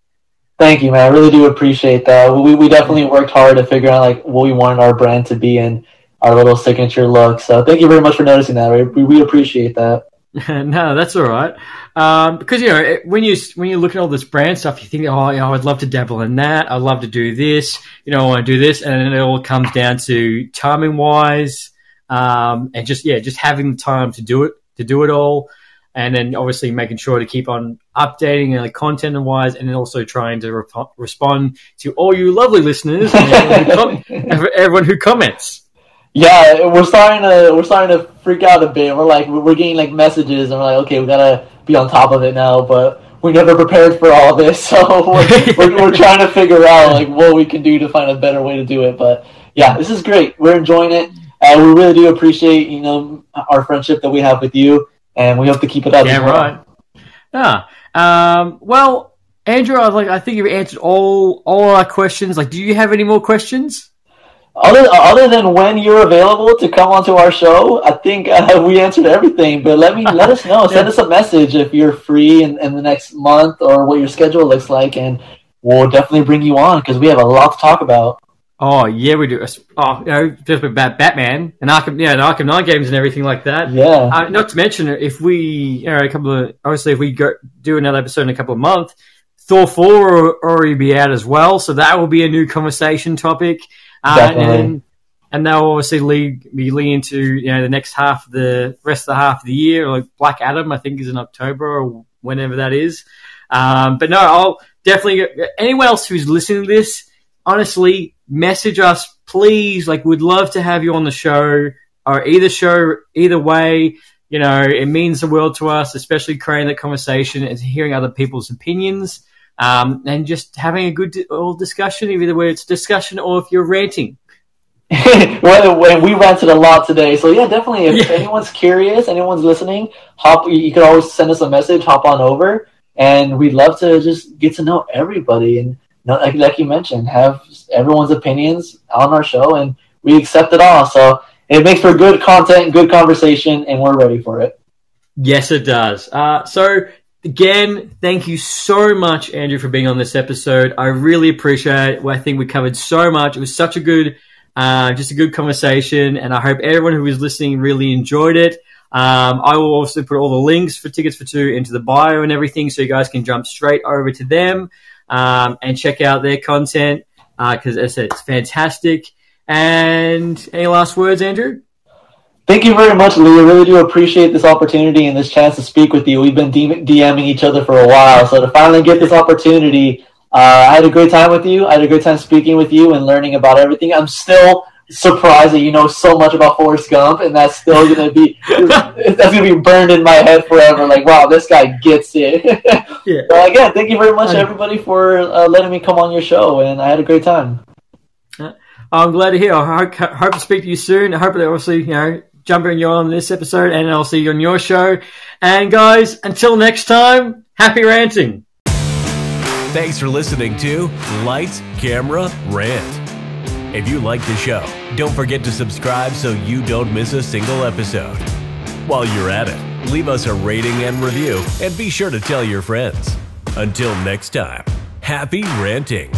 Thank you, man. I really do appreciate that. We we definitely worked hard to figure out like what we wanted our brand to be and our little signature look. So thank you very much for noticing that. We we appreciate that. no, that's all right. Um, because you know it- when you when you look at all this brand stuff, you think, oh, you know, I'd love to dabble in that. I'd love to do this. You know, I want to do this, and then it all comes down to timing wise, um, and just yeah, just having the time to do it to do it all, and then obviously making sure to keep on updating and like content wise, and then also trying to respond to all you lovely listeners and everyone who, com- everyone who comments. Yeah, we're starting to we're starting to freak out a bit. We're like we're getting like messages, and we're like, okay, we gotta be on top of it now. But we never prepared for all this, so we're, we're, we're trying to figure out like what we can do to find a better way to do it. But yeah, this is great. We're enjoying it, and we really do appreciate you know our friendship that we have with you, and we hope to keep it up. Yeah, right. Yeah. Um, well, Andrew, I like. I think you've answered all all our questions. Like, do you have any more questions? Other other than when you're available to come onto our show, I think uh, we answered everything. But let me let us know. Send us a message if you're free in, in the next month or what your schedule looks like, and we'll definitely bring you on because we have a lot to talk about. Oh yeah, we do. Oh, you know, just about Batman and Arkham, yeah, and Arkham Knight games and everything like that. Yeah. Uh, not to mention, if we, you know, a couple of obviously, if we go do another episode in a couple of months, Thor four will already be out as well, so that will be a new conversation topic. Uh, and and they'll obviously lead be leading into you know the next half of the rest of the half of the year. Like Black Adam, I think is in October or whenever that is. Um, but no, I'll definitely anyone else who's listening to this, honestly, message us, please. Like, we'd love to have you on the show or either show either way. You know, it means the world to us, especially creating that conversation and hearing other people's opinions um, and just having a good old discussion, either where it's discussion or if you're ranting. well, we ranted a lot today, so yeah, definitely. If yeah. anyone's curious, anyone's listening, hop. You can always send us a message. Hop on over, and we'd love to just get to know everybody and, like, like you mentioned, have everyone's opinions on our show, and we accept it all. So it makes for good content, good conversation, and we're ready for it. Yes, it does. Uh, so Again, thank you so much, Andrew, for being on this episode. I really appreciate it. I think we covered so much. It was such a good, uh, just a good conversation, and I hope everyone who was listening really enjoyed it. Um, I will also put all the links for tickets for two into the bio and everything, so you guys can jump straight over to them um, and check out their content because, uh, as I said, it's fantastic. And any last words, Andrew? Thank you very much, Lee. I really do appreciate this opportunity and this chance to speak with you. We've been DMing each other for a while, so to finally get this opportunity, uh, I had a great time with you. I had a great time speaking with you and learning about everything. I'm still surprised that you know so much about Forrest Gump, and that's still gonna be that's gonna be burned in my head forever. Like, wow, this guy gets it. yeah. But again, thank you very much, everybody, for uh, letting me come on your show, and I had a great time. I'm glad to hear. I hope, hope to speak to you soon. I hope that obviously, you know, jumping you on this episode, and I'll see you on your show. And guys, until next time, happy ranting. Thanks for listening to Lights, Camera, Rant. If you like the show, don't forget to subscribe so you don't miss a single episode. While you're at it, leave us a rating and review, and be sure to tell your friends. Until next time, happy ranting.